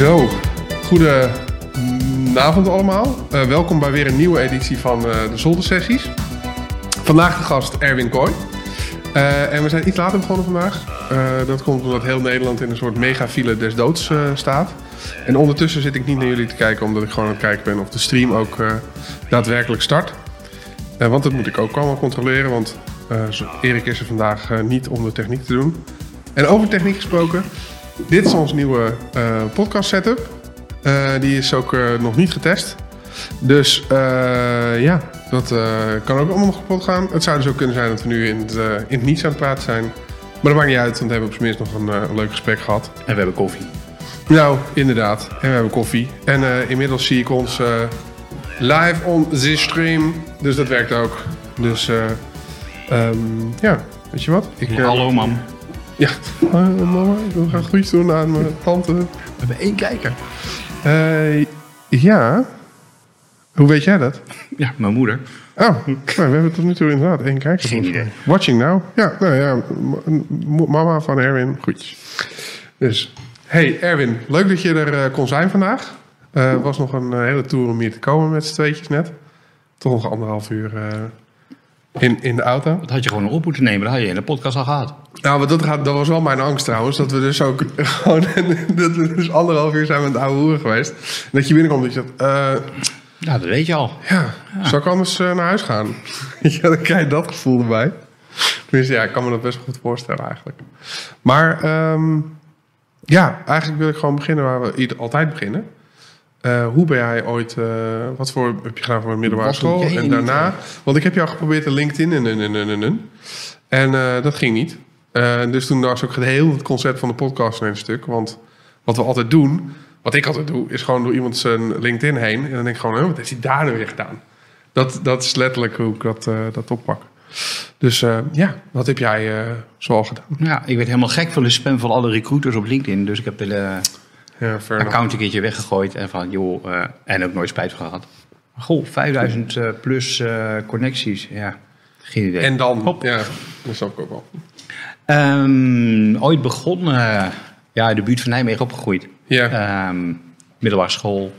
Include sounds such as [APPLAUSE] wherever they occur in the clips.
Zo, goedenavond allemaal. Eh, welkom bij weer een nieuwe editie van eh, de Zoldersessies. Vandaag de gast Erwin Kooi. Eh, en we zijn iets later begonnen vandaag. Dat komt omdat heel Nederland in een soort megafile des doods staat. En ondertussen zit ik niet naar jullie te kijken, omdat ik gewoon aan het kijken ben of de stream ook daadwerkelijk start. Want dat moet ik ook allemaal controleren, want Erik is er vandaag niet om de techniek te doen. En over techniek gesproken, dit is ons nieuwe eh, podcast setup. Eh, die is ook eh, nog niet getest. Dus eh, ja, dat kan ook allemaal nog kapot gaan. Het zou dus ook kunnen zijn dat we nu in het, in het niets aan het praten zijn. Maar dat maakt niet uit, want we hebben op zijn minst nog een, leuk gesprek gehad. En we hebben koffie. Nou, inderdaad. En we hebben koffie. En inmiddels zie ik ons live on the stream. Dus dat werkt ook. Dus eh, ehm, ja, weet je wat? Ik, Hallo mam. Ja, mama. Ik wil graag groetjes doen aan mijn tante. We hebben één kijker. Eh, ja. Hoe weet jij dat? Ja, mijn moeder. Oh, nou, we hebben tot nu toe inderdaad één kijker. Geen idee. Watching now. Ja, nou ja, mama van Erwin. Goed. Dus, hey Erwin, leuk dat je er eh, kon zijn vandaag. Eh, Het was nog een eh, hele tour om hier te komen met z'n tweetjes net. Toch nog anderhalf uur eh, in, in de auto. Dat had je gewoon op moeten nemen. Dat had je in de podcast al gehad. Nou, maar dat, gaat, dat was wel mijn angst trouwens. Dat we dus ook [LAUGHS] gewoon dat we dus anderhalf uur zijn met het oude hoeren geweest. En dat je binnenkomt en je zegt, eh, Ja, dat weet je al. ja, zou ik anders eh, naar huis gaan? [LAUGHS] ja, dan krijg je dat gevoel erbij. Tenminste, ja, ik kan me dat best goed voorstellen eigenlijk. Maar ehm, ja, eigenlijk wil ik gewoon beginnen waar we altijd beginnen. Eh, hoe ben jij ooit, eh, wat voor heb je gedaan voor een middelbare school? En niet, daarna, want ik heb jou geprobeerd te LinkedIn en, en, en, en, en, en. En eh, dat ging niet. Eh, dus toen was ook heel het concept van de podcast in een stuk. Want wat we altijd doen, wat ik altijd doe, is gewoon door iemand zijn LinkedIn heen. En dan denk ik gewoon, wat heeft hij daar nu weer gedaan? Dat, dat is letterlijk hoe ik dat, eh, dat oppak. Dus eh, ja, wat heb jij eh zoal gedaan? Ja, ik werd helemaal gek van de spam van alle recruiters op LinkedIn. Dus ik heb de Ja, account een keertje weggegooid. En van, joh, eh, en ook nooit spijt van gehad. Maar goh, 5000 eh, plus eh, connecties. Ja, geen idee. En dan, Hop. ja, dat snap ik ook wel. Ehm, ooit begonnen, ja, in de buurt van Nijmegen opgegroeid. Ja, Ehm, middelbare school,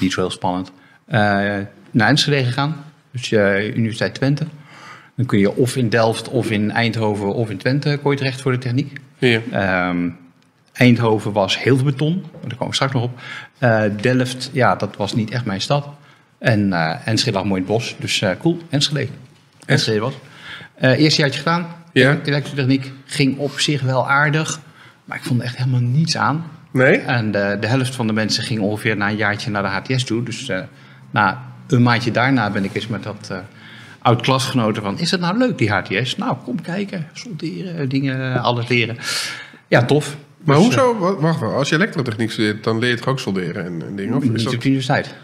niet zo heel spannend. Eh, naar Enschede gegaan, dus eh, Universiteit Twente. Dan kun je of in Delft, of in Eindhoven, of in Twente kon je terecht voor de techniek. hier. Ehm, Eindhoven was heel veel beton, daar komen we straks nog op. Eh, Delft, ja, dat was niet echt mijn stad. En eh Enschede lag mooi in het bos, dus eh, cool, Enschede. Enschede was. Eerste jaartje gedaan, Ja. elektrotechniek, ging op zich wel aardig. Maar ik vond er echt helemaal niets aan. Nee? En de, de helft van de mensen ging ongeveer na een jaartje naar de HTS toe. Dus na een maandje daarna ben ik eens met dat oud-klasgenoten van... is het nou leuk, die HTS? Nou, kom kijken, solderen, dingen, alles leren. Ja, tof. Maar Dus, hoezo? Wa- Wacht wel, als je elektrotechniek studeert, dan leer je toch ook solderen en, en dingen? Of eh, is niet dat... op de universiteit.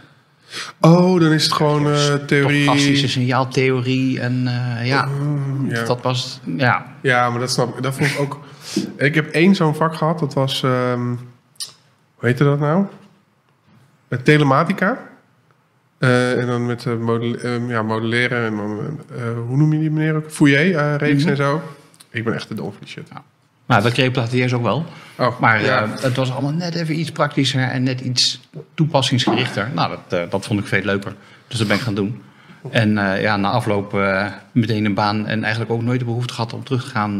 Oh, dan is het gewoon eh, theorie. Stochastische signaaltheorie en eh, ja, ja. dat was... Ja, Ja, maar dat snap ik. Dat vond ik ook. Ik heb één zo'n vak gehad, dat was. ehm hoe heette dat nou? Eh, telematica. Eh, en dan met eh, model, ehm, ja, modelleren en dan. eh, hoe noem je die meneer ook? Fourier, eh reeks Mhm. en zo. Ik ben echt te dom voor die shit. Nou, dat kreeg ik op de HTS ook wel. Oh, Maar ja. eh, het was allemaal net even iets praktischer en net iets toepassingsgerichter. Nou, dat, eh, dat vond ik veel leuker. Dus dat ben ik gaan doen. En eh, ja, na afloop meteen een baan en eigenlijk ook nooit de behoefte gehad om terug te gaan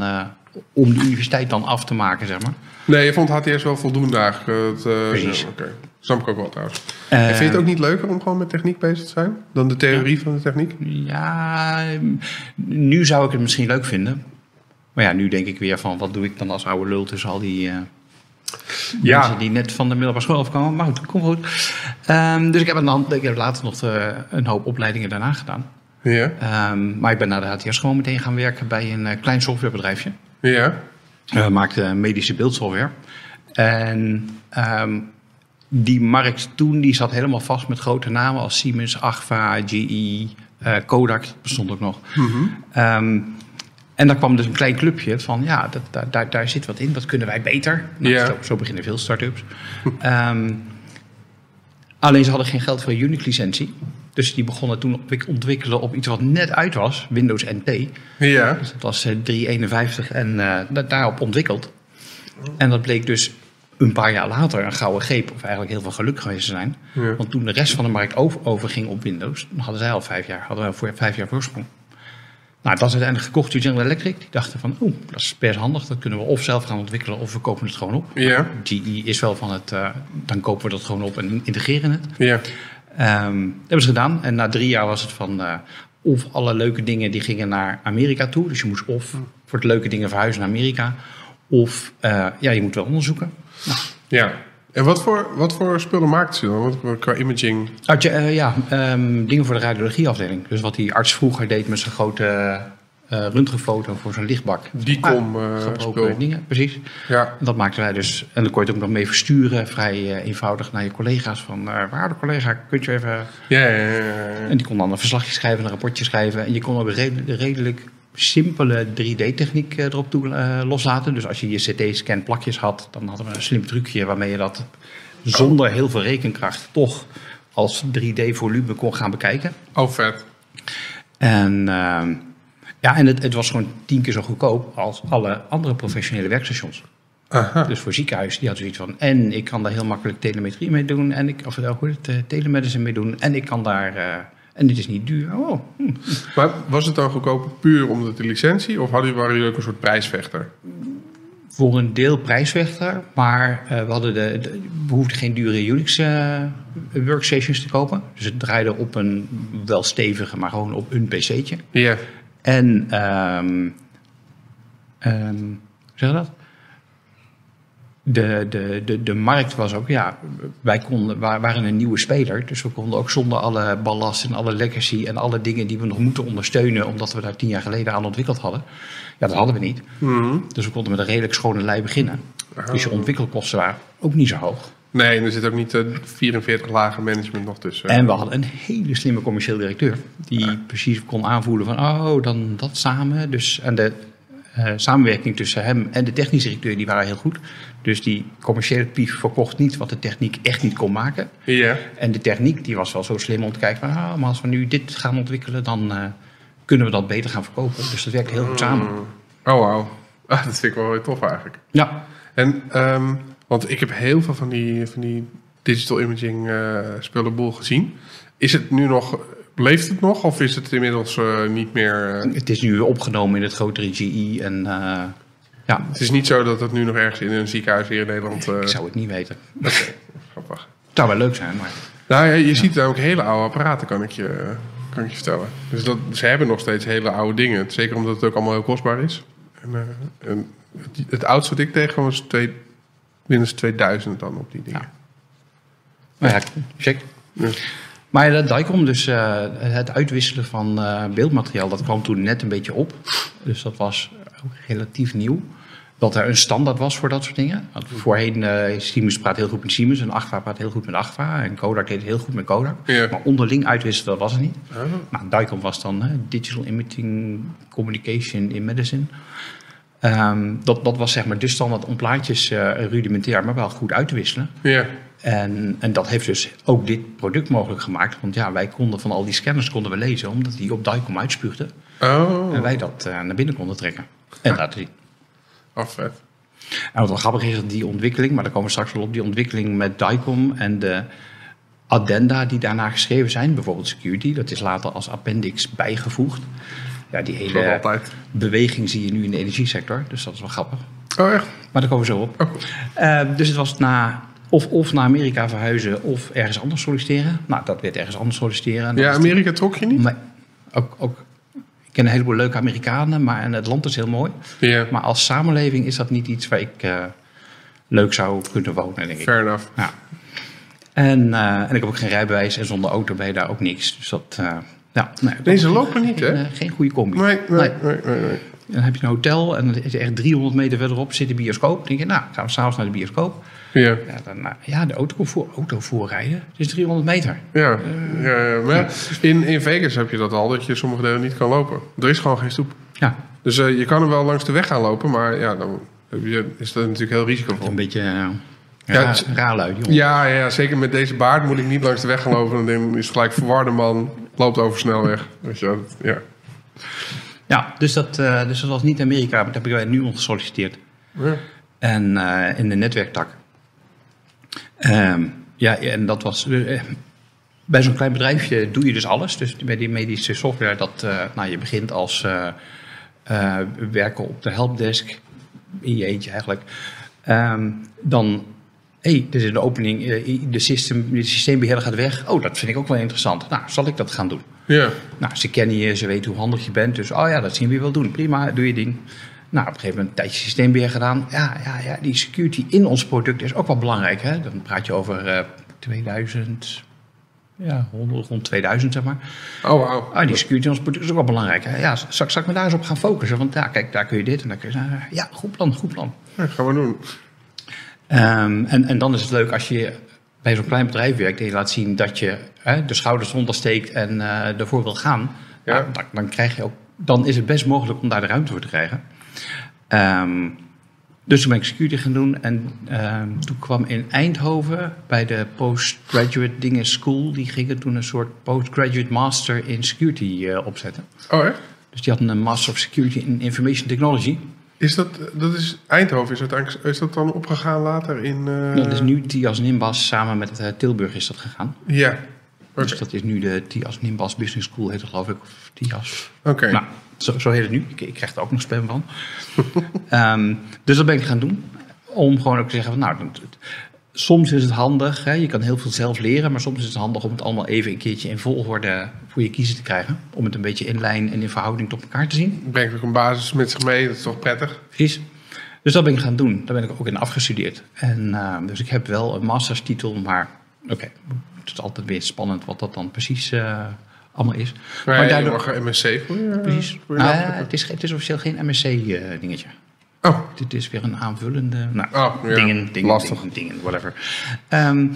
om de universiteit dan af te maken, zeg maar. Nee, je vond HTS wel voldoende eigenlijk. Precies. Oké, snap ik ook wel trouwens. En vind je het ook niet leuker om gewoon met techniek bezig te zijn? Dan de theorie van de techniek? Ja, nu zou ik het misschien leuk vinden. Maar ja, nu denk ik weer van, wat doe ik dan als oude lul tussen al die... eh, Ja. Mensen die net van de middelbare school afkomen. Maar goed, kom goed. Ehm, dus ik heb, een, ik heb later nog eh, een hoop opleidingen daarna gedaan. Ja. Ehm, maar ik ben naar de HTS gewoon meteen gaan werken bij een eh, klein softwarebedrijfje. Ja. We maakten medische beeldsoftware. En ehm, die markt toen die zat helemaal vast met grote namen als Siemens, Agfa, GE, eh, Kodak bestond ook nog. Ehm, en daar kwam dus een klein clubje van, ja, dat, daar, daar, daar zit wat in, dat kunnen wij beter. Nou, Ja. zo, zo beginnen veel start-ups. Ehm, alleen ze hadden geen geld voor een Unix-licentie. Dus die begonnen toen ontwik- ontwikkelen op iets wat net uit was, Windows NT. Ja. Dus dat was eh, 351 en eh, da- daarop ontwikkeld. En dat bleek dus een paar jaar later een gouden greep, of eigenlijk heel veel geluk geweest zijn. Ja. Want toen de rest van de markt over, overging op Windows, dan hadden zij al vijf jaar, hadden we voor vijf jaar voorsprong. Nou, dat is uiteindelijk gekocht door General Electric. Die dachten van, oeh, dat is best handig. Dat kunnen we of zelf gaan ontwikkelen of we kopen het gewoon op. Ja, GE is wel van het, eh, dan kopen we dat gewoon op en integreren het. ja. Ehm, dat hebben ze gedaan. En na drie jaar was het van, eh, of alle leuke dingen die gingen naar Amerika toe. Dus je moest of voor de leuke dingen verhuizen naar Amerika. Of eh, ja, je moet wel onderzoeken. ja. En wat voor, wat voor spullen maakten ze dan? Want qua imaging... Ah, tja, eh, ja, ehm, dingen voor de radiologieafdeling. Dus wat die arts vroeger deed met zijn grote eh röntgenfoto voor zijn lichtbak. Dicom, Ah, eh, gebroken spul. dingen, precies. Ja, dat maakten wij dus. En dan kon je het ook nog mee versturen, vrij eenvoudig naar je collega's. Van, waarde collega, kunt je even... ja, ja, ja, ja. En die kon dan een verslagje schrijven, een rapportje schrijven. En je kon ook redelijk simpele 3D-techniek eh, erop toe eh, loslaten. Dus als je je CT-scan plakjes had, dan hadden we een slim trucje waarmee je dat zonder heel veel rekenkracht toch als 3D-volume kon gaan bekijken. Oh, vet. En, ehm, ja, en het, het was gewoon tien keer zo goedkoop als alle andere professionele werkstations. Aha. Dus voor ziekenhuis, die had zoiets van... en ik kan daar heel makkelijk telemetrie mee doen... en ik, of eh, telemedicine mee doen... en ik kan daar... en dit is niet duur. Oh, hm. Maar was het dan goedkoper puur omdat de licentie? Of hadden, waren jullie ook een soort prijsvechter? Voor een deel prijsvechter, maar eh, we hadden de, geen dure Unix eh, workstations te kopen. Dus het draaide op een wel stevige, maar gewoon op een pc'tje. Ja. En, ehm ehm, hoe zeg je dat? De, de, de, de markt was ook, ja, wij konden, wa- waren een nieuwe speler. Dus we konden ook zonder alle ballast en alle legacy en alle dingen die we nog moeten ondersteunen, omdat we daar tien jaar geleden aan ontwikkeld hadden. Ja, dat hadden we niet. Mhm. Dus we konden met een redelijk schone lei beginnen. Dus je ontwikkelkosten waren ook niet zo hoog. Nee, en er zit ook niet eh, 44 lagen management nog tussen. En we hadden een hele slimme commercieel directeur. Die precies kon aanvoelen van, oh, dan dat samen. Dus, en de eh, samenwerking tussen hem en de technische directeur, die waren heel goed. Dus die commerciële pief verkocht niet wat de techniek echt niet kon maken. Ja. En de techniek, die was wel zo slim om te kijken van, ah, maar als we nu dit gaan ontwikkelen, dan eh, kunnen we dat beter gaan verkopen. Dus dat werkt heel goed samen. Oh, wauw. Ah, dat vind ik wel heel tof eigenlijk. Ja, En, ehm, want ik heb heel veel van die, van die digital imaging eh spullenboel gezien. Is het nu nog, leeft het nog of is het inmiddels eh, niet meer... eh, het is nu opgenomen in het grotere GE en eh, ja, het is niet zo dat het nu nog ergens in een ziekenhuis hier in Nederland... ik zou het niet weten. grappig. Het zou wel leuk zijn, maar... Nou ja, je ziet daar ook hele oude apparaten, kan ik je, kan ik je vertellen. Dus dat, ze hebben nog steeds hele oude dingen. Zeker omdat het ook allemaal heel kostbaar is. En, en het, het oudste wat ik tegenkwam was twee, minstens 2000 dan op die dingen. Maar ja, check. Ja. Maar dat Dicom, dus eh, het uitwisselen van eh, beeldmateriaal, dat kwam toen net een beetje op. Dus dat was ook relatief nieuw. Dat er een standaard was voor dat soort dingen. Want voorheen, eh, Siemens praat heel goed met Siemens en Agfa praat heel goed met Agfa. En Kodak deed het heel goed met Kodak. Ja. Maar onderling uitwisselen, dat was het niet. Ah. Nou, Dicom was dan Digital Imaging Communication in Medicine. Ehm, dat, dat was zeg maar de standaard om plaatjes rudimentair, maar wel goed uit te wisselen. Ja. En, en dat heeft dus ook dit product mogelijk gemaakt. Want ja, wij konden van al die scanners konden we lezen, omdat die op Dicom uitspuugden. Oh, En wij dat eh, naar binnen konden trekken. En laten zien. oh, vet. En wat wel grappig is, die ontwikkeling, maar daar komen we straks wel op, die ontwikkeling met Dicom en de addenda die daarna geschreven zijn, bijvoorbeeld security, dat is later als appendix bijgevoegd. Ja, die hele beweging zie je nu in de energiesector, dus dat is wel grappig. Oh, echt? Maar daar komen we zo op. Oh. Eh, dus het was na, of, of naar Amerika verhuizen of ergens anders solliciteren. Nou, dat werd ergens anders solliciteren. Ja, Amerika trok je niet? Nee, ook, ook, ik ken een heleboel leuke Amerikanen, maar en het land is heel mooi. Ja, Maar als samenleving is dat niet iets waar ik eh, leuk zou kunnen wonen, denk ik. fair enough. Ja. En, eh, en ik heb ook geen rijbewijs en zonder auto ben je daar ook niks. Dus dat, eh ja. Nee, Deze lopen niet, geen, hè? eh, geen goede combi. Nee, nee, nee, nee. nee. Dan heb je een hotel en dan is echt 300 meter verderop zit de bioscoop. Dan denk je, nou, gaan we s'avonds naar de bioscoop. Ja, Ja, dan, nou, ja de auto, voor, auto voorrijden, het is 300 meter. ja, ja. Maar ja, in, in Vegas heb je dat al, dat je sommige delen niet kan lopen. Er is gewoon geen stoep. Ja, Dus eh, je kan er wel langs de weg gaan lopen, maar ja, dan heb je, is dat natuurlijk heel risicovol. een beetje uh, Ja, raar lui, jongen. Ja, ja, zeker met deze baard moet ik niet langs de weg gaan lopen. Dan is het gelijk verwarde man, loopt over snelweg. Weet je, dat- ja. Ja, dus dat, eh, dus dat was niet Amerika, maar daar heb ik nu om gesolliciteerd. Ja. En eh, in de netwerktak. Ehm, ja, en dat was. eh, bij zo'n klein bedrijfje doe je dus alles. Dus bij die medische software, dat, eh, nou, je begint als eh, werken op de helpdesk, in je eentje eigenlijk. Ehm, dan, hé, hey, er is een opening, de, system, de systeembeheerder gaat weg. Oh, dat vind ik ook wel interessant. Nou, zal ik dat gaan doen? Ja. Nou, ze kennen je, ze weten hoe handig je bent. Dus, oh ja, dat zien we je wel doen. Prima, doe je ding. Nou, op een gegeven moment een tijdje systeembeheer gedaan. Ja, ja, ja, die security in ons product is ook wel belangrijk. Hè? Dan praat je over eh 2000, ja, rond, rond 2000 zeg maar. Oh, wauw. Ah, die security in ons product is ook wel belangrijk. Hè? Ja, zal, zal ik me daar eens op gaan focussen? Want ja, kijk, daar kun je dit en daar kun je... Ja, goed plan, goed plan. Ja, gaan we doen. Ehm, en, en dan is het leuk als je bij zo'n klein bedrijf werkt en je laat zien dat je hè, de schouders eronder steekt en eh, ervoor wil gaan. Ja. Ja. dan, dan, krijg je ook, dan is het best mogelijk om daar de ruimte voor te krijgen. Ehm, dus toen ben ik security gaan doen en ehm, toen kwam in Eindhoven bij de Postgraduate Dingen School, die gingen toen een soort Postgraduate Master in Security eh, opzetten. Oh, echt? Dus die hadden een Master of Security in Information Technology. Is dat, dat is Eindhoven, is is dat dan opgegaan later in... eh, Dat is nu TIAS Nimbas samen met eh, Tilburg is dat gegaan. Ja. Dus dat is nu de TIAS Nimbas Business School, heet het geloof ik. Of TIAS. Oké. Nou, zo, zo heet het nu. Ik, ik krijg er ook nog spam van. [LAUGHS] Ehm, dus dat ben ik gaan doen. Om gewoon ook te zeggen van, nou, soms is het handig. Hè, je kan heel veel zelf leren, maar soms is het handig om het allemaal even een keertje in volgorde voor je kiezen te krijgen. Om het een beetje in lijn en in verhouding tot elkaar te zien. Brengt ook een basis met zich mee, dat is toch prettig? Precies. Dus dat ben ik gaan doen. Daar ben ik ook in afgestudeerd. En, eh, dus ik heb wel een masterstitel, maar oké, het is altijd weer spannend wat dat dan precies eh, allemaal is. Maar, Maar je daardoor- mag een MSC voor je, Precies. voor je Nou, ja, het, is, het is officieel geen MSC-dingetje. Oh, Dit is weer een aanvullende. Nou, Oh, ja. dingen, dingen, Lastig. dingen, dingen, whatever. Ehm,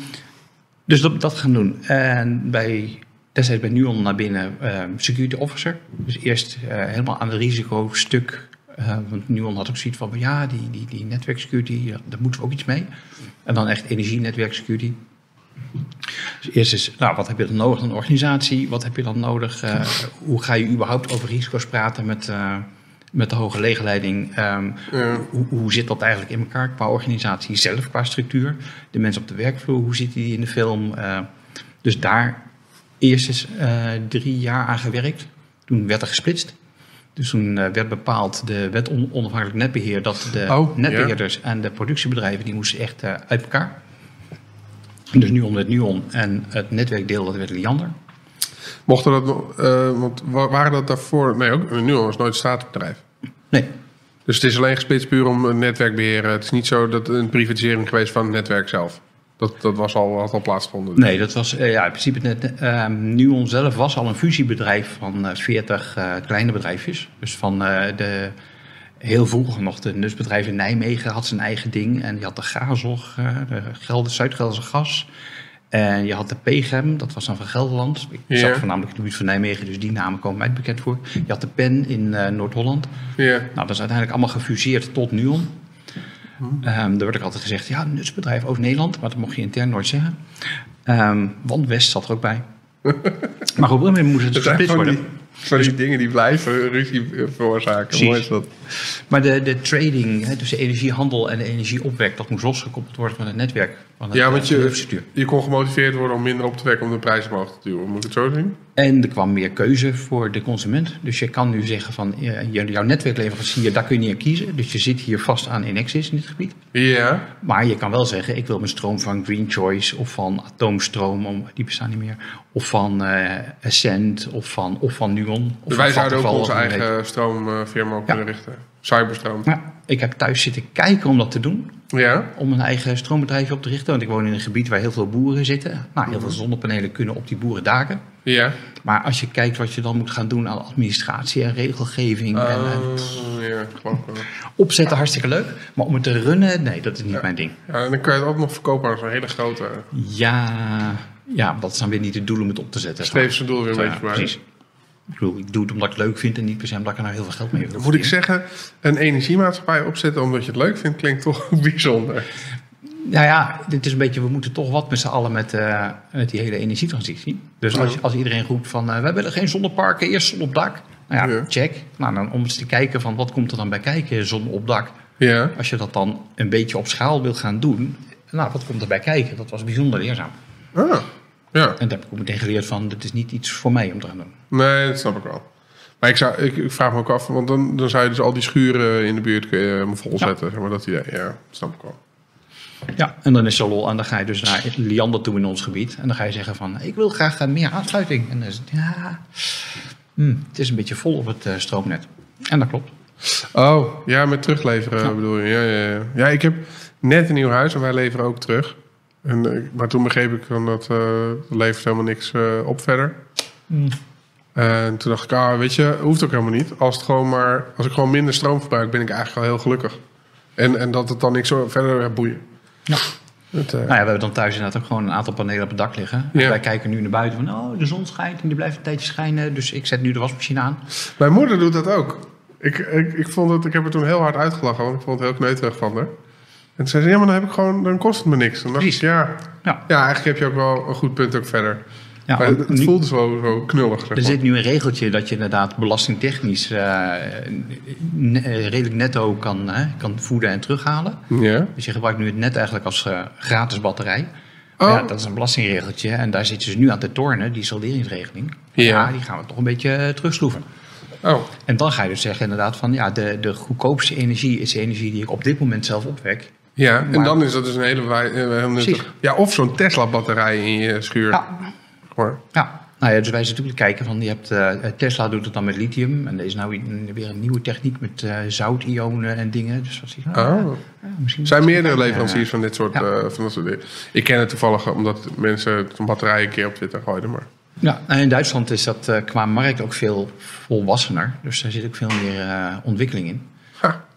dus dat, dat gaan doen. En bij, destijds bij Nuon naar binnen ehm, security officer. Dus eerst eh, helemaal aan het risicostuk. eh want Nuon had ook zoiets van, ja, die, die, die netwerksecurity, ja, daar moeten we ook iets mee. En dan echt energie-netwerksecurity. Dus eerst is, nou, wat heb je dan nodig een organisatie? Wat heb je dan nodig? eh, hoe ga je überhaupt over risico's praten met, eh, met de hoge legerleiding? Ehm, Ja. hoe, hoe zit dat eigenlijk in elkaar qua organisatie zelf, qua structuur? De mensen op de werkvloer, hoe zitten die in de film? Eh, dus daar eerst eh, drie jaar aan gewerkt. Toen werd er gesplitst. Dus toen werd bepaald, de wet on- onafhankelijk netbeheer, dat de Oh, netbeheerders en de productiebedrijven, die moesten echt uit elkaar. Dus Nuon werd Nuon en het netwerkdeel, dat werd Liander. mochten dat eh, want wa- waren dat daarvoor, nee ook, nu was nooit een staatsbedrijf. Nee, Dus het is alleen gesplitst puur om het netwerk beheren. Het is niet zo dat een privatisering geweest van het netwerk zelf. Dat, dat was al, had al plaatsgevonden. Nee, dat was eh, ja, in principe net. eh, Nuon zelf was al een fusiebedrijf van eh 40 eh, kleine bedrijfjes. Dus van de. Heel vroeger nog, de nusbedrijf in Nijmegen had zijn eigen ding. En je had de Gazog, eh, de Gelder, Zuid-Gelderse Gas. En je had de PGEM, dat was dan van Gelderland. Ik Ja. zat voornamelijk in de buurt van Nijmegen, dus die namen komen mij bekend voor. Je had de PEN in eh, Noord-Holland. Ja. Nou, dat is uiteindelijk allemaal gefuseerd tot Nuon. Ehm er werd ook altijd gezegd, ja, nutsbedrijf Oost-Nederland, maar dat mocht je intern nooit zeggen. Ehm, want West zat er ook bij. [LAUGHS] maar op een moment moest het gesplitst worden. Van die dingen die blijven ruzie veroorzaken. Precies. Mooi is dat. Maar de, de trading, hè, dus de energiehandel en de energieopwek, dat moest losgekoppeld worden van het netwerk. Van het, Ja, eh, want je, je kon gemotiveerd worden om minder op te wekken om de prijs omhoog te duwen. Moet ik het zo zien? En er kwam meer keuze voor de consument. Dus je kan nu zeggen van, jouw netwerkleverancier, daar kun je niet aan kiezen. Dus je zit hier vast aan Enexis in dit gebied. Ja. Maar je kan wel zeggen, ik wil mijn stroom van Green Choice of van Atoomstroom, om- die bestaan niet meer. Of van eh Essent of van, of van Nuon. Of Dus wij zouden ook onze eigen stroomfirma op kunnen richten. Cyberstroom. Ja, ik heb thuis zitten kijken om dat te doen. Ja. Om een eigen stroombedrijfje op te richten. Want ik woon in een gebied waar heel veel boeren zitten. Nou, heel veel zonnepanelen kunnen op die boerendaken. Ja. Maar als je kijkt wat je dan moet gaan doen aan administratie en regelgeving. En, en Oh, ja, wel. opzetten, hartstikke leuk. Maar om het te runnen, nee, dat is niet mijn ding. Ja, en dan kan je het ook nog verkopen als een hele grote. Ja, ja, dat is dan weer niet het doel om het op te zetten. Streef zijn doel weer een beetje bij. precies. Ik bedoel, ik doe het omdat ik het leuk vind en niet per se omdat ik er nou heel veel geld mee wil. Moet ik zeggen, een energiemaatschappij opzetten omdat je het leuk vindt, klinkt toch [LAUGHS] bijzonder. Nou ja, dit is een beetje, we moeten toch wat met z'n allen met, eh, met die hele energietransitie. Dus als, Ja. als iedereen roept van, eh wij willen geen zonneparken, eerst zon op dak. Nou ja, Ja. check. Nou, dan om eens te kijken van wat komt er dan bij kijken, zon op dak. Ja. Als je dat dan een beetje op schaal wil gaan doen, Nou, wat komt erbij kijken? Dat was bijzonder leerzaam. Ah, ja. En daar heb ik ook meteen geleerd van, dit is niet iets voor mij om te gaan doen. Nee, dat snap ik wel. Maar ik, zou, ik, ik vraag me ook af, want dan, dan zou je dus al die schuren in de buurt uh, vol zetten. Zeg maar dat idee, ja, dat snap ik wel. Ja, en dan is zo lol. En dan ga je dus naar Liander toe in ons gebied. En dan ga je zeggen van, ik wil graag meer aansluiting. En dan is het, ja, hmm, het is een beetje vol op het uh, stroomnet. En dat klopt. Oh, ja, met terugleveren ja. bedoel je. Ja, ja, ja. ja, ik heb net een nieuw huis en wij leveren ook terug. En, eh, maar toen begreep ik dan dat uh, levert helemaal niks uh, op verder. Hmm. En toen dacht ik, ah, weet je, hoeft ook helemaal niet. Als, het gewoon maar, als ik gewoon minder stroom verbruik, ben ik eigenlijk al heel gelukkig. En, en dat het dan niks verder boeien. Ja. Het, uh... nou ja, we hebben dan thuis inderdaad ook gewoon een aantal panelen op het dak liggen. Ja. Wij kijken nu naar buiten van, oh, de zon schijnt en die blijft een tijdje schijnen. Dus ik zet nu de wasmachine aan. Mijn moeder doet dat ook. Ik, ik, ik, vond het, ik heb er toen heel hard uitgelachen, want ik vond het heel kneuterig van haar. En toen zei ze, ja, maar dan, heb ik gewoon, dan kost het me niks. Dan dacht ik, ja, ja. ja, eigenlijk heb je ook wel een goed punt ook verder. Ja, maar het, het voelde zo, zo knullig. Zeg er zit nu een regeltje dat je inderdaad belastingtechnisch uh, redelijk netto kan, uh, kan voeden en terughalen. Ja. Dus je gebruikt nu het net eigenlijk als uh, gratis batterij. Oh. Ja, dat is een belastingregeltje. En daar zit je dus nu aan te tornen, die salderingsregeling. Ja. ja die gaan we toch een beetje terugschroeven. Oh. En dan ga je dus zeggen inderdaad van ja, de, de goedkoopste energie is de energie die ik op dit moment zelf opwek. Ja, maar, en dan is dat dus een hele... Uh, ja, of zo'n Tesla-batterij in je schuur. Ja. Ja. Nou ja, dus wij zitten natuurlijk kijken van, je hebt, uh, Tesla doet het dan met lithium. En er is nou weer een nieuwe techniek met uh, zoutionen en dingen. Dus wat zie je, nou, oh. ja, misschien zijn meerdere leveranciers van dit soort, ja. uh, van dat soort dingen. Ik ken het toevallig omdat mensen zo'n batterij een keer op Twitter gooiden, maar... Ja, en in Duitsland is dat qua markt ook veel volwassener. Dus daar zit ook veel meer ontwikkeling in.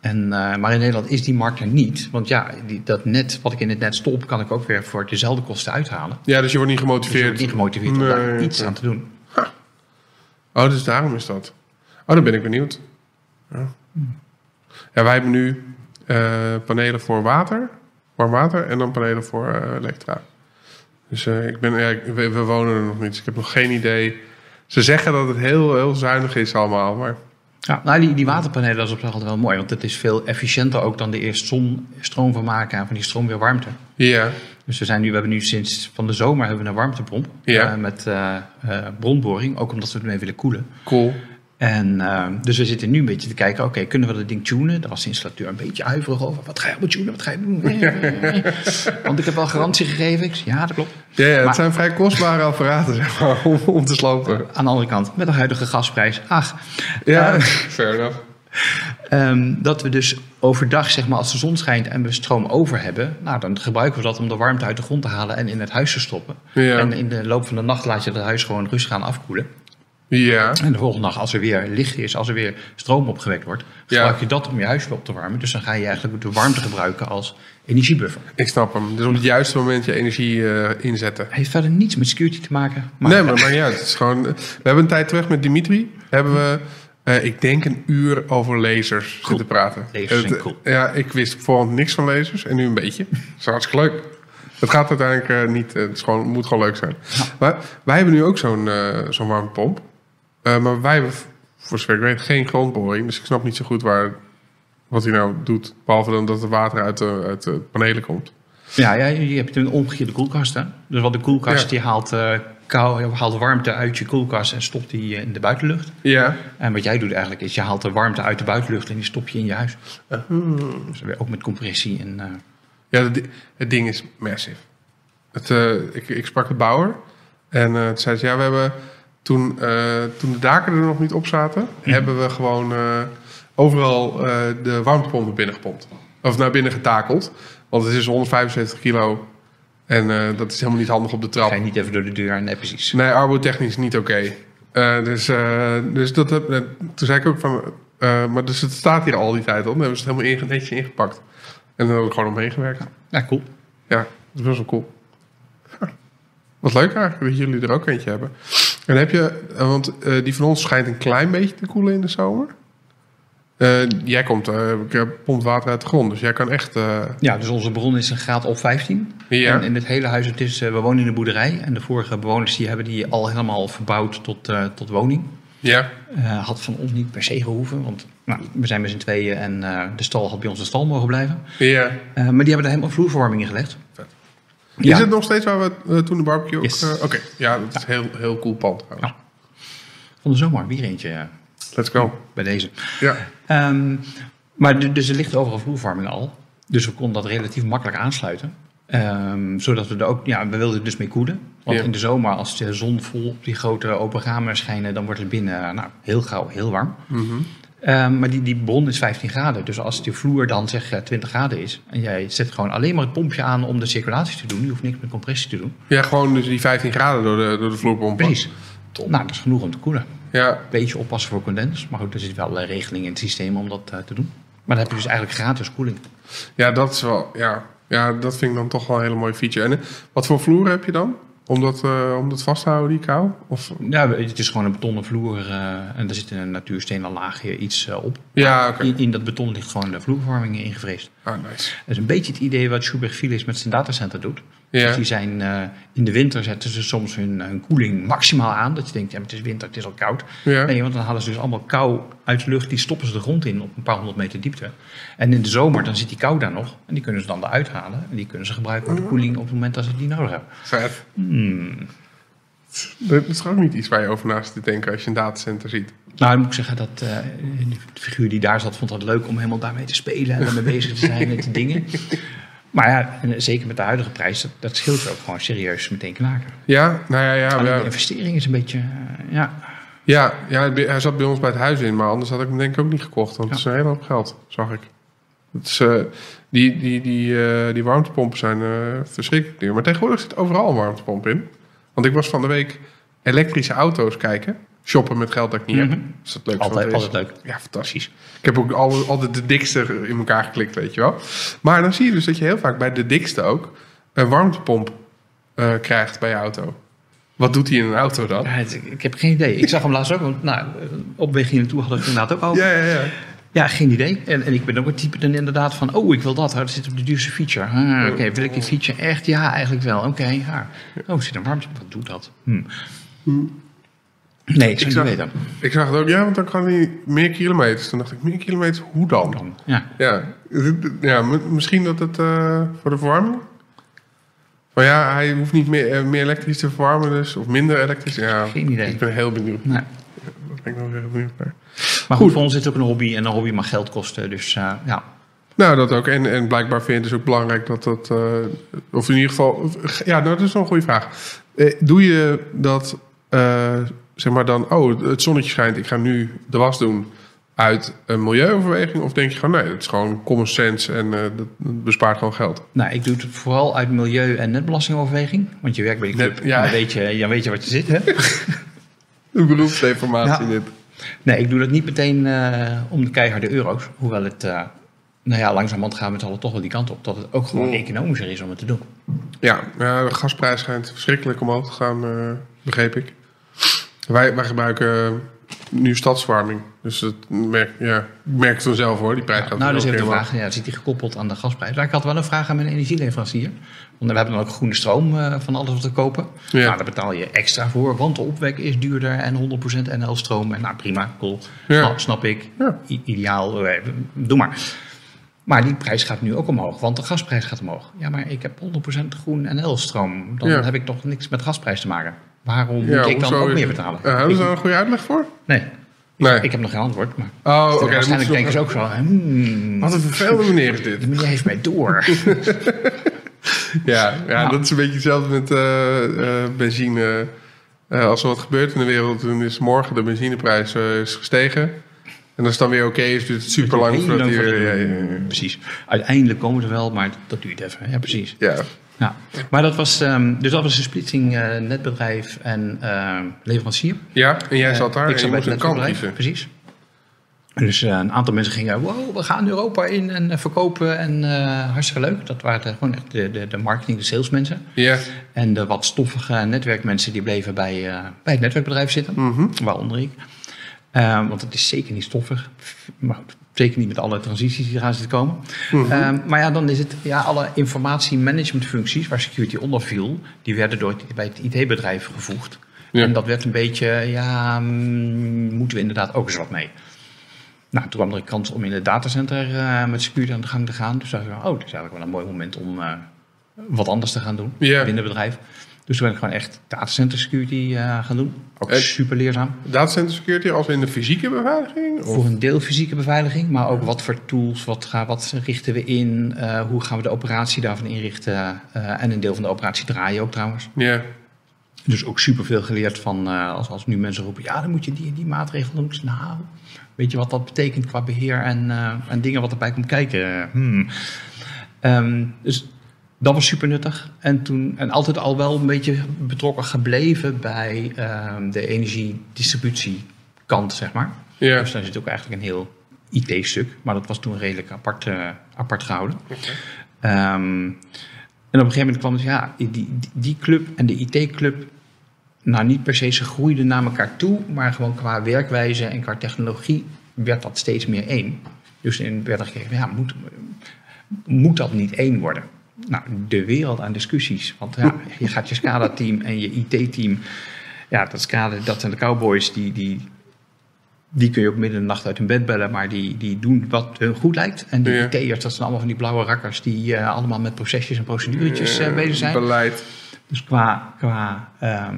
En, uh, maar in Nederland is die markt er niet. Want ja, die, dat net, wat ik in het net stop, kan ik ook weer voor dezelfde kosten uithalen. Ja, dus je wordt niet gemotiveerd. Dus je wordt niet gemotiveerd nee, om daar iets nee. aan te doen. Ha. Oh, dus daarom is dat. Oh, dan ben ik benieuwd. Ja, ja wij hebben nu panelen voor water, warm water, en dan panelen voor elektra. Dus ik ben, ja, we, we, wonen er nog niet, dus ik heb nog geen idee. Ze zeggen dat het heel, heel zuinig is allemaal, maar... Ja, nou die, die waterpanelen dat is op zich altijd wel mooi, want het is veel efficiënter ook dan de eerst zonstroom van maken en van die stroom weer warmte. Ja. Dus we, zijn nu, we hebben nu sinds van de zomer hebben we een warmtepomp ja. uh, met uh, bronboring, ook omdat we het mee willen koelen. Cool. En uh, dus we zitten nu een beetje te kijken, oké, okay, kunnen we dat ding tunen? Daar was de installateur een beetje huiverig over. Wat ga je allemaal tunen? Wat ga je doen? [LAUGHS] Want ik heb wel garantie gegeven. Ik zei, ja, dat klopt. Ja, ja het maar, zijn vrij kostbare apparaten, zeg maar, om, om, te slopen. Aan de andere kant, met de huidige gasprijs, ach. Ja, uh, [LAUGHS] fair enough. Um, dat we dus overdag, zeg maar, als de zon schijnt en we stroom over hebben, nou, dan gebruiken we dat om de warmte uit de grond te halen en in het huis te stoppen. Ja. En in de loop van de nacht laat je het huis gewoon rustig gaan afkoelen. Ja. En de volgende dag, als er weer licht is, als er weer stroom opgewekt wordt, gebruik je dat om je huis weer op te warmen. Dus dan ga je eigenlijk de warmte gebruiken als energiebuffer. Ik snap hem. Dus op het juiste moment je energie uh, inzetten. Heeft verder niets met security te maken. Maar... Nee, maar, maar ja, het is gewoon. We hebben een tijd terug met Dimitri. Hebben we, uh, ik denk, een uur over lasers cool. zitten praten. Lasers zijn cool. Ja, ik wist voorhand niks van lasers en nu een beetje. Dat is hartstikke leuk. Het gaat uiteindelijk uh, niet. Het is gewoon, moet gewoon leuk zijn. Ja. Maar wij hebben nu ook zo'n zo'n warmtepomp. Uh, maar wij hebben, voor zover ik weet, geen grondboring. Dus ik snap niet zo goed waar, wat hij nou doet. Behalve dan dat het water uit de, uit de panelen komt. Ja, ja, je hebt een omgekeerde koelkast. Hè? Dus wat de koelkast ja. die haalt, uh, kou, haalt warmte uit je koelkast en stopt die in de buitenlucht. Ja. En wat jij doet eigenlijk is, je haalt de warmte uit de buitenlucht en die stop je in je huis. Uh. Dus ook met compressie. En, uh... Ja, het, het ding is massive. Het, ik, ik sprak de bouwer en uh, zei ze, ja, we hebben toen, uh, toen de daken er nog niet op zaten, Mhm. hebben we gewoon uh, overal uh, de warmtepompen binnengepompt. Of naar binnen getakeld. Want het is 175 kilo. En dat is helemaal niet handig op de trap. Ga je niet even door de deur? Nee, precies. Nee, arbotechnisch niet oké. Okay. dus, dus dat, toen zei ik ook van... maar dus het staat hier al die tijd al. Dan hebben ze het helemaal netjes ingepakt. En dan hebben we gewoon omheen gewerkt. Ja, cool. Ja, dat is best wel cool. [LAUGHS] Wat leuk eigenlijk dat jullie er ook eentje hebben. En heb je, want uh, die van ons schijnt een klein beetje te koelen in de zomer. Uh, jij komt, uh, pompt water uit de grond, dus jij kan echt... Ja, dus onze bron is een graad op 15. Ja. En in het hele huis, het is, we wonen in een boerderij. En de vorige bewoners die hebben die al helemaal verbouwd tot, tot woning. Ja. Eh, had van ons niet per se gehoeven, want nou, we zijn met z'n tweeën en eh, de stal had bij ons de stal mogen blijven. Ja. Eh, maar die hebben daar helemaal vloerverwarming in gelegd. Vet. Is het nog steeds waar we eh, toen de barbecue. Yes. eh, Oké, ja, dat is heel, heel cool pand. Van de zomer weer eentje eh, Let's go. bij deze. Ja. Ehm, maar dus er ligt overal vloerverwarming al. Dus we konden dat relatief makkelijk aansluiten. Ehm, zodat we er ook, ja, we wilden dus mee koelen. Want Ja. in de zomer, als de zon vol op die grote open ramen schijnen, dan wordt het binnen nou, heel gauw heel warm. Mhm. Ehm, maar die, die bron is 15 graden. Dus als die vloer dan zeg eh, 20 graden is en jij zet gewoon alleen maar het pompje aan om de circulatie te doen, je hoeft niks met compressie te doen. Ja, gewoon dus die 15 graden door de, door de vloerpomp. Precies. Nou, dat is genoeg om te koelen. Ja, Beetje oppassen voor condens. Maar goed, er zit wel een regeling in het systeem om dat eh, te doen. Maar dan heb je dus eigenlijk gratis koeling. ja, dat is wel... Ja. ja, dat vind ik dan toch wel een hele mooie feature. En eh, wat voor vloer heb je dan? Om dat, eh, om dat vast te houden, die kou? Of... Ja, het is gewoon een betonnen vloer eh, en er zit een natuurstenen laagje iets eh, op. Ja. In, in dat beton ligt gewoon de vloerverwarming ingevreesd. Ah, nice. Dat is een beetje het idee wat Schubert Felix met zijn datacenter doet. Ja. Dus die zijn eh, in de winter zetten ze soms hun, hun koeling maximaal aan. Dat je denkt, ja, maar het is winter, het is al koud. Ja. Nee, want dan halen ze dus allemaal kou uit de lucht. Die stoppen ze de grond in op een paar honderd meter diepte. En in de zomer dan zit die kou daar nog. En die kunnen ze dan eruit halen. En die kunnen ze gebruiken voor de koeling op het moment dat ze die nodig hebben. Vet. Hmm. Dat is ook niet iets waar je over na zit te denken als je een datacenter ziet. Nou, dan moet ik zeggen dat eh, de figuur die daar zat, vond dat leuk om helemaal daarmee te spelen en daarmee bezig te zijn met de dingen. [LAUGHS] Maar ja, zeker met de huidige prijs, dat, dat scheelt ook gewoon serieus meteen knaken. Ja, nou ja, ja. De investering is een beetje, eh, ja. Ja, ja, hij zat bij ons bij het huis in, maar anders had ik hem denk ik ook niet gekocht. Want het is een hele hoop geld, zag ik. Het is, eh, die, die, die, eh, die warmtepompen zijn verschrikkelijk duur. Maar tegenwoordig zit overal een warmtepomp in. Want ik was van de week elektrische auto's kijken. Shoppen met geld dat ik niet Mhm. heb. Is dat leuk? Altijd, altijd leuk. Ja, fantastisch. Ik heb ook al- altijd de dikste in elkaar geklikt, weet je wel. Maar dan zie je dus dat je heel vaak bij de dikste ook een warmtepomp eh, krijgt bij je auto. Wat doet hij in een auto dan? Ja, het- ik heb geen idee. Ik zag hem laatst ook, want nou, op weg hier naartoe hadden we het inderdaad ook over. Ja, ja, ja. Ja, geen idee. En, en ik ben ook een type dan inderdaad van, oh, ik wil dat. Oh, dat zit op de duurste feature. Ah, Oké, wil ik die feature echt? Ja, eigenlijk wel. Oké, ja. Oh, zit een warmte. Wat doet dat? Hm. Nee, ik zou zag- niet weten. Ik zag het ook, ja, want dan kan hij meer kilometers. Toen dacht ik, meer kilometers, hoe dan? Dan, ja. Ja, ja misschien dat het eh, voor de verwarming? Maar ja, hij hoeft niet meer, eh, meer elektrisch te verwarmen, dus, of minder elektrisch. Ja, Geen idee. Ik ben heel benieuwd. Nee. Daar ben ik nog heel benieuwd naar. Maar goed, voor ons is het ook een hobby en een hobby mag geld kosten. Dus eh, ja, Nou, dat ook. En, en blijkbaar vind je het dus ook belangrijk dat dat... of in ieder geval... Ja, nou, dat is wel een goede vraag. Eh, doe je dat, zeg maar dan... Oh, het zonnetje schijnt, ik ga nu de was doen uit een milieuoverweging? Of denk je gewoon, nee, het is gewoon common sense en eh, dat, dat bespaart gewoon geld? nou, ik doe het vooral uit milieu- en netbelastingoverweging. Want je werkt bij de club, Net- ja. dan, weet je, dan weet je wat je zit, hè? [LAUGHS] Een beroepsdeformatie Ja. dit. Nee, ik doe dat niet meteen eh, om de keiharde euro's. Hoewel het, eh, nou ja, langzamerhand gaan we allen toch wel die kant op. Dat het ook gewoon Mm. economischer is om het te doen. Ja, ja, de gasprijs schijnt verschrikkelijk omhoog te gaan, begreep ik. Wij, wij gebruiken eh, nu stadswarming. Dus dat merk, ja, ik merk het vanzelf hoor, die prijs gaat nou, dus even de vraag, ja, zit die gekoppeld aan de gasprijs? Maar ik had wel een vraag aan mijn energieleverancier. Want we hebben dan ook groene stroom eh, van alles wat we kopen. Ja. Nou, daar betaal je extra voor, want de opwek is duurder en 100% NL-stroom. En nou, prima, cool. Ja. Nou, snap ik. Ja. Ideaal, eh, doe maar. Maar die prijs gaat nu ook omhoog, want de gasprijs gaat omhoog. Ja, maar ik heb 100% groen NL-stroom. Dan heb ik toch niks met gasprijs te maken. Waarom Ja, moet ik dan ook meer betalen? Eh, hebben ze daar een goede uitleg voor? nee, Nee. ik heb nog geen antwoord. Maar oh, oké. dan waarschijnlijk moeten denken ze ook zo. Hmm, Wat een vervelende meneer is dit. die meneer heeft mij door. [LAUGHS] [LAUGHS] Ja, ja Nou. dat is een beetje hetzelfde met eh, eh, benzine. Als er wat gebeurt in de wereld, dan is morgen de benzineprijs is gestegen. En als het dan weer oké is, duurt het super lang voordat. Ja, ja, ja. Precies. Uiteindelijk komen ze wel, maar dat duurt even. Ja, precies. Ja. Ja. Maar dat was, ehm, dus dat was de splitsing eh, netbedrijf en ehm, leverancier. ja, en jij zat daar Eh, ik en zat je bij moest een netbedrijf. Precies. Dus eh, een aantal mensen gingen, wow, we gaan Europa in en verkopen en hartstikke leuk. Dat waren de, gewoon echt de, de, de marketing, de salesmensen. Ja. En de wat stoffige netwerkmensen die bleven bij, bij het netwerkbedrijf zitten, Mhm. waaronder ik. Eh, want het is zeker niet stoffig, maar goed, zeker niet met alle transities die eraan zitten komen. Mhm. Eh, maar ja, dan is het ja, alle informatiemanagementfuncties waar security onder viel, die werden door het, bij het IT-bedrijf gevoegd. Ja. En dat werd een beetje, ja, mm, moeten we inderdaad ook eens wat mee. Nou, toen kwam er een kans om in het datacenter eh, met security aan de gang te gaan. Dus dacht ik, oh, dat is eigenlijk wel een mooi moment om eh, wat anders te gaan doen binnen het bedrijf. Dus toen ben ik gewoon echt datacenter security eh, gaan doen. Ook En- super leerzaam. Datacenter security als in de fysieke beveiliging? Of? Voor een deel fysieke beveiliging, maar ook wat voor tools, wat, gaan, wat richten we in, eh, hoe gaan we de operatie daarvan inrichten. eh, en een deel van de operatie draaien ook trouwens. Ja. Dus ook superveel geleerd van, eh, als, als nu mensen roepen, ja, dan moet je die en die maatregel doen. Nou, weet je wat dat betekent qua beheer en, eh, en dingen wat erbij komt kijken? Hmm. Ehm, dus dat was super nuttig. En, toen, en altijd al wel een beetje betrokken gebleven bij ehm, de energiedistributiekant, zeg maar. Ja. Dus daar zit ook eigenlijk een heel IT-stuk. Maar dat was toen redelijk apart, eh, apart gehouden. Ehm, en op een gegeven moment kwam het, ja, die, die, die club en de IT-club, nou niet per se, ze groeiden naar elkaar toe, maar gewoon qua werkwijze en qua technologie werd dat steeds meer één. Dus in werd er gekeken, ja, moet, moet dat niet één worden? Nou, de wereld aan discussies. Want ja, je gaat je SCADA-team en je IT-team, ja, dat SCADA, dat zijn de cowboys, die, die, die kun je ook midden in de nacht uit hun bed bellen, maar die, die doen wat hun goed lijkt. En die Ja. IT'ers, dat zijn allemaal van die blauwe rakkers die eh, allemaal met procesjes en proceduretjes Eh, bezig zijn. Beleid. Dus qua, qua ehm,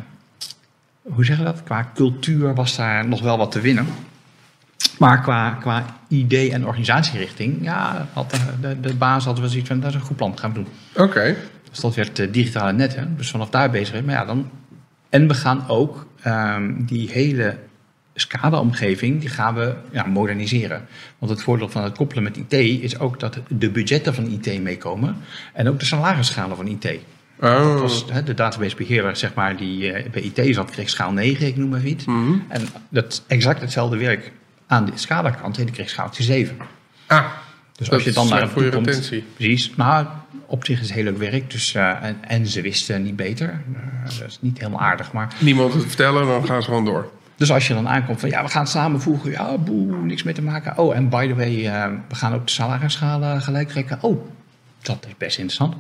hoe zeg je dat? Qua cultuur was daar nog wel wat te winnen. Maar qua, qua idee en organisatierichting, ja, had de, de, de baas had wel zoiets van, dat is een goed plan, dat gaan we doen. Oké. Dus dat werd eh, digitale netten, dus vanaf daar bezig. Maar ja, dan, en we gaan ook ehm, die hele SCADA-omgeving, die gaan we ja, moderniseren. Want het voordeel van het koppelen met IT is ook dat de budgetten van IT meekomen. En ook de salarisschalen van IT. Oh. Dat was hè, de databasebeheerder, zeg maar, die eh, bij IT zat, kreeg schaal 9, ik noem maar iets. Mhm. En dat exact hetzelfde werk aan de SCADA-kant, hè, die kreeg schaaltje 7. Ah, Dus Dat als je dan naar voor je komt, retentie. precies. Nou, op zich is het heel leuk werk. Dus, eh, en, en ze wisten niet beter. Eh, dat is niet helemaal aardig. Maar, niemand het vertellen, dan gaan ze gewoon door. dus als je dan aankomt van ja, we gaan samenvoegen. Ja, boe, niks mee te maken. Oh, en by the way, eh, we gaan ook de salarisschalen gelijk trekken. Oh, dat is best interessant.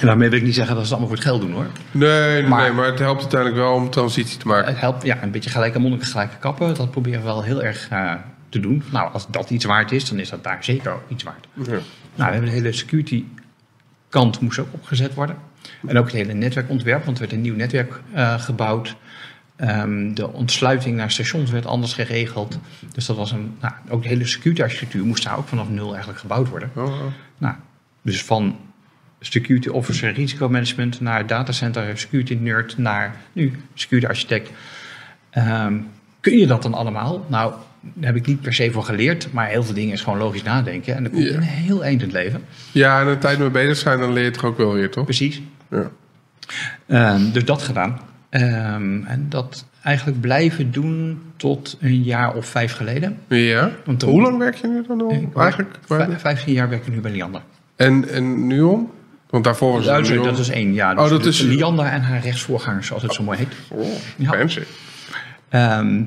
En daarmee wil ik niet zeggen dat ze het allemaal voor het geld doen hoor. Nee, nee, Maar- nee, maar het helpt uiteindelijk wel om transitie te maken. Het helpt, ja, een beetje gelijke monniken, gelijke kappen. Dat proberen we wel heel erg eh, te doen. Nou, als dat iets waard is, dan is dat daar zeker ook iets waard. Ja. Nou, we hebben de hele security kant moest ook opgezet worden. En ook het hele netwerkontwerp, want er werd een nieuw netwerk eh, gebouwd. Ehm, de ontsluiting naar stations werd anders geregeld. Dus dat was een, nou, ook de hele security architectuur moest daar ook vanaf nul eigenlijk gebouwd worden. Oh, oh. Nou, dus van security officer risicomanagement naar datacenter security nerd naar nu security architect. Ehm, kun je dat dan allemaal? Nou, daar heb ik niet per se voor geleerd, maar heel veel dingen is gewoon logisch nadenken. En dan kom je Ja. een heel eind in het leven. Ja, en een tijd mee bezig zijn, dan leer je het toch ook wel weer, toch? Precies. Ja. Ehm, dus dat gedaan. Ehm, en dat eigenlijk blijven doen tot een jaar of vijf geleden. ja. Want Hoe lang werk je nu dan al? Eigenlijk? Vijf- Vijftien jaar werk ik nu bij Liander. En, en nu om? Want daarvoor was Oh, het sorry, dat is één. Ja, Oh, dat dus is- Liander en haar rechtsvoorganger, zoals het zo mooi heet. Oh, Ja. fancy. Ehm,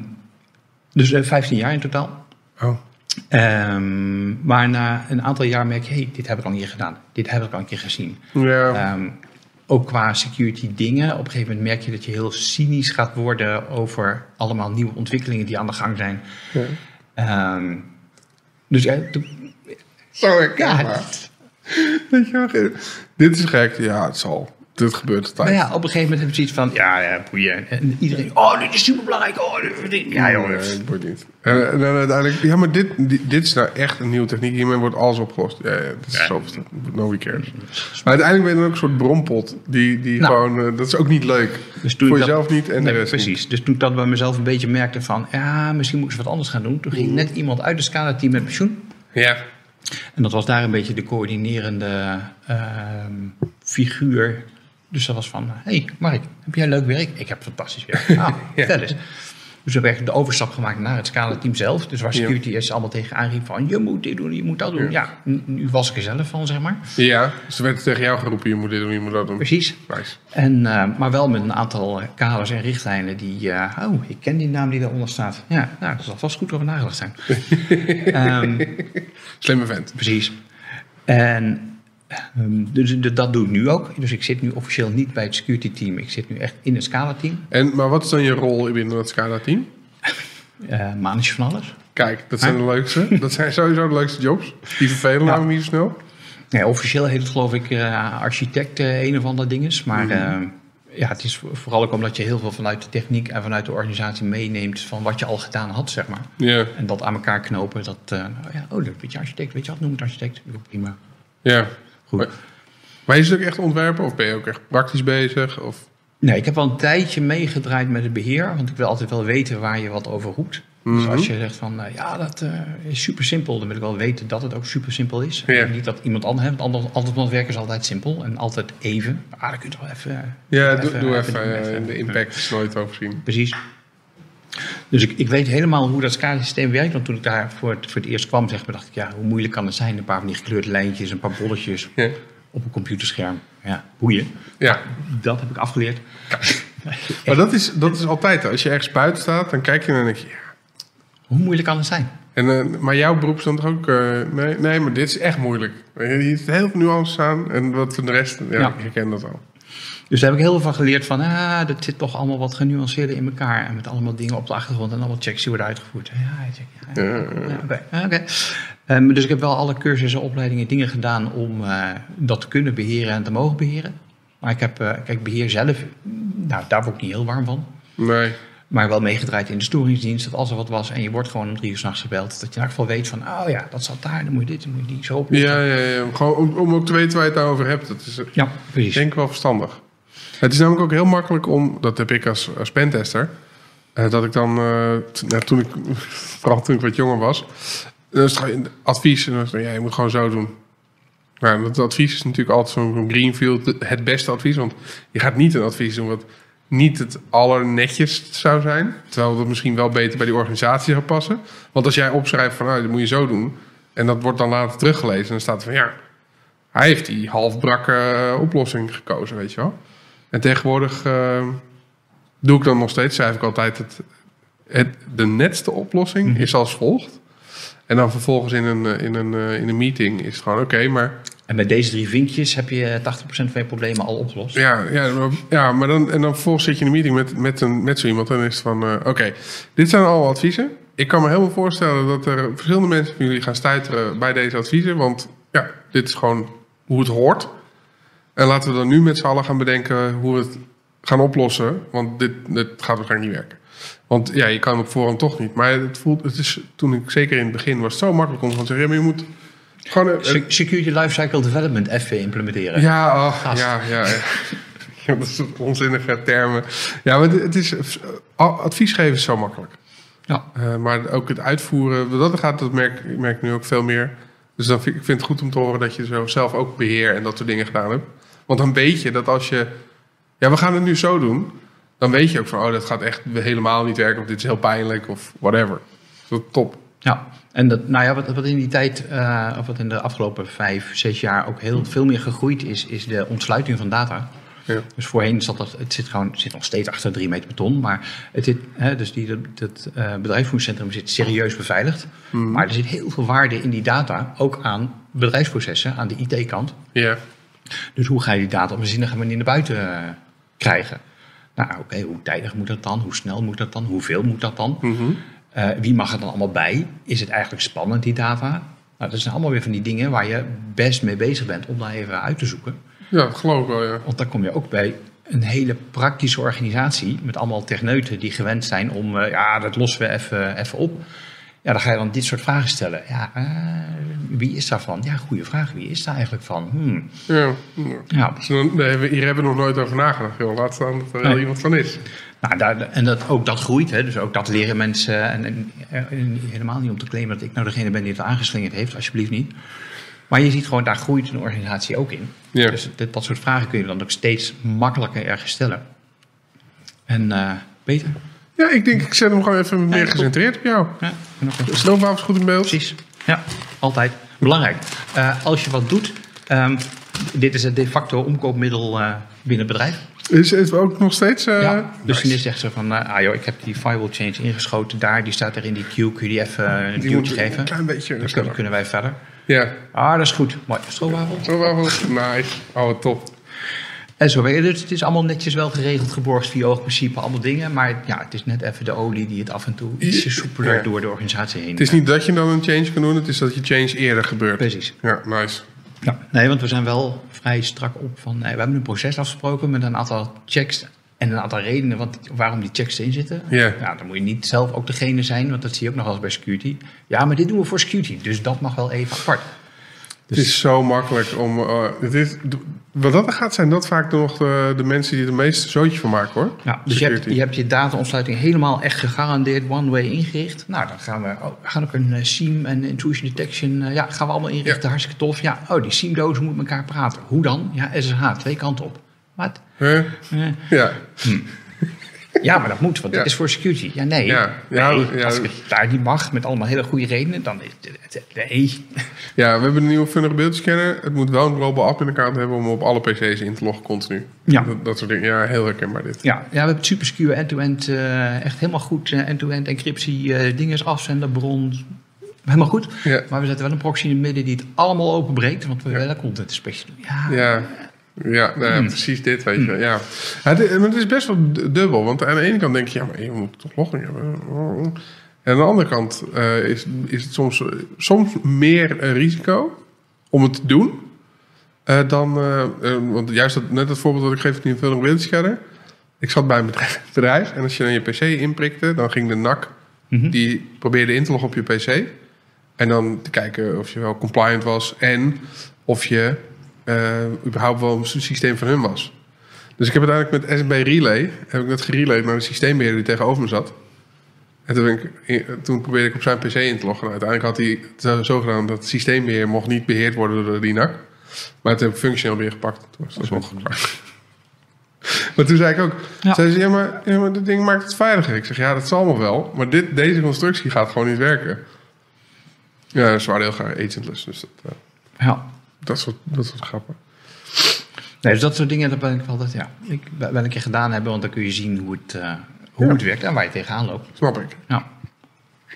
dus eh, 15 jaar in totaal. Oh. Ehm, maar na een aantal jaar merk je, hey, dit heb ik al een keer gedaan. Dit heb ik al een keer gezien. Ja. Ehm, ook qua security dingen. Op een gegeven moment merk je dat je heel cynisch gaat worden over allemaal nieuwe ontwikkelingen die aan de gang zijn. Ja. Dus ja, toen- Zo herkenbaar. [LAUGHS] Weet je wel, dit is gek. Ja, het zal. Dit gebeurt altijd. maar ja, op een gegeven moment heb je zoiets van, ja, ja boeien. En iedereen, oh, dit is superbelangrijk. Oh, dit, dit- ja, joh. Nee, het wordt niet. En, en dan uiteindelijk, ja, maar dit, dit, dit is nou echt een nieuwe techniek. Hiermee wordt alles opgelost. Ja, ja, dit is zo Nobody cares. Maar uiteindelijk ben je dan ook een soort brompot. Die, die Nou. gewoon, eh, dat is ook niet leuk. Dus Voor dat- jezelf niet en Nee, de rest precies. Dus toen ik dat bij mezelf een beetje merkte van, ja, misschien moet ik eens wat anders gaan doen. Toen ging net iemand uit de Scala-team met pensioen. Ja. En dat was daar een beetje de coördinerende ehm, figuur. Dus dat was van, hé hey Mark, heb jij leuk werk? Ik heb fantastisch werk. Ah, [LAUGHS] vertel eens. Dus we hebben de overstap gemaakt naar het Scala-team zelf. Dus waar security is allemaal tegen aanriep van, je moet dit doen, je moet dat doen. Ja, nu was ik er zelf van, zeg maar. Ja, dus er werd tegen jou geroepen, je moet dit doen, je moet dat doen. Precies. Nice. En, eh, maar wel met een aantal kaders en richtlijnen die... eh, oh, ik ken die naam die daaronder staat. Ja, nou, dat zal vast goed over nagedacht zijn. [LAUGHS] Ehm, Slimme vent. precies. En Ehm, dus dat doe ik nu ook. Dus ik zit nu officieel niet bij het security team. Ik zit nu echt in het Scala team. En, maar wat is dan je rol binnen het SCADA-team? [LAUGHS] Eh manage van alles. Kijk, dat zijn de leukste. [LAUGHS] Dat zijn sowieso de leukste jobs. Die vervelen Ja. namelijk niet zo snel. Officieel heet het geloof ik eh, architect eh, een of ander dinges. Maar Mhm. eh, ja, het is vo- vooral ook omdat je heel veel vanuit de techniek en vanuit de organisatie meeneemt van wat je al gedaan had, zeg maar. Ja, En dat aan elkaar knopen. Dat, nou ja, oh, dat weet je architect, weet je wat, noem het architect. Prima. ja. Goed. Maar, maar is het ook echt ontwerpen of ben je ook echt praktisch bezig? Of, Nee, ik heb al een tijdje meegedraaid met het beheer, want ik wil altijd wel weten waar je wat over roept. Dus Mhm. als je zegt van, eh, ja, dat eh, is super simpel, dan wil ik wel weten dat het ook super simpel is. Ja. En niet dat iemand anders heeft, want anders, anders werken is altijd simpel en altijd even. Ah, dan kun je toch wel even... ja, even- doe, doe even even. eh, even- de impact is nooit overzien. Precies. Dus ik, ik weet helemaal hoe dat SCADA-systeem werkt. Want toen ik daar voor het, voor het eerst kwam, zeg maar, dacht ik, ja, hoe moeilijk kan het zijn? Een paar van die gekleurde lijntjes, een paar bolletjes Ja. op een computerscherm. Ja, boeien. ja. Dat heb ik afgeleerd. [LAUGHS] Maar dat is, dat is altijd. Als je ergens buiten staat, dan kijk je en dan denk je... Ja. Hoe moeilijk kan het zijn? En, eh, maar jouw beroep is dan toch ook... eh, nee, nee, maar dit is echt moeilijk. Hier zit heel veel nuances aan. En wat van de rest... Ja, Ja. ik herken dat al. Dus daar heb ik heel veel van geleerd van, ah, dat zit toch allemaal wat genuanceerder in elkaar. En met allemaal dingen op de achtergrond en allemaal checks die worden uitgevoerd. Ja, ja, Ja, ja, oké. Ehm, dus ik heb wel alle cursussen, opleidingen, dingen gedaan om eh, dat te kunnen beheren en te mogen beheren. Maar ik heb, eh, kijk, beheer zelf, nou, daar word ik niet heel warm van. Nee. Maar wel meegedraaid in de storingsdienst, dat als er wat was en je wordt gewoon om drie uur s'nachts gebeld, dat je in elk geval weet van, oh ja, dat zat daar, dan moet je dit, dan moet je die zo oplossen. Ja, ja, ja. Gewoon om, om ook te weten waar je het nou over hebt. Dat is Ja, precies. denk ik wel verstandig. Het is namelijk ook heel makkelijk om... Dat heb ik als, als pentester. eh, dat ik dan... eh, nou, toen ik... [LAUGHS] Vooral toen ik wat jonger was. Advies. En dan het, ja, je moet gewoon zo doen. Nou, dat advies is natuurlijk altijd zo'n greenfield. Het beste advies. Want je gaat niet een advies doen wat niet het allernetjes zou zijn. Terwijl dat misschien wel beter bij die organisatie zou passen. Want als jij opschrijft van... Nou, dat moet je zo doen. En dat wordt dan later teruggelezen. En dan staat er van... Ja, hij heeft die halfbrakke eh, oplossing gekozen, weet je wel. En tegenwoordig eh, doe ik dan nog steeds, schrijf ik altijd, het, het, de netste oplossing is als volgt. En dan vervolgens in een, eh, in een, eh, in een meeting is het gewoon oké, maar En met deze drie vinkjes heb je 80% van je problemen al opgelost. ja, ja, maar, ja, maar dan, en dan vervolgens zit je in een meeting met, met, een, met zo iemand en is het van eh, oké, dit zijn al adviezen. Ik kan me helemaal voorstellen dat er verschillende mensen van jullie gaan stuiteren bij deze adviezen, want ja, dit is gewoon hoe het hoort. En laten we dan nu met z'n allen gaan bedenken hoe we het gaan oplossen. Want dit, dit gaat waarschijnlijk niet werken. Want ja, je kan op voorhand toch niet. Maar het voelt, het is, toen ik zeker in het begin was het zo makkelijk om te zeggen, ja, maar je moet gewoon... een- Se- Security Lifecycle Development even implementeren. ja, oh, ja, ja. [LAUGHS] ja. dat is onzinnige termen. Ja, maar het is, advies geven is zo makkelijk. Ja. Eh, maar ook het uitvoeren, wat dat gaat, dat merk ik merk ik nu ook veel meer. Dus dan vind, ik vind het goed om te horen dat je zo zelf ook beheer en dat soort dingen gedaan hebt. Want dan weet je dat als je, ja, we gaan het nu zo doen, dan weet je ook van, oh, dat gaat echt helemaal niet werken, of dit is heel pijnlijk, of whatever. Dat is top. Ja, en dat, nou ja, wat, wat in die tijd, eh, of wat in de afgelopen vijf, zes jaar ook heel veel meer gegroeid is, is de ontsluiting van data. Ja. Dus voorheen zat dat, het zit gewoon, het zit nog steeds achter drie meter beton, maar het zit, hè, dus die, dat, dat eh, bedrijfsvoeringscentrum zit serieus beveiligd. Maar er zit heel veel waarde in die data, ook aan bedrijfsprocessen, aan de IT-kant. Ja, Dus hoe ga je die data op een zinnige manier naar buiten eh, krijgen? Nou, oké, hoe tijdig moet dat dan? Hoe snel moet dat dan? Hoeveel moet dat dan? Mhm. Eh, wie mag er dan allemaal bij? Is het eigenlijk spannend, die data? Nou, dat zijn allemaal weer van die dingen waar je best mee bezig bent om daar even uit te zoeken. ja dat geloof ik wel, ja. Want dan kom je ook bij een hele praktische organisatie met allemaal techneuten die gewend zijn om, eh, ja, dat lossen we even, even op. Ja, dan ga je dan dit soort vragen stellen. Ja, eh, wie is daarvan? Ja, goede vraag. Wie is daar eigenlijk van? Hmm. ja. Ja, Dus dan, daar hier hebben we nog nooit over nagedacht. Joh. Laat staan dat er Nee. iemand van is. Nou, daar, en dat, ook dat groeit, hè? dus ook dat leren mensen. En, en, en helemaal niet om te claimen dat ik nou degene ben die het aangeslingerd heeft, alsjeblieft niet. Maar je ziet gewoon, daar groeit een organisatie ook in. Ja. Dus dit, dat soort vragen kun je dan ook steeds makkelijker ergens stellen. En eh Peter? Ja, ik denk, ik zet hem gewoon even meer gecentreerd op jou. Ja, is goed in beeld. precies. Ja, altijd. Belangrijk. Eh, als je wat doet, ehm, dit is het de facto omkoopmiddel eh, binnen het bedrijf. Is het ook nog steeds... eh, Ja, dus nice. dan zegt ze van, ah joh, ik heb die firewall change ingeschoten daar, die staat er in die queue, kun je die even een duwtje geven? een klein beetje Dan kunnen wij verder. Ja. Ah, dat is goed. Mooi. Stroopwafel. Zo wel Nice. Oh, top. En zo weet je dus. Het is allemaal netjes wel geregeld, geborgd via oogprincipe, allemaal dingen. Maar ja, het is net even de olie die het af en toe ietsje soepeler Ja. door de organisatie heen. Het is niet dat je dan een change kan doen, het is dat je change eerder gebeurt. Precies. Ja, nice. Ja. Nee, want we zijn wel vrij strak op van... Nee, we hebben een proces afgesproken met een aantal checks en een aantal redenen want, waarom die checks erin zitten. Ja. Ja, dan moet je niet zelf ook degene zijn, want dat zie je ook nog wel eens bij security. Ja, maar dit doen we voor security, dus dat mag wel even apart. Het is zo makkelijk om. eh, het is, wat dat gaat, zijn dat vaak nog de, de mensen die er meeste zootje van maken hoor. Ja, dus je hebt, je hebt je data-ontsluiting helemaal echt gegarandeerd one-way ingericht. Nou, dan gaan we, oh, we gaan ook een eh, SIEM en intrusion detection. eh, ja, gaan we allemaal inrichten. Ja. Hartstikke tof. Ja, oh, die SIEM-dozen moeten met elkaar praten. Hoe dan? Ja, SSH, twee kanten op. Wat? Huh? Ja, ja, maar dat moet, want dat is voor security. Ja, nee. Ja, ja, nee, ja. Als het daar niet mag, met allemaal hele goede redenen, dan is het... Nee. ja, we hebben een nieuwe vulnerability scanner. Het moet wel een global admin account hebben om op alle PC's in te loggen continu. Ja. Dat, dat soort dingen. Ja, heel herkenbaar dit. Ja, ja, we hebben super secure end-to-end, eh, echt helemaal goed. eh, end-to-end encryptie, eh dingen afzender, bron, helemaal goed. Ja. Maar we zetten wel een proxy in het midden die het allemaal openbreekt, want we willen content special. Ja, Ja, ja, nou ja, Hmm. precies dit, weet je wel. Ja. Dit- maar het is best wel du- dubbel. Want aan de ene kant denk je, ja, maar je moet toch logging hebben. En aan de andere kant eh, is, is het soms, soms meer een risico om het te doen. eh, dan, eh, eh, want juist dat, net het voorbeeld dat ik geef van die vulnerability scanner. Ik zat bij een bedrijf, [LAUGHS] bedrijf en als je dan je PC inprikte, dan ging de NAC, Mhm. die probeerde in te loggen op je PC. En dan te kijken of je wel compliant was en of je eh, überhaupt wel een systeem van hun was. Dus ik heb uiteindelijk met SB Relay, heb ik dat gerelayed naar de systeembeheerder die tegenover me zat. En toen, ben ik, toen probeerde ik op zijn PC in te loggen. Nou, uiteindelijk had hij het zo- gedaan dat het systeembeheer mocht niet beheerd worden door de NAC. Maar toen heb ik functioneel weer gepakt. Toen was dat wel. Maar toen zei ik ook, Ja. zei ze, ja maar, ja, maar dit ding maakt het veiliger. Ik zeg, ja, dat zal allemaal wel. Maar dit, deze constructie gaat gewoon niet werken. Ja, ze waren heel graag agentless. Dus dat, eh, Ja. Dat, soort, dat soort grappen. Nee, dus dat soort dingen, dat ben ik wel, dat, ja, ik wel een keer gedaan hebben, want dan kun je zien hoe het, eh, hoe Ja. het werkt en waar je tegenaan loopt. Snap ik. Ja.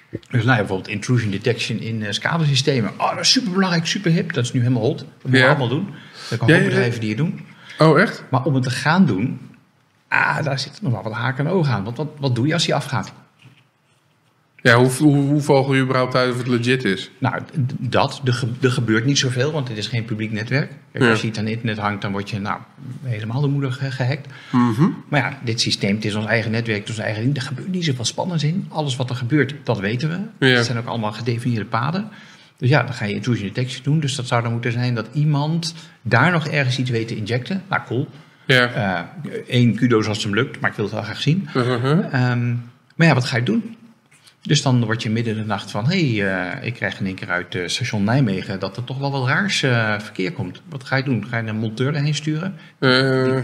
Dus nou ja, bijvoorbeeld intrusion detection in uh, SCADA-systemen. Oh, dat is super belangrijk, super hip. Dat is nu helemaal hot. Dat moeten Ja. we allemaal doen. Er zijn ja, bedrijven die het doen. Oh, echt? Maar om het te gaan doen, ah, daar zitten nog wel wat haken en ogen aan. Want wat, wat doe je als die afgaat? Ja, hoe, hoe, hoe vogel je überhaupt uit of het legit is? Nou, dat. Er, ge- er gebeurt niet zoveel, want het is geen publiek netwerk. Kijk. Als je het aan internet hangt, dan word je nou, helemaal de moeder ge- gehackt. Mhm. Maar ja, dit systeem, het is ons eigen netwerk, het is ons eigen ding. Er gebeurt niet zoveel spannends in. Alles wat er gebeurt, dat weten we. Ja. Het zijn ook allemaal gedefinieerde paden. Dus ja, dan ga je intrusion detection doen. Dus dat zou dan moeten zijn dat iemand daar nog ergens iets weet te injecten. Nou, cool. Ja. Eén kudo's als het hem lukt, maar ik wil het wel graag zien. Uh-huh. Ehm, maar ja, wat ga je doen? Dus dan word je midden in de nacht van... hé, hey, eh, ik krijg in één keer uit eh, station Nijmegen... dat er toch wel wat raars eh, verkeer komt. Wat ga je doen? Ga je een monteur erheen sturen?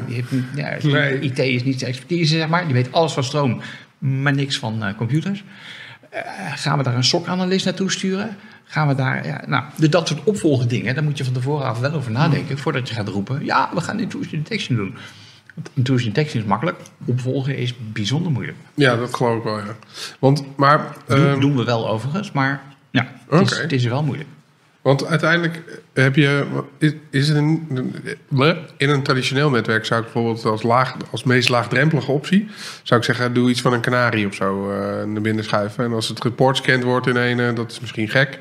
Die heeft, niet- ja, Nee. IT is niet zijn expertise, zeg maar. Die weet alles van stroom, maar niks van computers. Gaan we daar een SOC-analyst naartoe sturen? Gaan we daar... Ja, nou, dus dat soort opvolgdingen, daar moet je van tevoren af wel over nadenken... voordat je gaat roepen, ja, we gaan intrusion detection doen. Intrusion detection is makkelijk, opvolgen is bijzonder moeilijk. ja, dat geloof ik wel, ja. Want, maar... Doen, ehm, doen we wel overigens, maar ja, het, is, het is wel moeilijk. Want uiteindelijk heb je. Is, is het een, in een traditioneel netwerk zou ik bijvoorbeeld als, laag, als meest laagdrempelige optie. zou ik zeggen: doe iets van een kanarie of zo eh, naar binnen schuiven. En als het report scant wordt in een, eh, dat is misschien gek.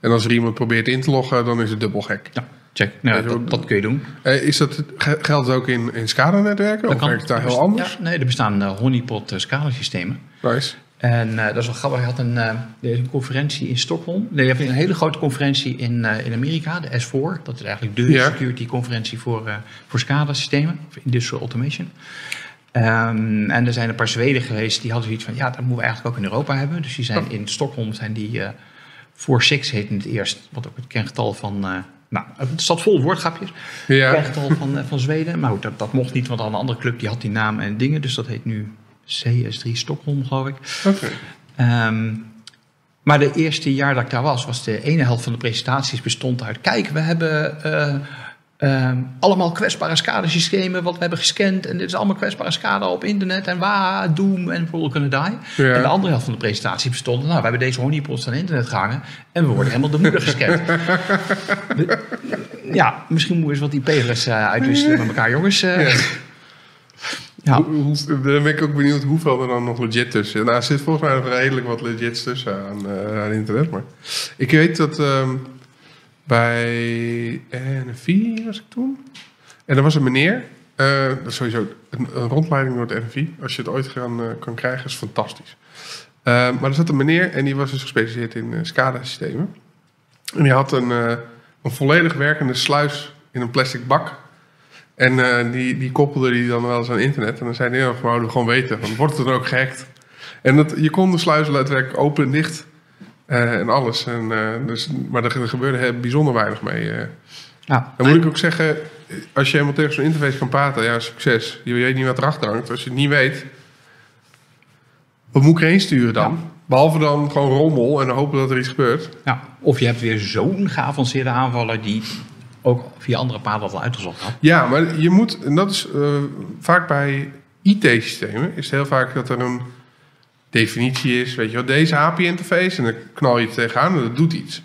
En als er iemand probeert in te loggen, dan is het dubbel gek. Ja, check. Nou, dat, dat kun je doen. Eh, is dat, ge- geldt het ook in, in SCADA-netwerken? Of werkt het daar heel anders? Ja, nee, er bestaan eh, honeypot uh, scala-systemen. Nice. En eh, dat is wel grappig. Je had een, eh, er is een conferentie in Stockholm. Nee, je hebt een hele grote conferentie in, eh, in Amerika, de S4. Dat is eigenlijk de Ja. security conferentie voor, eh voor SCADA-systemen, voor industrial automation. Ehm, en er zijn een paar Zweden geweest die hadden zoiets van, ja, dat moeten we eigenlijk ook in Europa hebben. Dus die zijn Oh. in Stockholm zijn die eh 4-6 heette het eerst, wat ook het kerngetal van, eh, nou, het zat vol woordgrapjes. Ja. kerngetal van, eh, van Zweden. Maar goed, dat, dat mocht niet, want al een andere club die had die naam en dingen. Dus dat heet nu CS3 Stockholm, geloof ik. Oké. Ehm, maar de eerste jaar dat ik daar was, was de ene helft van de presentaties bestond uit... Kijk, we hebben eh, Ehm, allemaal kwetsbare SCADA-systemen wat we hebben gescand. En dit is allemaal kwetsbare SCADA op internet. En waar, Doom en People Gonna Die. Ja. En de andere helft van de presentatie bestond... Nou, we hebben deze honeypots aan internet gehangen. En we worden helemaal de moeder gescand. [LAUGHS] We- ja, misschien moeten we eens wat IP-adres eh, uitwisselen met elkaar, jongens. Eh, Ja. ja. Hoe- hoe- Dan ben ik ook benieuwd hoeveel er dan nog legit tussen. Nou, er zit volgens mij nog redelijk wat legit tussen aan, eh, aan internet. Maar ik weet dat ehm, bij NFI was ik toen. En er was een meneer. eh, dat is sowieso een, rondleiding door het NFI. Als je het ooit kan, eh, kan krijgen, is fantastisch. Eh, maar er zat een meneer en die was dus gespecialiseerd in SCADA-systemen. En die had een, een volledig werkende sluis in een plastic bak. En die, die koppelde die dan wel eens aan internet. En dan zei hij, ja, we gewoon weten, want wordt het dan ook gehackt? En dat, je kon de sluis daadwerkelijk open en dicht en alles. En, eh, dus, maar er, gebeurde bijzonder weinig mee. eh. Ja. Dan moet ik ook zeggen, als je helemaal tegen zo'n interface kan praten, ja, succes. Je weet niet wat erachter hangt. Als je het niet weet, wat moet ik erheen sturen dan? Ja. Behalve dan gewoon rommel en hopen dat er iets gebeurt. Ja, of je hebt weer zo'n geavanceerde aanvaller die ook via andere paden al uitgezocht had. Ja, maar je moet, en dat is eh, vaak bij IT-systemen, is het heel vaak dat er een definitie is, weet je wel, deze API-interface, en dan knal je het tegenaan en dat doet iets.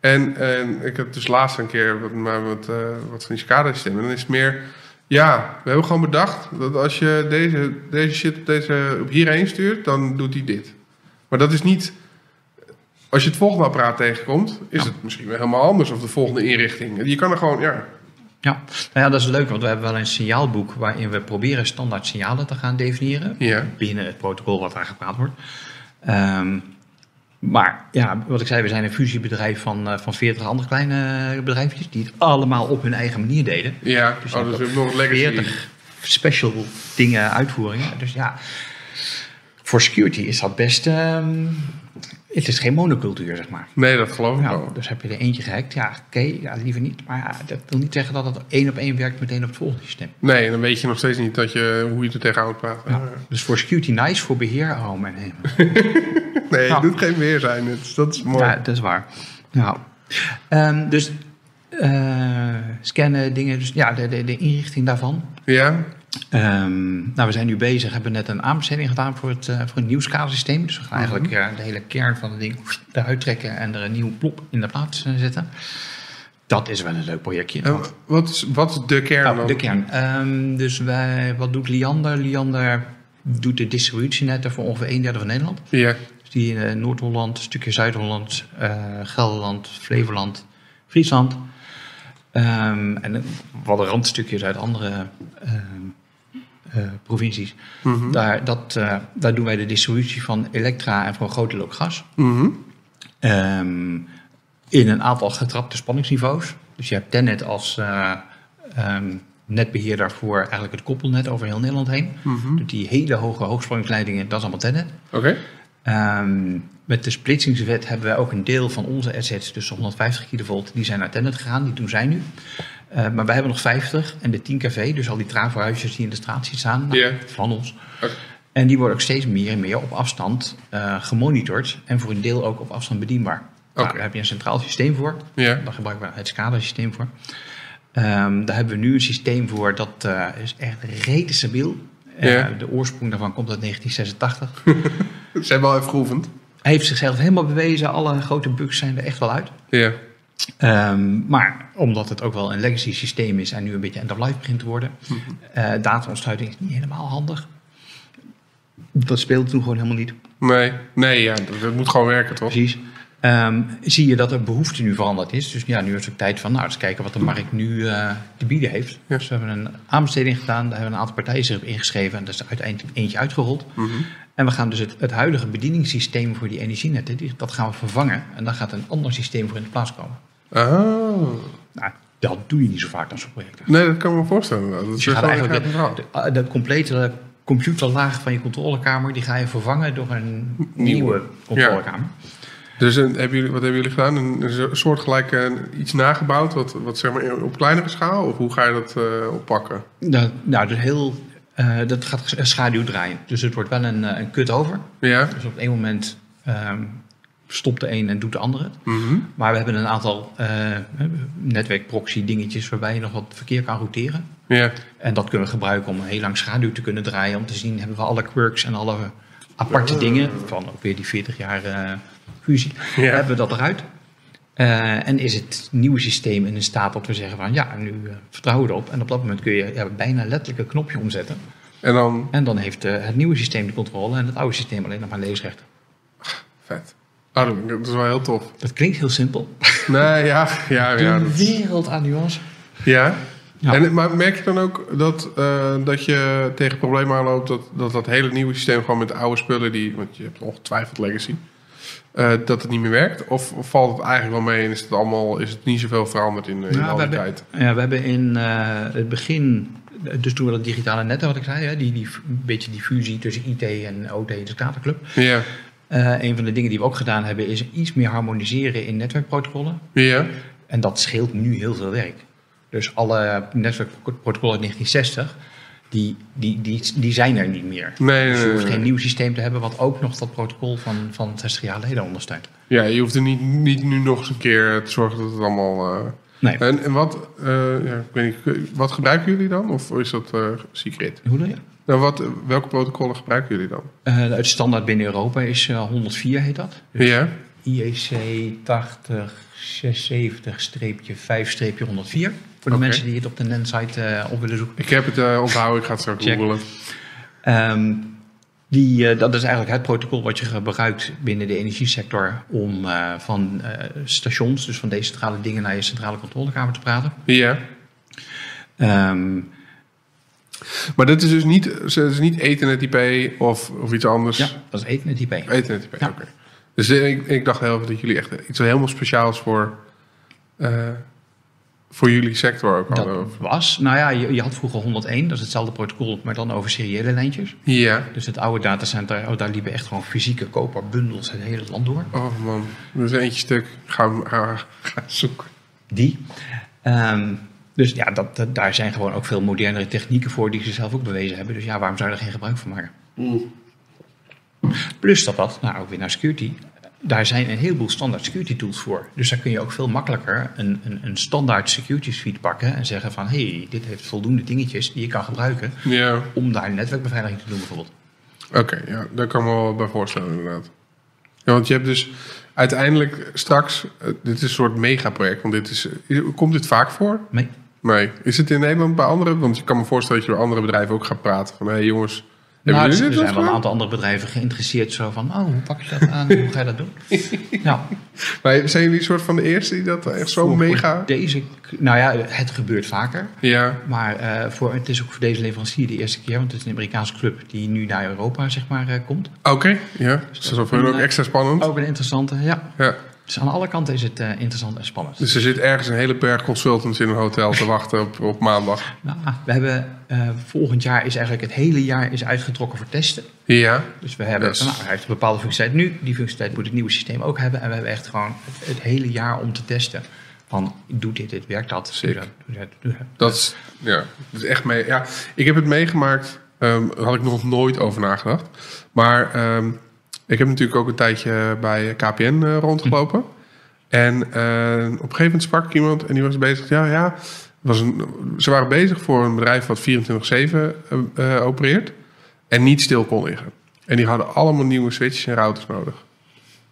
En, en ik heb dus laatst een keer wat, maar wat, eh, wat van die SCADA-systemen, en dan is het meer, ja, we hebben gewoon bedacht dat als je deze, deze shit op, deze, op hierheen stuurt, dan doet hij dit. Maar dat is niet, als je het volgende apparaat tegenkomt, is het misschien weer helemaal anders, of de volgende inrichting. Je kan er gewoon, ja, Ja, nou ja, dat is leuk, want we hebben wel een signaalboek waarin we proberen standaard signalen te gaan definiëren. Ja. Binnen het protocol wat daar gepraat wordt. Ehm, maar ja, wat ik zei, we zijn een fusiebedrijf van, eh, van 40 andere kleine bedrijfjes die het allemaal op hun eigen manier deden. Ja, Dus oh, nog legacy. 40 special dingen, uitvoeringen. Dus ja, voor security is dat best. ehm, het is geen monocultuur, zeg maar. Nee, dat geloof ik wel. dus heb je er eentje gehackt, ja, oké, ja, liever niet. Maar ja, dat wil niet zeggen dat het één op één werkt meteen op het volgende systeem. Nee, dan weet je nog steeds niet dat je, hoe je er tegenaan praten. Ja. Dus voor security nice, voor beheer, oh mijn hemel. [LAUGHS] Nee, het doet geen weer zijn. Dat is mooi. Ja, dat is waar. Ja. Ehm, dus eh, scannen, dingen, dus ja, de, de, de inrichting daarvan. Ja? Ehm, nou, we zijn nu bezig, hebben net een aanbesteding gedaan voor het, eh, voor SCADA-systeem. Dus we gaan eigenlijk eh, de hele kern van het ding eruit trekken en er een nieuw plop in de plaats eh, zetten. Dat is wel een leuk projectje. Wat, is, wat is de kern Nou, dan? de kern. Ehm, dus wij, wat doet Liander? Liander doet de distributienetten voor ongeveer een derde van Nederland. Ja. Dus die in Noord-Holland, een stukje Zuid-Holland, Gelderland, Flevoland, Friesland. Ehm, en wat randstukjes uit andere eh, provincies. Mhm. Daar, dat, eh, daar doen wij de distributie van elektra en voor een groot ook gas. Mhm. Ehm, in een aantal getrapte spanningsniveaus. Dus je hebt Tennet als ehm, netbeheerder voor eigenlijk het koppelnet over heel Nederland heen. Mhm. Dus die hele hoge hoogspanningsleidingen, dat is allemaal Tennet. Oké. Ehm, met de splitsingswet hebben wij ook een deel van onze assets, dus 150 kilovolt, die zijn naar Tennet gegaan, die doen zij nu. Eh, maar wij hebben nog 50 en de 10 kV, dus al die traverhuisjes die in de straat zien staan, nou, van ons. En die worden ook steeds meer en meer op afstand eh, gemonitord en voor een deel ook op afstand bedienbaar. Nou, daar heb je een centraal systeem voor. Ja. Daar gebruiken we het SCADA-systeem voor. Ehm, daar hebben we nu een systeem voor dat eh, is echt rete stabiel. Ja. De oorsprong daarvan komt uit 1986. [LAUGHS] Ze hebben al even geoefend. Hij heeft zichzelf helemaal bewezen. Alle grote bugs zijn er echt wel uit. Ja. Ehm, maar omdat het ook wel een legacy systeem is en nu een beetje end of life begint te worden, eh data-ontsluiting is niet helemaal handig. Dat speelde toen gewoon helemaal niet. Nee, nee ja, dat, moet gewoon werken, toch? Precies. Ehm, zie je dat er behoefte nu veranderd is. Dus ja, nu is het ook tijd van, nou, eens kijken wat de markt nu eh, te bieden heeft. Ja. Dus we hebben een aanbesteding gedaan. Daar hebben we een aantal partijen zich op ingeschreven. En daar is uiteindelijk eentje uitgerold. Mhm. En we gaan dus het, het huidige bedieningssysteem voor die energienetten, die, dat gaan we vervangen. En dan gaat een ander systeem voor in de plaats komen. Ah. Nou, dat doe je niet zo vaak dan zo'n project. Nee, dat kan ik me voorstellen. Dat is Dus je gaat eigenlijk de, verhaal. de, de complete computerlaag van je controlekamer, die ga je vervangen door een Nieuwe. nieuwe controlekamer. Dus een, hebben jullie, wat hebben jullie gedaan? Een, een soortgelijk iets nagebouwd, wat, wat zeg maar op kleinere schaal? Of hoe ga je dat eh, oppakken? Dat, nou, dus heel, eh, dat gaat sch- schaduw draaien. Dus het wordt wel een, eh, een cut-over. Ja? Dus op één moment ehm, stopt de een en doet de andere. Mhm. Maar we hebben een aantal uh, netwerkproxy dingetjes waarbij je nog wat verkeer kan routeren. Ja. En dat kunnen we gebruiken om een heel lang schaduw te kunnen draaien. Om te zien, hebben we alle quirks en alle aparte dingen. Van ook weer die 40 jaar fusie. Ja. Hebben we dat eruit. Uh, en is het nieuwe systeem in staat dat we zeggen van ja, nu uh, vertrouwen we erop. En op dat moment kun je ja, bijna letterlijk een knopje omzetten. En dan, En dan heeft uh, het nieuwe systeem de controle en het oude systeem alleen nog maar leesrechten. vet. Oh, dat- is wel heel tof. Dat klinkt heel simpel. Nee, ja, ja, [LAUGHS] ja. Een dat- wereld aan nuance. Ja? Ja. En, maar merk je dan ook dat, eh, dat je tegen problemen aanloopt dat, dat dat hele nieuwe systeem gewoon met de oude spullen die, want je hebt ongetwijfeld legacy, eh, dat het niet meer werkt? Of, of valt het eigenlijk wel mee en is het allemaal, is het niet zoveel veranderd in, in die hebben- tijd? Ja, we hebben in eh, het begin, dus toen we dat digitale net wat ik zei, hè, die, die een beetje die fusie tussen IT en OT, de Skaterclub. Ja, Eh een van de dingen die we ook gedaan hebben, is iets meer harmoniseren in netwerkprotocollen. ja, En dat scheelt nu heel veel werk. Dus alle netwerkprotocollen uit 1960, die, die, die, die zijn er niet meer. nee, Dus je hoeft geen nieuw systeem te hebben wat ook nog dat protocol van, van 60 jaar geleden ondersteunt. Ja, je hoeft er niet, niet nu nog eens een keer te zorgen dat het allemaal... eh, Nee. En, en wat, eh, ja, ik weet niet, wat gebruiken jullie dan? Of is dat eh, secret? Hoe doe je? Nou, wat, welke protocollen gebruiken jullie dan? Eh, het standaard binnen Europa is eh, 104 heet dat. Ja, IEC 8076-5-104. Voor de mensen die het op de NEN-site eh, op willen zoeken. ik heb het eh, onthouden, ik ga het straks Check. googlen. Ehm, die, eh, dat is eigenlijk het protocol wat je gebruikt binnen de energiesector om van stations, dus van decentrale dingen, naar je centrale controlekamer te praten. Ja, Ehm, maar dat is dus niet, het is niet Ethernet IP of, of iets anders? ja, dat is Ethernet IP. Ethernet IP, Ja. oké. Dus ik, ik dacht heel even dat jullie echt iets helemaal speciaals voor, voor jullie sector ook hadden. Dat of- was, nou ja, je, je had vroeger 101, dat is hetzelfde protocol, maar dan over seriële lijntjes. Ja. Dus het oude datacenter, oh, daar liepen echt gewoon fysieke koperbundels het hele land door. Oh man, er is eentje stuk. Ga, hem- ga, ga zoeken. Die. Ehm, dus ja, dat, dat- daar zijn gewoon ook veel modernere technieken voor die ze zelf ook bewezen hebben. Dus ja, waarom zou je er geen gebruik van maken? Plus dat dat, nou ook weer naar security, daar zijn een heleboel standaard security tools voor. Dus daar kun je ook veel makkelijker een, een, een standaard security suite pakken en zeggen van hé, hey, dit heeft voldoende dingetjes die je kan gebruiken Ja, om daar netwerkbeveiliging te doen bijvoorbeeld. oké. ja, daar kan ik me wel bij voorstellen inderdaad. Ja, want je hebt dus uiteindelijk straks... eh, dit is een soort megaproject. Want dit is, is- komt dit vaak voor? Nee. Nee. Is het in Nederland bij anderen? Want je kan me voorstellen dat je door andere bedrijven ook gaat praten. Van, hé hey, jongens, Nou, er wel zijn wel een aantal andere bedrijven geïnteresseerd zo van, oh, hoe pak je dat aan? [LAUGHS] hoe ga je dat doen? nou, Maar zijn jullie een soort van de eerste die dat echt zo voor- voor mega... Deze, nou ja, het gebeurt vaker. Ja, Maar eh, voor, het is ook voor deze leverancier de eerste keer, want het is een Amerikaanse club die nu naar Europa zeg maar, eh, komt. oké. Ja, dus dat is voor ook eh, extra spannend. Ook een interessante, ja. Ja. Dus aan alle kanten is het eh, interessant en spannend. Dus er zit ergens een hele berg consultants in een hotel te wachten op, op maandag. Nou, we hebben eh, volgend jaar is eigenlijk het hele jaar is uitgetrokken voor testen. Ja, Dus we hebben, Yes. nou, hij heeft een bepaalde functionaliteit nu. Die functionaliteit moet het nieuwe systeem ook hebben. En we hebben echt gewoon het, het hele jaar om te testen. Van, doet dit, dit werkt dat? Doe dat, doe dat, doe dat. dat is, ja, dat is echt mee. Ja, ik heb het meegemaakt. daar had ik nog nooit over nagedacht. Maar ehm, ik heb natuurlijk ook een tijdje bij KPN eh, rondgelopen. En eh, op een gegeven moment sprak ik iemand en die was bezig. Ja, ja. Was een, ze waren bezig voor een bedrijf wat 24-7 eh, opereert. En niet stil kon liggen. En die hadden allemaal nieuwe switches en routers nodig.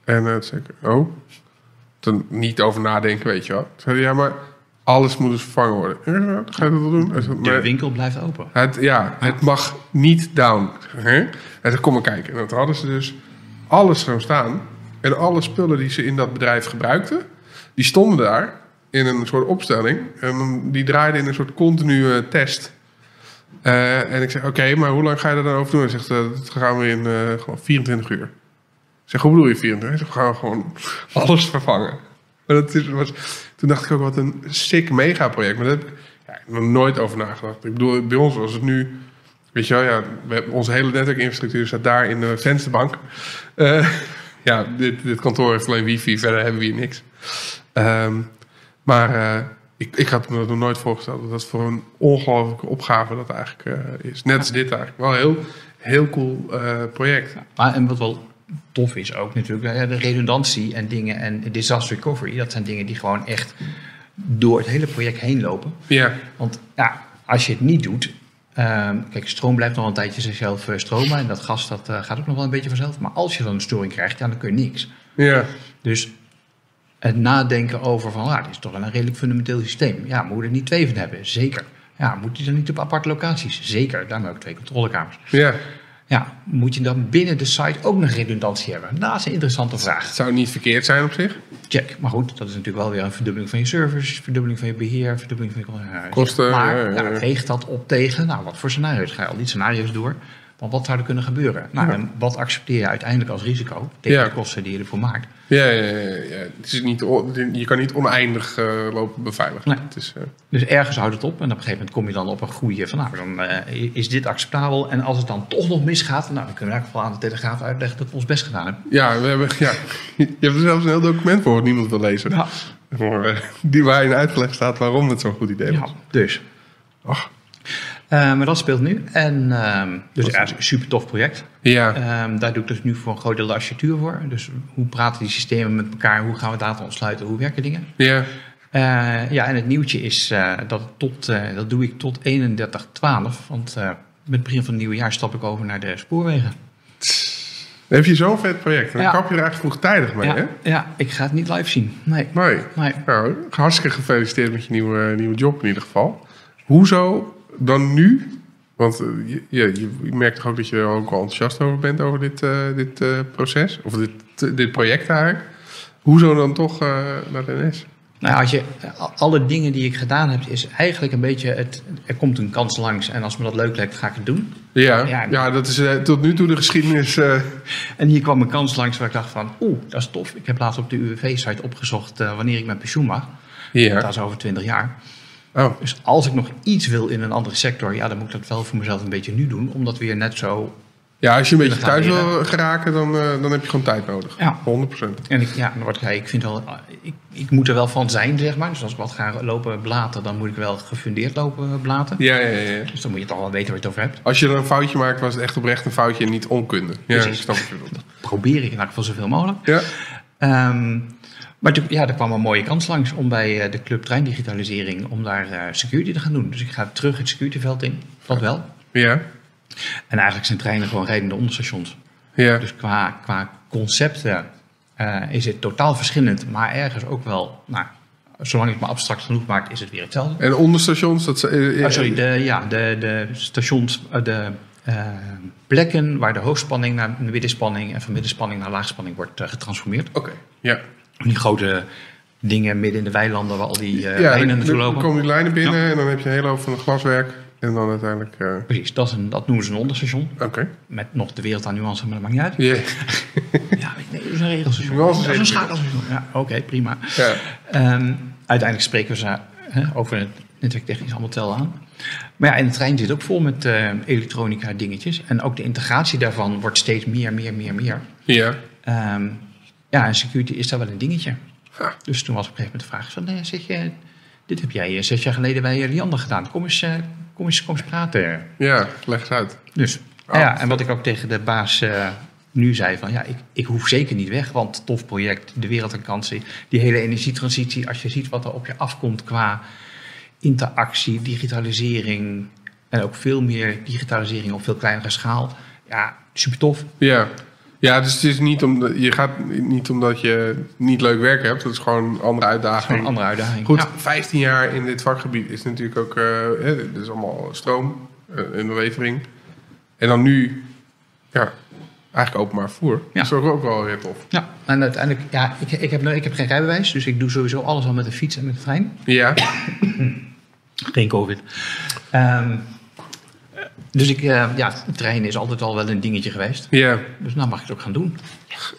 En uh, toen zei ik, oh, toen niet over nadenken, weet je wel. Toen zei hij, ja, maar alles moet dus vervangen worden. Ja, ga je dat wel doen? Zei, De winkel blijft open. Het, ja, het mag niet down. Hè? En toen kom maar kijken. En toen hadden ze dus alles gewoon staan. En alle spullen die ze in dat bedrijf gebruikten, die stonden daar in een soort opstelling. En die draaiden in een soort continue test. Eh, en ik zeg, oké, maar hoe lang ga je er dan over doen? Hij zegt, eh, dat gaan we in eh, gewoon 24 uur. Ik zeg, hoe bedoel je 24 uur? We gaan gewoon [LAUGHS] alles vervangen. Maar dat toen dacht ik ook, wat een sick megaproject. Maar daar heb ik nog nooit over nagedacht. Ik bedoel, bij ons was het nu... Weet je wel, ja, we onze hele netwerkinfrastructuur staat daar in de vensterbank. Eh, [LAUGHS] ja, dit, dit kantoor heeft alleen wifi, verder hebben we hier niks. Ehm, maar eh, ik, ik had me dat nog nooit voorgesteld. Dat dat voor een ongelofelijke opgave dat eigenlijk eh, is. Net als dit eigenlijk. Wel een heel, heel cool project. Maar en wat wel tof is ook natuurlijk de redundantie en dingen en disaster recovery. Dat zijn dingen die gewoon echt door het hele project heen lopen. Ja, Want ja, als je het niet doet. Ehm, kijk, stroom blijft nog een tijdje zichzelf eh, stromen. En dat gas dat, eh, gaat ook nog wel een beetje vanzelf. Maar als je dan een storing krijgt, ja, dan kun je niks. ja, Dus het nadenken over van, ah, dit is toch wel een redelijk fundamenteel systeem. Ja, moeten we er niet twee van hebben? Zeker. Ja, moet die dan niet op aparte locaties? Zeker. Daarom ook twee controlekamers. ja. Ja, moet je dan binnen de site ook nog redundantie hebben? Nou, dat is een interessante vraag. Het zou niet verkeerd zijn op zich. Check. Maar goed, dat is natuurlijk wel weer een verdubbeling van je service, verdubbeling van je beheer, verdubbeling van je Kosten, Maar ja, ja. weegt dat op tegen, nou, wat voor scenario's ga je al die scenario's door? Want wat zou er kunnen gebeuren? Nou, Ja. en wat accepteer je uiteindelijk als risico tegen Ja. de kosten die je ervoor maakt? Ja, ja, ja, ja. Het is niet, je kan niet oneindig eh, lopen beveiligen. Nee. Het is, eh, Dus ergens houdt het op en op een gegeven moment kom je dan op een goede van, nou, dan eh, is dit acceptabel. En als het dan toch nog misgaat, nou, dan kunnen we in elk geval aan de Telegraaf uitleggen dat we ons best gedaan hebben. ja, we hebben, ja, je hebt er zelfs een heel document voor wat niemand wil lezen. Ja, Die waarin uitgelegd staat waarom het zo'n goed idee ja was. dus. Ach, Eh, maar dat speelt nu. En ehm, dus ja, is een super tof project. ja, Ehm, daar doe ik dus nu voor een groot deel de architectuur voor. Dus hoe praten die systemen met elkaar? Hoe gaan we data ontsluiten? Hoe werken dingen? ja, Eh, ja, en het nieuwtje is eh, dat, tot, eh, dat doe ik tot 31-12. Want eh, met het begin van het nieuwe jaar stap ik over naar de spoorwegen. Dan heb je zo'n vet project. Dan Ja. kap je er eigenlijk vroegtijdig mee, hè? Ja, ja, ik ga het niet live zien. Nee. Nee. nee. Nou, hartstikke gefeliciteerd met je nieuwe, nieuwe job in ieder geval. Hoezo dan nu? Want eh, je, je, je merkt toch ook dat je er ook wel enthousiast over bent over dit, eh, dit eh, proces? Of dit, dit project eigenlijk. Hoezo dan toch naar de NS? Nou, als je, alle dingen die ik gedaan heb, is eigenlijk een beetje het. Er komt een kans langs en als me dat leuk lijkt, ga ik het doen. Ja, Ja. ja. dat is tot nu toe de geschiedenis. En hier kwam een kans langs waar ik dacht van, oeh, dat is tof. Ik heb laatst op de UWV-site opgezocht wanneer ik met pensioen mag. ja. Dat is over 20 jaar. Oh, Dus als ik nog iets wil in een andere sector, ja, dan moet ik dat wel voor mezelf een beetje nu doen. Omdat weer net zo. ja, als je een beetje thuis we wil geraken, dan, eh, dan heb je gewoon tijd nodig. Ja. 100%. En ik, ja, word ik, vind wel, ik, ik moet er wel van zijn, zeg maar. Dus als ik wat ga lopen blaten, dan moet ik wel gefundeerd lopen blaten. Ja, ja, ja. Dus dan moet je toch wel weten waar je het over hebt. Als je er een foutje maakt, was het echt oprecht een foutje en niet onkunde. Ja, Precies. ik snap wat bedoelt. Probeer ik in elk geval zoveel mogelijk. Ja, Ehm, maar toen, ja, er kwam een mooie kans langs om bij eh, de club treindigitalisering om daar eh, security te gaan doen. Dus ik ga terug het securityveld in, dat wel. ja, En eigenlijk zijn treinen gewoon rijdende onderstations. ja. Dus qua, qua concepten eh, is het totaal verschillend, maar ergens ook wel, nou, zolang je het maar abstract genoeg maakt, is het weer hetzelfde. En onderstations, dat... Oh, sorry, de, ja, de, de stations, de plekken waar de hoogspanning naar de middenspanning en van middenspanning naar laagspanning wordt getransformeerd. Oké, ja. Die grote dingen midden in de weilanden waar al die eh ja, lijnen dan, naartoe dan lopen. komen die lijnen binnen en dan heb je een hele hoop van het glaswerk. En dan uiteindelijk... eh, Precies, dat, is een, dat noemen ze een onderstation. Oké. Met nog de wereld aan nuance, maar dat maakt niet uit. Ja. [LAUGHS] Ja, nee, dat is een regelstation. Dat is een schakelstation. Ja, oké, prima. ja. Ehm, uiteindelijk spreken we ze hè, over het netwerktechnisch allemaal tel aan. Maar ja, en de trein zit ook vol met eh, elektronica dingetjes. En ook de integratie daarvan wordt steeds meer, meer, meer, meer. Ja. Ehm, ja, en security is daar wel een dingetje. Dus toen was op een gegeven moment de vraag van, nee, zeg je, dit heb jij eh, zes jaar geleden bij Liander gedaan. Kom eens, eh, kom eens, kom eens praten. Ja, leg eens uit. Dus, Oh, ja, en wat ik ook tegen de baas eh, nu zei van, ja, ik, ik hoef zeker niet weg, want tof project, de wereld aan kansen, die hele energietransitie, als je ziet wat er op je afkomt qua interactie, digitalisering en ook veel meer digitalisering op veel kleinere schaal. Ja, super tof. Ja. Ja, dus het is niet omdat je gaat niet omdat je niet leuk werk hebt. Dat is gewoon een andere Gewoon uitdaging. een andere uitdaging. Goed, Ja. 15 jaar in dit vakgebied is natuurlijk ook. eh hè, dit is allemaal stroom eh, in de levering. En dan nu, ja, eigenlijk openbaar vervoer. Ja. Dat is ook, ook wel weer tof. Ja, en uiteindelijk, ja, ik, ik, heb, nou- ik heb geen rijbewijs, dus ik doe sowieso alles al met de fiets en met de trein. Ja, Geen COVID. Ehm, dus ik, eh, ja, de trein is altijd al wel een dingetje geweest. ja, Dus nou mag ik het ook gaan doen.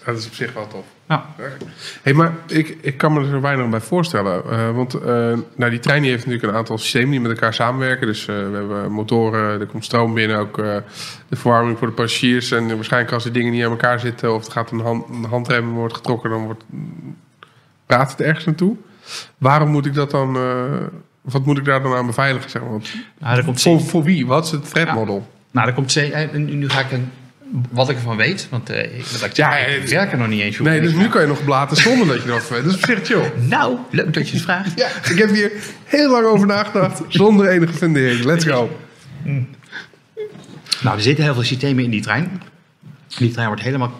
dat is op zich wel tof. Ja. Hey, maar ik, ik kan me er weinig bij voorstellen. Eh, want eh, nou, die trein die heeft natuurlijk een aantal systemen die met elkaar samenwerken. Dus eh, we hebben motoren, er komt stroom binnen, ook eh, de verwarming voor de passagiers. En waarschijnlijk als die dingen niet aan elkaar zitten of er gaat een, hand, een handrem wordt getrokken, dan wordt, praat het ergens naartoe. Waarom moet ik dat dan, eh, wat moet ik daar dan aan beveiligen? Zeg maar? Nou, komt voor, voor wie? Wat is het threat model? Nou, er komt eh, nu ga ik een wat ik ervan weet, want eh, ik, Ja, ik eh, werk er nog niet eens op. Nee, dus nu kan je nog blaten zonder dat je dat weet. Dat is op zich chill. Nou, leuk dat je het vraagt. Ja, ik heb hier heel lang over nagedacht zonder enige fundering. Let's go. Nou, er zitten heel veel systemen in die trein. Die trein wordt helemaal,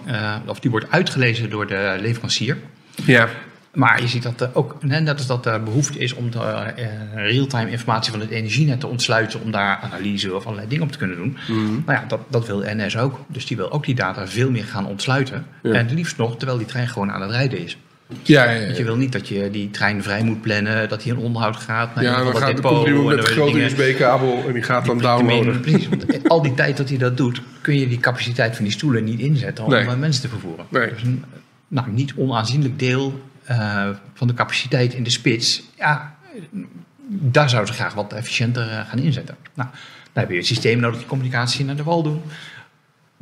of die wordt uitgelezen door de leverancier. Ja. Maar je ziet dat er ook, net als dat er behoefte is om de eh, real-time informatie van het energienet te ontsluiten, om daar analyse of allerlei dingen op te kunnen doen. Nou ja, dat, dat wil NS ook. Dus die wil ook die data veel meer gaan ontsluiten. Ja. En het liefst nog terwijl die trein gewoon aan het rijden is. Ja, ja, Want je wil niet dat je die trein vrij moet plannen, dat hij in onderhoud gaat. naar Ja, een dan gaat de depot en met een grote USB-kabel en die gaat dan downloaden. Precies, want al die tijd dat hij dat doet, kun je die capaciteit van die stoelen niet inzetten om Nee. eh, mensen te vervoeren. Nee. Dus een nou, niet onaanzienlijk deel eh, van de capaciteit in de spits, ja, daar zouden ze graag wat efficiënter eh, gaan inzetten. Nou, dan heb je een systeem nodig die communicatie naar de wal doen.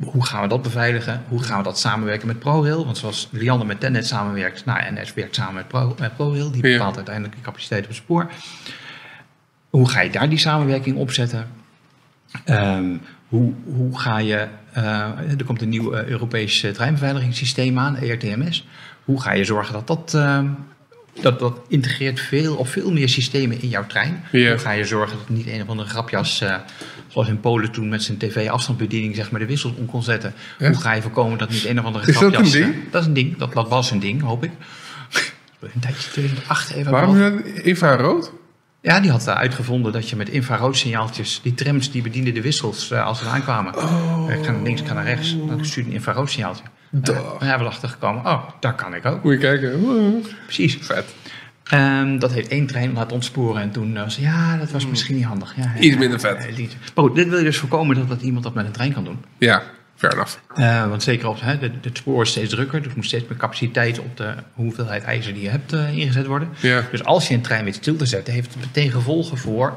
Hoe gaan we dat beveiligen? Hoe gaan we dat samenwerken met ProRail? Want zoals Liander met Tennet samenwerkt, nou, NS werkt samen met, Pro, met ProRail. Die Ja. bepaalt uiteindelijk de capaciteit op het spoor. Hoe ga je daar die samenwerking opzetten? Ehm, hoe, hoe ga je, eh, er komt een nieuw eh, Europees treinbeveiligingssysteem aan, ERTMS. Hoe ga je zorgen dat dat, ehm, dat, dat integreert veel of veel meer systemen in jouw trein? Hoe ga je zorgen dat niet een of andere grapjas, eh, zoals in Polen toen met zijn tv-afstandsbediening, zeg maar de wissels om kon zetten? Hoe ga je voorkomen dat niet een of andere Is dat een grapjas... ding? eh, dat is een ding, dat, dat was een ding, hoop ik. [LAUGHS] Een tijdje 2008 even. Waarom infrarood? Ja, die had eh, uitgevonden dat je met infrarootsignaaltjes, die trams die bedienden de wissels als ze aankwamen. Oh. Ik ga naar links, ik ga naar rechts. Dan stuurde een infrarootsignaaltje. En hebben we erachter gekomen, oh, daar kan ik ook. Moet je kijken. Precies. Vet. Ehm, dat heeft één trein laten ontsporen en toen was ja, dat was misschien niet handig. Ja, Iets minder vet. eh, niet. Maar goed, dit wil je dus voorkomen dat, dat iemand dat met een trein kan doen. Ja, fair enough. Eh, want zeker op hè, de, het spoor is steeds drukker, dus moet steeds meer capaciteit op de hoeveelheid ijzer die je hebt eh, ingezet worden. Ja. Dus als je een trein weet stil te zetten, heeft het meteen gevolgen voor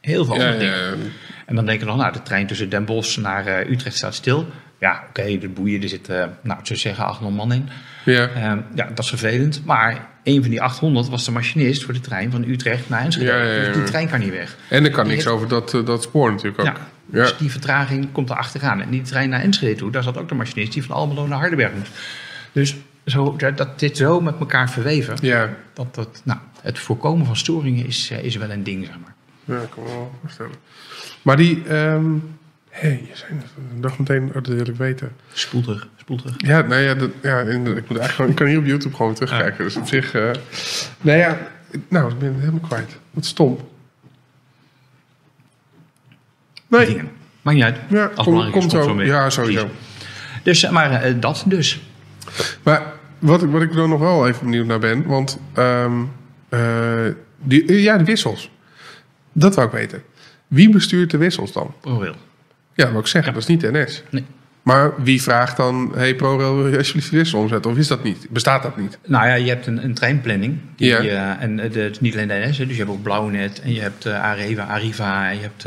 heel veel Ja, andere dingen. ja, En dan denk je nog, nou, de trein tussen Den Bosch naar eh, Utrecht staat stil. Ja, oké, de boeien, er zitten, eh, nou, ik zou zeggen, 800 man in. ja. Ehm, ja, dat is vervelend. Maar een van die 800 was de machinist voor de trein van Utrecht naar Enschede. Ja, ja, ja. Dus die trein kan niet weg. En er kan Die niks heeft- over dat, eh, dat spoor natuurlijk ook. Dus die vertraging komt er achteraan. En die trein naar Enschede toe, daar zat ook de machinist die van Almelo naar Hardenberg moest. Dus zo, dat, dat dit zo met elkaar verweven, Ja. dat, dat, nou, het voorkomen van storingen is, eh, is wel een ding, zeg maar. Ja, ik kan me wel voorstellen. Maar die... ehm hé, je zei dacht meteen, oh, dat wil ik weten. Spoel terug, spoel terug. Ja, nou ja, dat, ja in- ik, moet eigenlijk gewoon, ik kan hier op YouTube gewoon terugkijken. Dus op zich... eh nou ja, nou, ik ben het helemaal kwijt. Wat stom. Nee, Dingen. Maakt niet uit. ja, Als kom, komt zo. mee. Ja, sowieso. Dus, eh, maar eh, dat dus. Maar wat ik, wat ik er nog wel even benieuwd naar ben, want ehm, eh, die, ja, de wissels. Dat wou ik weten. Wie bestuurt de wissels dan? ProRail. Ja, wat ik zeggen, dat is niet de NS. Nee. Maar wie vraagt dan, hey ProRail, wil je alsjeblieft wissel omzetten? Of is dat niet? Bestaat dat niet? Nou ja, je hebt een, een treinplanning. Die, Ja. eh, en eh, het is niet alleen de NS, dus je hebt ook Blauwnet en je hebt eh Areva, Arriva en je hebt,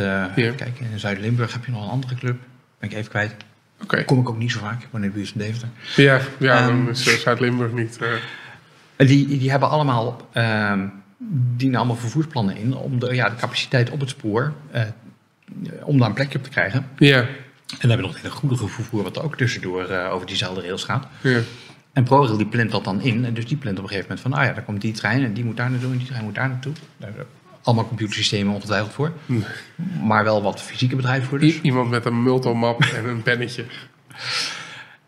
kijken, in Zuid-Limburg heb je nog een andere club. Ben ik even kwijt. Oké. Kom ik ook niet zo vaak, ik woon in de buurt van Deventer. Ja, ja Ehm, dan is Zuid-Limburg niet. Die, die hebben allemaal, ehm dienen allemaal vervoersplannen in om de, ja, de capaciteit op het spoor, om daar een plekje op te krijgen. ja, En dan hebben we nog het hele goede vervoer wat ook tussendoor eh, over diezelfde rails gaat. ja. En ProRail die plant dat dan in. En dus die plant op een gegeven moment van, ah ja, daar komt die trein en die moet daar naartoe en die trein moet daar naartoe. Allemaal computersystemen ongetwijfeld voor. Maar wel wat fysieke bedrijven voor dus. Iemand met een multomap en een pennetje. [LAUGHS]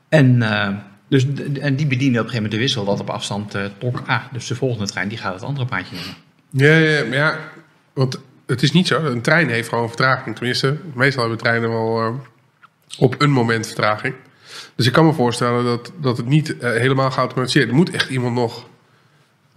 En, eh, dus, en die bedienen op een gegeven moment de wissel dat op afstand eh tok A. Dus de volgende trein die gaat het andere paadje nemen. Ja, ja, ja, want het is niet zo. Een trein heeft gewoon vertraging. Tenminste, meestal hebben treinen wel eh, op een moment vertraging. Dus ik kan me voorstellen dat, dat het niet eh, helemaal geautomatiseerd is. Er moet echt iemand nog,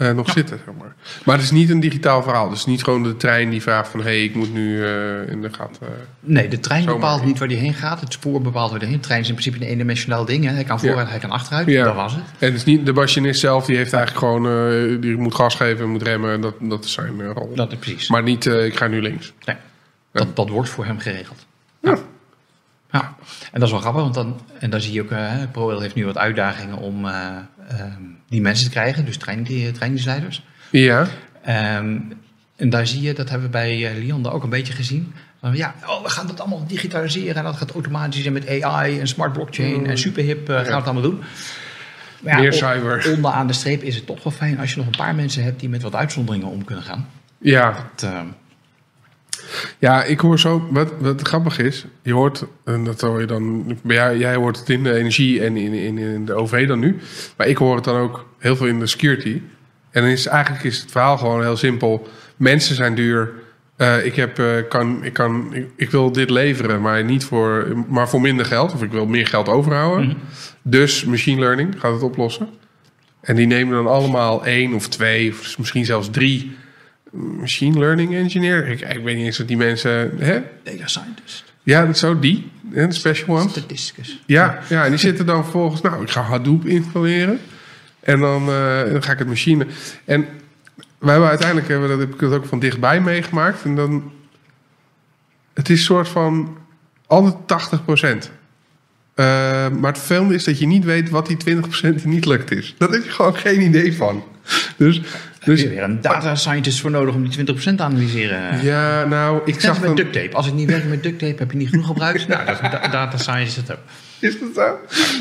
eh, nog zitten, zeg maar. Maar het is niet een digitaal verhaal. Dus niet gewoon de trein die vraagt van... hé, hey, ik moet nu eh, in de gat... eh, Nee, de trein bepaalt niet waar die heen gaat. Het spoor bepaalt waar die heen. De trein is in principe een eendimensionaal ding. Hè. Hij kan vooruit, hij kan achteruit. Ja. Dat was het. En het is niet, de machinist zelf die heeft eigenlijk gewoon... die moet gas geven, moet remmen. Dat, dat is zijn rol. Dat is precies. Maar niet, ik ga nu links. Nee, dat, dat wordt voor hem geregeld. Ja. Ja, en dat is wel grappig, want dan, en dan zie je ook, eh ProRail heeft nu wat uitdagingen om eh, ehm, die mensen te krijgen, dus trein, die, treindienstleiders. Ja, Ehm, en daar zie je, dat hebben we bij eh Liander ook een beetje gezien. Ja, oh, we gaan dat allemaal digitaliseren en dat gaat automatisch en met AI en smart blockchain en superhip eh, gaan we het allemaal doen. Maar Meer cyber. Onderaan de streep is het toch wel fijn als je nog een paar mensen hebt die met wat uitzonderingen om kunnen gaan. Ja, Dat, eh, Ja, ik hoor zo, wat, wat grappig is, je hoort, en dat hoor je dan, jij, jij hoort het in de energie en in, in, in de OV dan nu, maar ik hoor het dan ook heel veel in de security. En dan is eigenlijk is het verhaal gewoon heel simpel. Mensen zijn duur. Eh, ik, heb, eh, kan, ik, kan, ik, ik wil dit leveren, maar, niet voor, maar voor minder geld. Of ik wil meer geld overhouden. Dus machine learning gaat het oplossen. En die nemen dan allemaal één of twee, of misschien zelfs drie machine learning engineer. Ik, ik weet niet eens wat die mensen. Hè? data scientist, Ja, dat zo die. De special ones. statisticus. Ja, ja, en die zitten dan vervolgens. Nou, ik ga Hadoop installeren. En dan, eh, dan ga ik het machine. En wij hebben uiteindelijk hebben dat heb ik het ook van dichtbij meegemaakt. En dan. Het is een soort van. Altijd 80% maar het vervelende is dat je niet weet wat die 20% die niet lukt is. Dat heb je gewoon geen idee van. Dus, Dus je weer een data scientist voor nodig om die 20% te analyseren. ja, nou, ik Net zag met dan... duct tape. Als het niet werkt met duct tape, heb je niet genoeg gebruikt. [LAUGHS] nou, dat is een da- data scientist het ook. Is dat zo?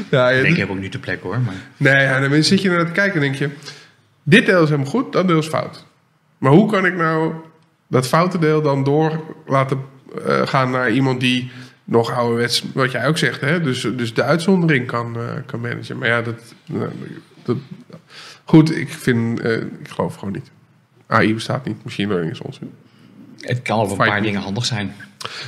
Ja, ja, Ik denk, ik heb ook nu te plek hoor. Maar... Nee, ja, dan zit je naar te kijken en denk je... Dit deel is helemaal goed, dat deel is fout. Maar hoe kan ik nou dat foute deel dan door laten eh, gaan naar iemand die nog ouderwets... Wat jij ook zegt, hè? Dus, dus de uitzondering kan, eh, kan managen. Maar ja, dat... nou, dat goed, ik vind... eh, ik geloof gewoon niet. AI bestaat niet, machine learning is onzin. Het kan op een paar dingen handig zijn.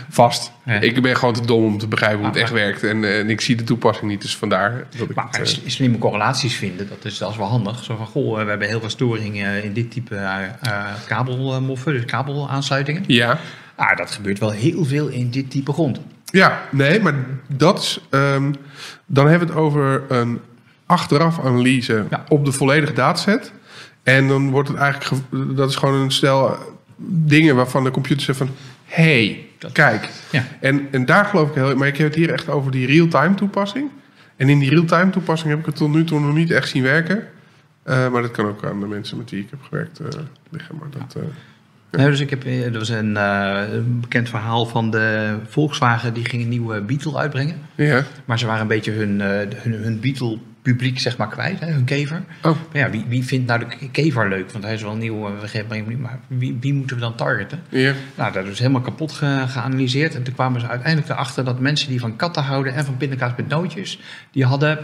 Vast. Ja. Ik ben gewoon te dom om te begrijpen hoe het Ah, echt werkt. En, eh, en ik zie de toepassing niet, dus vandaar dat ik Maar het... eh, s- slimme correlaties vinden, dat is, dat is wel handig. Zo van, goh, eh, we hebben heel veel storingen in dit type eh, eh, kabelmoffen, dus kabelaansluitingen. ja, Ah, dat gebeurt wel heel veel in dit type grond. Ja, nee, maar dat is. ehm, dan hebben we het over een achteraf analyse Ja. op de volledige dataset. En dan wordt het eigenlijk. ge- Dat is gewoon een stel dingen waarvan de computer zegt van. hey, Dat- kijk. Ja. En, en daar geloof ik heel. Maar ik heb het hier echt over die real-time toepassing. En in die real-time toepassing heb ik het tot nu toe nog niet echt zien werken. Eh, maar dat kan ook aan de mensen met wie ik heb gewerkt eh, liggen. Maar dat, eh, Ja, dus ik heb, er was een, een bekend verhaal van de Volkswagen, die ging een nieuwe Beetle uitbrengen. ja. Maar ze waren een beetje hun, hun, hun Beetle-publiek zeg maar kwijt, hè, hun kever. Oh, ja, wie, wie vindt nou de kever leuk? Want hij is wel nieuw, eh, we hem maar wie, wie moeten we dan targeten? ja. Nou, dat is helemaal kapot ge- geanalyseerd. En toen kwamen ze uiteindelijk erachter dat mensen die van katten houden en van pindakaas met nootjes, die hadden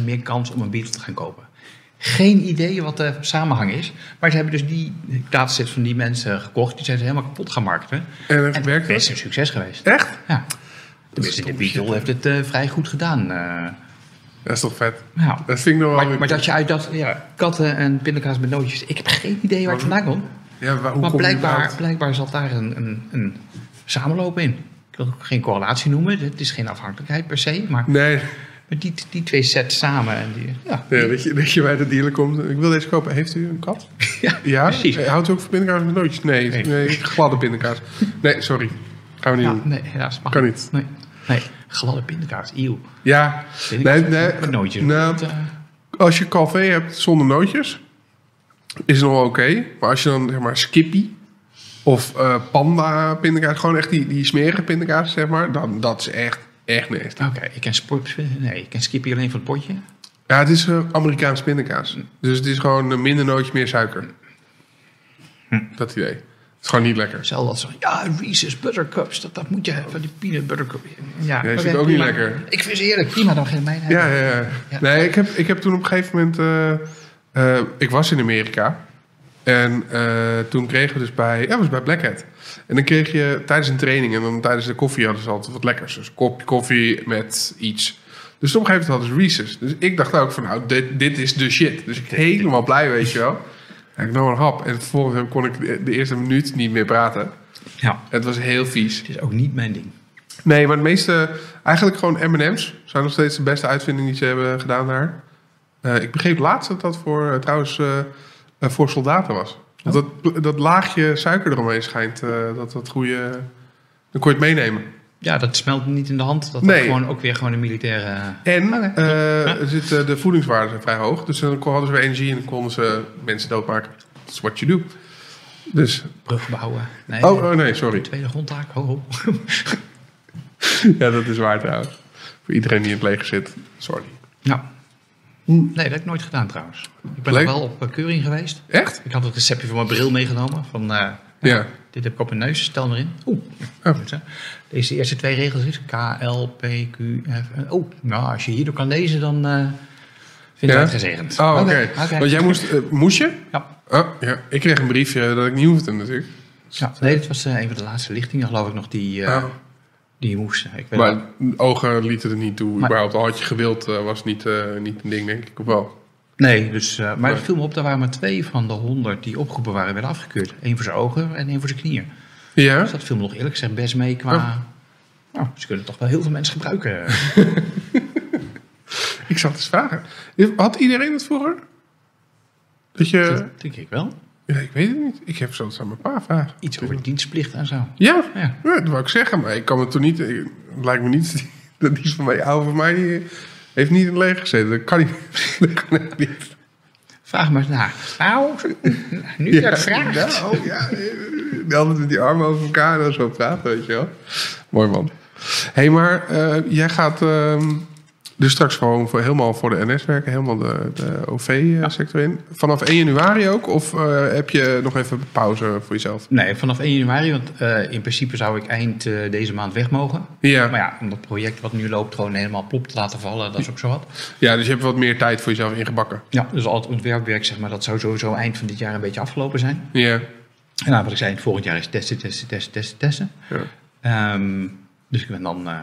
60% meer kans om een Beetle te gaan kopen. Geen idee wat de samenhang is. Maar ze hebben dus die dataset van die mensen gekocht. Die zijn ze helemaal kapot gaan markten. En En het is een succes geweest. Echt? Ja. Tenminste, de shit, heeft het eh, vrij goed gedaan. eh. Dat is toch vet? nou, Dat vind ik nog wel. maar, maar dat je uit dat ja, katten en pindakaas met nootjes... Ik heb geen idee waar het vandaan komt. ja, waar, hoe Maar blijkbaar, zat daar een, een, een samenloop in. Ik wil ook geen correlatie noemen. Het is geen afhankelijkheid per se. Maar, Nee, maar die, die twee sets samen. En die, ja, ja, dat, je, dat je bij de dealer komt. Ik wil deze kopen. Heeft u een kat? [LAUGHS] ja, Ja? precies. Eh, Houdt u ook van pindakaas met nootjes? Nee, Nee. nee. gladde pindakaas. Nee, sorry. Gaan we niet Ja, doen. nee, mag Kan niet. Nee, nee gladde pindakaas. Eeuw. Ja, Pindakaas nee, nee. Met nootjes. Nou, Dat, eh, als je Calvé hebt zonder nootjes, is het nog wel oké. Maar als je dan, zeg maar, Skippy of eh, Panda pindakaas, gewoon echt die, die smerige pindakaas, zeg maar, dan dat is echt, echt nasty. Oké, ik ken sport. Nee, ik ken Skippy alleen van het potje. Ja, het is uh, Amerikaans pindakaas. Dus het is gewoon minder nootjes, meer suiker. Dat idee. Het is gewoon niet lekker. Zelf dat zo. Ja, Reese's Buttercups. Dat, dat moet je hebben. Die peanut buttercup. Ja, Ja, is ook niet lekker? Ik vind ze eerlijk. Prima, dan geen mij. Ja, ja, ja. Ja. Nee, ik heb, ik heb toen op een gegeven moment... eh, eh, ik was in Amerika. En eh, toen kregen we dus bij... Ja, was bij Black Hat. En dan kreeg je tijdens een training... En dan tijdens de koffie hadden ze altijd wat lekkers. Dus een kopje koffie met iets. Dus op een gegeven moment hadden ze Reese's. Dus ik dacht ook van... Nou, dit, dit is de shit. Dus ik helemaal blij, weet je wel. En ik nam een hap. En vervolgens kon ik de, de eerste minuut niet meer praten. Ja, Het was heel vies. het is ook niet mijn ding. Nee, maar de meeste, eigenlijk gewoon M&M's zijn nog steeds de beste uitvinding die ze hebben gedaan daar. Eh, ik begreep laatst dat dat voor, eh, trouwens eh, voor soldaten was. Dat, dat, dat laagje suiker eromheen schijnt, dat dat goede... Dan kon je het meenemen. Ja, dat smelt niet in de hand. Dat Nee. gewoon ook weer gewoon een militaire... En eh, Ja. zitten, de voedingswaarden zijn vrij hoog. Dus dan hadden ze weer energie en konden ze mensen doodmaken. That's what you do. Dus, Brug bouwen. Nee, oh, oh nee, sorry. Tweede grondtaak. Ho, ho. [LAUGHS] Ja, dat is waar trouwens. Voor iedereen die in het leger zit. Sorry. Ja. Nee, dat heb ik nooit gedaan trouwens. Ik ben Leuk. wel op eh, keuring geweest. Echt? Ik had het receptje van mijn bril meegenomen. Van, eh, Ja. Dit heb ik op mijn neus, stel maar in. Oeh. Oh. Deze eerste twee regels is K, L, P, Q, F. Oh, nou, als je hierdoor kan lezen, dan eh vind ik Ja? het gezegend. Oh, oké. Want jij moest... eh, moest je? Ja. Oh, ja. Ik kreeg een briefje dat ik niet hoefde natuurlijk. ja. Nee, dit was eh, een van de laatste lichtingen, geloof ik nog, die, Oh. die je moest. Ik weet Maar ogen lieten het niet toe. Maar- Überhaupt al had je gewild, was niet, niet een ding, denk ik. Of wel? Nee, dus, eh, maar het viel me op, er waren maar twee van de honderd die opgeroepen waren, werden afgekeurd. Eén voor zijn ogen en één voor zijn knieën. Ja? Dus dat viel me nog eerlijk gezegd best mee qua... Oh. Nou, ze kunnen toch wel heel veel mensen gebruiken. [LAUGHS] Ik zat eens vragen. Had iedereen het vroeger? Dat je... Dat denk ik wel. Ja, ik weet het niet. Ik heb zoiets aan mijn pa vragen. Iets over dienstplicht en zo. Ja? Ja. Ja, dat wou ik zeggen. Maar ik kan het toen niet... Het lijkt me niet... [LAUGHS] Dat die is van mij, oude van mij, die heeft niet in het leger gezeten. Dat kan niet. [LAUGHS] Vraag maar naar. Nou, [LAUGHS] nu je dat vraagt. Ja, oh, ja. Altijd met die armen over elkaar en dan zo praten, weet je wel. Mooi man. Hé, hey, maar eh, jij gaat ehm, dus straks gewoon voor, helemaal voor de NS werken, helemaal de, de OV-sector in. Vanaf 1 januari ook? Of eh, heb je nog even pauze voor jezelf? Nee, vanaf 1 januari, want eh, in principe zou ik eind eh, deze maand weg mogen. Ja. Maar ja, om dat project wat nu loopt gewoon helemaal plop te laten vallen, dat is ook zo wat. ja, dus je hebt wat meer tijd voor jezelf ingebakken. Ja, dus al het ontwerpwerk, zeg maar, dat zou sowieso eind van dit jaar een beetje afgelopen zijn. Ja. En nou, wat ik zei, volgend jaar is testen, testen, testen, testen, testen. ja. Ehm, dus ik ben dan, eh,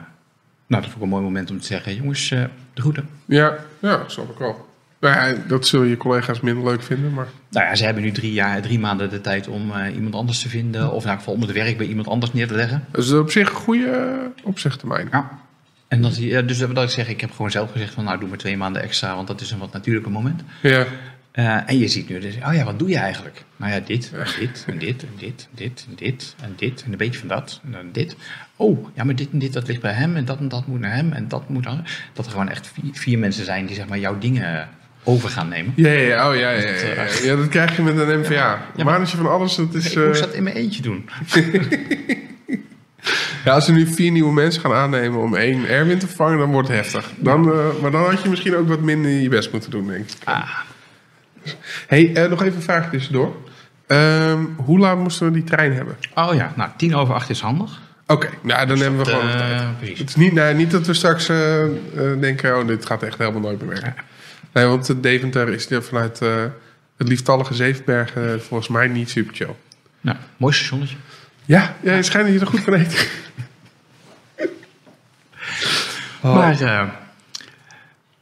nou, dat vond ik een mooi moment om te zeggen, jongens, eh, de groeten. Ja, ja, dat snap ik wel. Nou ja, dat zullen je collega's minder leuk vinden, maar... Nou ja, ze hebben nu drie, jaar, drie maanden de tijd om eh, iemand anders te vinden. Of in elk geval om het werk bij iemand anders neer te leggen. Dat is op zich een goede opzegtermijn. Ja. En dat, ja, dus dat ik zeg, ik heb gewoon zelf gezegd van nou doe maar twee maanden extra, want dat is een wat natuurlijker moment. Ja. Eh, en je ziet nu, dus, oh ja, wat doe je eigenlijk? Nou ja, dit, en dit, en dit, en dit, en dit, en dit, en dit, en een beetje van dat, en dan dit. Oh, ja, maar dit en dit, dat ligt bij hem, en dat en dat moet naar hem, en dat moet dan... Dat er gewoon echt vier, vier mensen zijn die zeg maar jouw dingen over gaan nemen. Ja, ja, ja, oh ja, ja, ja, ja. Ja, dat krijg je met een NVA. Ja, maar als je van alles, dat is... ik moest eh, dat in mijn eentje doen. [LAUGHS] ja, als ze nu vier nieuwe mensen gaan aannemen om één Erwin te vervangen, dan wordt het heftig. Dan, eh, maar dan had je misschien ook wat minder je best moeten doen, denk ik. Ah, [LAUGHS] hey, eh, nog even een vraag tussendoor. Ehm, hoe laat moesten we die trein hebben? oh ja, nou, tien over acht is handig. Oké, nou dan hebben we gewoon nog Eh, tijd. precies. Het is niet, nee, niet dat we straks eh, denken, oh, dit gaat echt helemaal nooit meer werken. Nee, want Deventer is vanuit het lieftallige Zevenbergen volgens mij niet super chill. Nou, mooi stationnetje. Ja, ja je schijnt dat je er goed van eet. [LAUGHS] Maar, eh,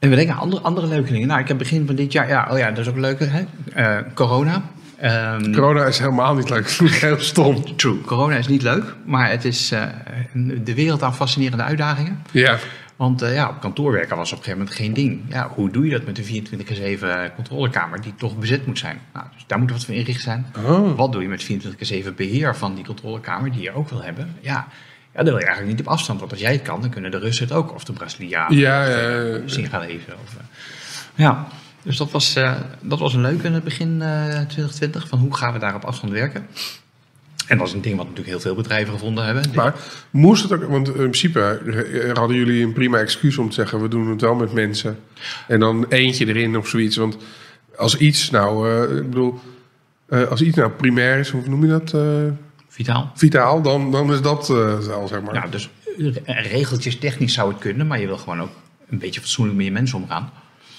en we denken andere, andere leuke dingen. Nou, ik heb begin van dit jaar, ja, oh ja, dat is ook leuker, hè? Eh, corona. Ehm, Corona is helemaal niet leuk. [LAUGHS] Heel stom. True. Corona is niet leuk, maar het is eh, de wereld aan fascinerende uitdagingen. Ja, Want eh, ja, op kantoor werken was op een gegeven moment geen ding. Ja, hoe doe je dat met een 24-7 controlekamer die toch bezet moet zijn? Nou, dus daar moet wat voor inricht zijn. Oh. Wat doe je met 24-7 beheer van die controlekamer die je ook wil hebben? Ja, ja, dat wil je eigenlijk niet op afstand. Want als jij het kan, dan kunnen de Russen het ook. Of de Brazilianen. Ja, ja, de ja, ja. Singalezen. Of, eh, ja, dus dat was, eh, dat was een leuke in het begin eh 2020. Van hoe gaan we daar op afstand werken? En dat is een ding wat natuurlijk heel veel bedrijven gevonden hebben. maar moest het ook... Want in principe eh, hadden jullie een prima excuus om te zeggen... we doen het wel met mensen. En dan eentje erin of zoiets. Want als iets nou... eh, ik bedoel... eh, als iets nou primair is, hoe noem je dat? Vitaal. vitaal, dan, dan is dat eh wel, zeg maar. Ja, dus eh, regeltjes technisch zou het kunnen, maar je wil gewoon ook een beetje fatsoenlijk met je mensen omgaan.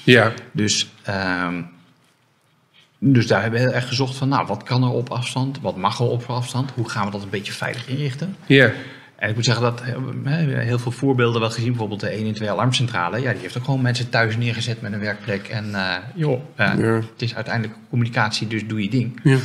Ja, Dus, ehm, dus daar hebben we heel erg gezocht van, nou, wat kan er op afstand? Wat mag er op afstand? Hoe gaan we dat een beetje veilig inrichten? ja. En ik moet zeggen dat eh, heel veel voorbeelden wel gezien. Bijvoorbeeld de 112 alarmcentrale. Ja, die heeft ook gewoon mensen thuis neergezet met een werkplek. En joh, Ja. het is uiteindelijk communicatie, dus doe je ding. ja.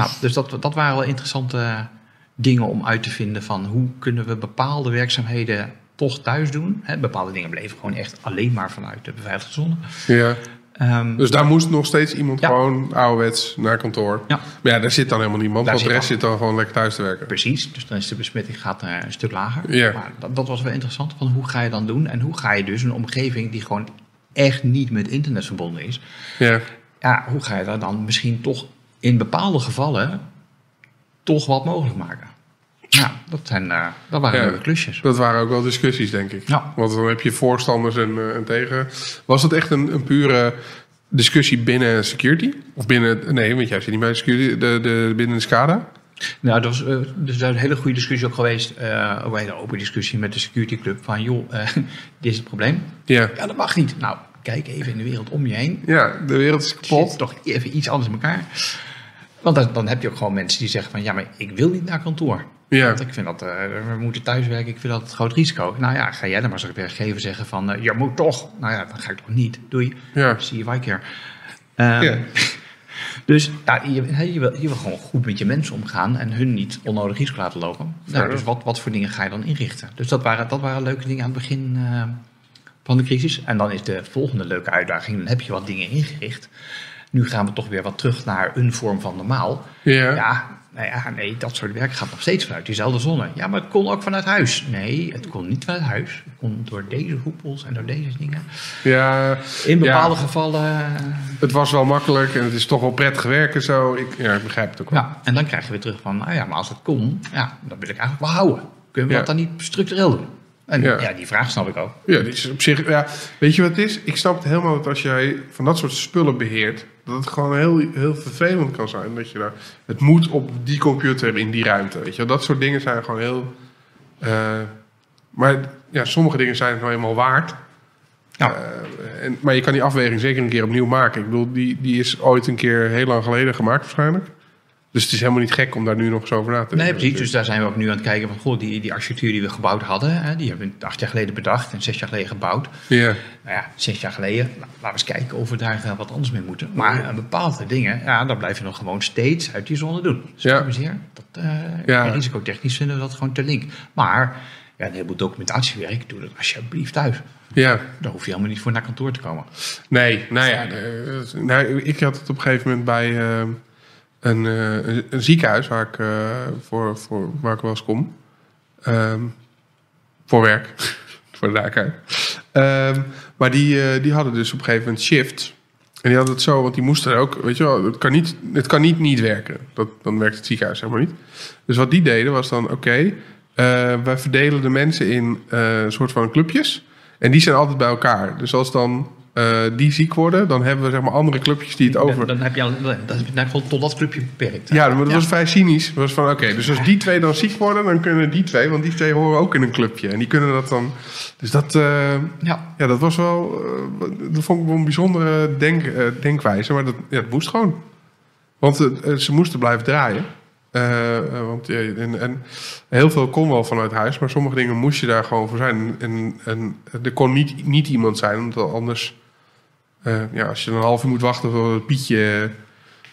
Ja, dus dat, dat waren wel interessante dingen om uit te vinden van hoe kunnen we bepaalde werkzaamheden toch thuis doen. Bepaalde dingen bleven gewoon echt alleen maar vanuit de beveiligde zone. ja. Ehm, Dus daar moest nog steeds iemand Ja. gewoon ouderwets naar kantoor. Ja. Maar ja, daar zit dan helemaal niemand. Daar want de rest dan- zit dan gewoon lekker thuis te werken. precies, dus dan is de besmetting gaat eh, een stuk lager. Ja. Maar dat, dat was wel interessant, van hoe ga je dan doen? En hoe ga je dus een omgeving die gewoon echt niet met internet verbonden is... Ja, Ja, hoe ga je daar dan misschien toch in bepaalde gevallen toch wat mogelijk maken. Ja, dat, zijn, eh, dat waren Ja. leuke klusjes. Dat waren ook wel discussies, denk ik. Ja. Want dan heb je voorstanders en, eh, en tegen. Was dat echt een, een pure discussie binnen security? Of binnen... Nee, want jij zit niet bij security. De, de, binnen de SCADA? Nou, dat was, eh, dus daar is een hele goede discussie ook geweest. ook een hele open discussie met de security club. Van joh, [LAUGHS] dit is het probleem. Ja. Ja, dat mag niet. Nou, kijk even in de wereld om je heen. Ja, de wereld is kapot. Zit toch even iets anders in elkaar. Want dan, dan heb je ook gewoon mensen die zeggen van... ja, maar ik wil niet naar kantoor. Ja. Want ik vind dat, eh, we moeten thuiswerken, ik vind dat het groot risico. Nou ja, ga jij dan maar als werkgever zeggen van... eh, je moet toch. Nou ja, dan ga ik toch niet. Doei. Ja. Zie [LAUGHS] je keer. Ehm Ja. Dus ja, je, je, wil, je wil gewoon goed met je mensen omgaan en hun niet onnodig risico laten lopen. Nou, dus wat, wat voor dingen ga je dan inrichten? Dus dat waren, dat waren leuke dingen aan het begin eh, van de crisis. En dan is de volgende leuke uitdaging, dan heb je wat dingen ingericht. Nu gaan we toch weer wat terug naar een vorm van normaal. Ja. Ja, nou ja, nee, dat soort werk gaat nog steeds vanuit diezelfde zone. Ja, maar het kon ook vanuit huis. Nee, het kon niet vanuit huis. Het kon door deze hoepels en door deze dingen. Ja, In bepaalde Ja. gevallen... het was wel makkelijk en het is toch wel prettig werken zo. Ik, ja, ik begrijp het ook wel. Ja, en dan krijg je weer terug van, nou ja, maar als het kon, ja, dan wil ik eigenlijk wel houden. Kunnen we Ja. dat dan niet structureel doen? En Ja. ja. die vraag snap ik ook. Ja, die is op zich, ja, weet je wat het is? Ik snap het helemaal dat als jij van dat soort spullen beheert, dat het gewoon heel, heel vervelend kan zijn. Dat je daar, het moet op die computer in die ruimte. Weet je? Dat soort dingen zijn gewoon heel. eh, maar ja, sommige dingen zijn het nou eenmaal waard. Ja. Eh, en, maar je kan die afweging zeker een keer opnieuw maken. Ik bedoel, die, die is ooit een keer heel lang geleden gemaakt, waarschijnlijk. Dus het is helemaal niet gek om daar nu nog eens over na te Nee, denken. precies. Dus daar zijn we ook nu aan het kijken van, goh, die, die architectuur die we gebouwd hadden, hè, die hebben we acht jaar geleden bedacht en zes jaar geleden gebouwd. Ja, Nou ja, zes jaar geleden, nou, laten we eens kijken of we daar wat anders mee moeten. Maar eh, bepaalde dingen, ja, dan blijf je nog gewoon steeds uit die zone doen. Ja. Ja. Zeer, dat, eh Ja. Risicotechnisch vinden we dat gewoon te link. Maar ja, een heleboel documentatiewerk, doe dat alsjeblieft thuis. ja. Daar hoef je helemaal niet voor naar kantoor te komen. Nee, nou ja, eh, nou, ik had het op een gegeven moment bij eh, een, eh, een, een ziekenhuis waar ik, eh, voor, voor, waar ik wel eens kom. Ehm, voor werk, [LAUGHS] voor de duidelijkheid. Ehm, maar die, eh, die hadden dus op een gegeven moment shift. En die hadden het zo, want die moesten ook, weet je wel, het kan niet het kan niet, niet werken. Dat, dan werkt het ziekenhuis helemaal niet. Dus wat die deden was dan, oké, wij verdelen de mensen in een soort van clubjes. En die zijn altijd bij elkaar. Dus als dan eh, die ziek worden, dan hebben we zeg maar andere clubjes die het over... Dan, heb je al, dan heb je gewoon tot dat clubje beperkt. Ja, maar dat Ja. was vrij cynisch. Was van, oké, dus als die twee dan ziek worden, dan kunnen die twee, want die twee horen ook in een clubje. En die kunnen dat dan... Dus dat, eh, Ja. ja, dat was wel... eh, dat vond ik wel een bijzondere denk, denkwijze, maar dat, ja, moest gewoon. Want ze moesten blijven draaien. Want, en, en heel veel kon wel vanuit huis, maar sommige dingen moest je daar gewoon voor zijn. En, en er kon niet, niet iemand zijn, omdat anders... eh, ja, als je een half uur moet wachten tot Pietje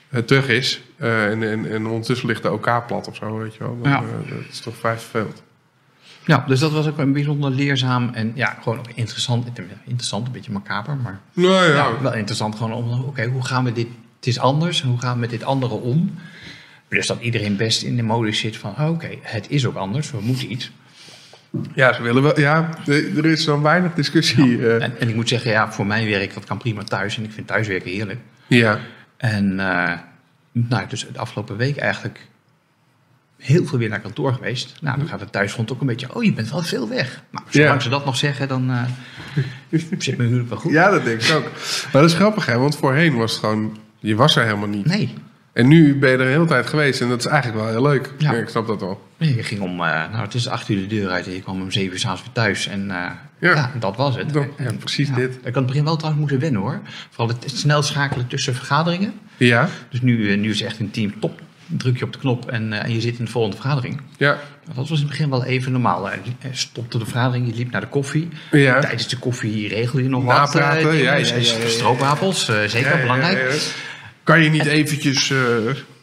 eh, terug is... eh, en, en, en ondertussen ligt de OK plat of zo, weet je wel. Dan, Ja. eh, dat is toch vrij vervelend. ja, dus dat was ook een bijzonder leerzaam en ja, gewoon ook interessant. Interessant, een beetje macaber, maar Nou ja, ja, wel interessant gewoon om, oké, hoe gaan we dit, het is anders, hoe gaan we met dit andere om? Dus dat iedereen best in de modus zit van, oké, het is ook anders, we moeten iets. Ja, ze willen wel... Ja, er is dan weinig discussie. eh, En, en ik moet zeggen, ja, voor mijn werk, dat kan prima thuis en ik vind thuiswerken heerlijk. ja. En eh, nou, dus de afgelopen week eigenlijk heel veel weer naar kantoor geweest. Nou, dan gaat het thuisfront ook een beetje, oh, je bent wel veel weg. Nou, zolang Ja. ze dat nog zeggen, dan eh, [LAUGHS] zit mijn huwelijk wel goed. ja, dat denk ik ook. Maar dat is grappig, hè? Want voorheen was het gewoon... Je was er helemaal niet. Nee, En nu ben je er een hele tijd geweest en dat is eigenlijk wel heel leuk. Ja. Ik snap dat wel. Je ging om, eh, nou het is acht uur de deur uit en je kwam om zeven uur s'avonds weer thuis. En eh, Ja. ja. dat was het. Dat- ja, precies ja, dit. Ik had het begin wel trouwens moeten wennen hoor. Vooral het snel schakelen tussen vergaderingen. Ja, Dus nu, eh, nu is echt een team top. Druk je op de knop en, en je zit in de volgende vergadering. ja, Dat was in het begin wel even normaal. Je stopte de vergadering, je liep naar de koffie. ja. Tijdens de koffie regelde je nog wat. Napraten, dingen. ja, ja, ja. Stroopwafels, zeker, belangrijk. Kan je niet eventjes eh,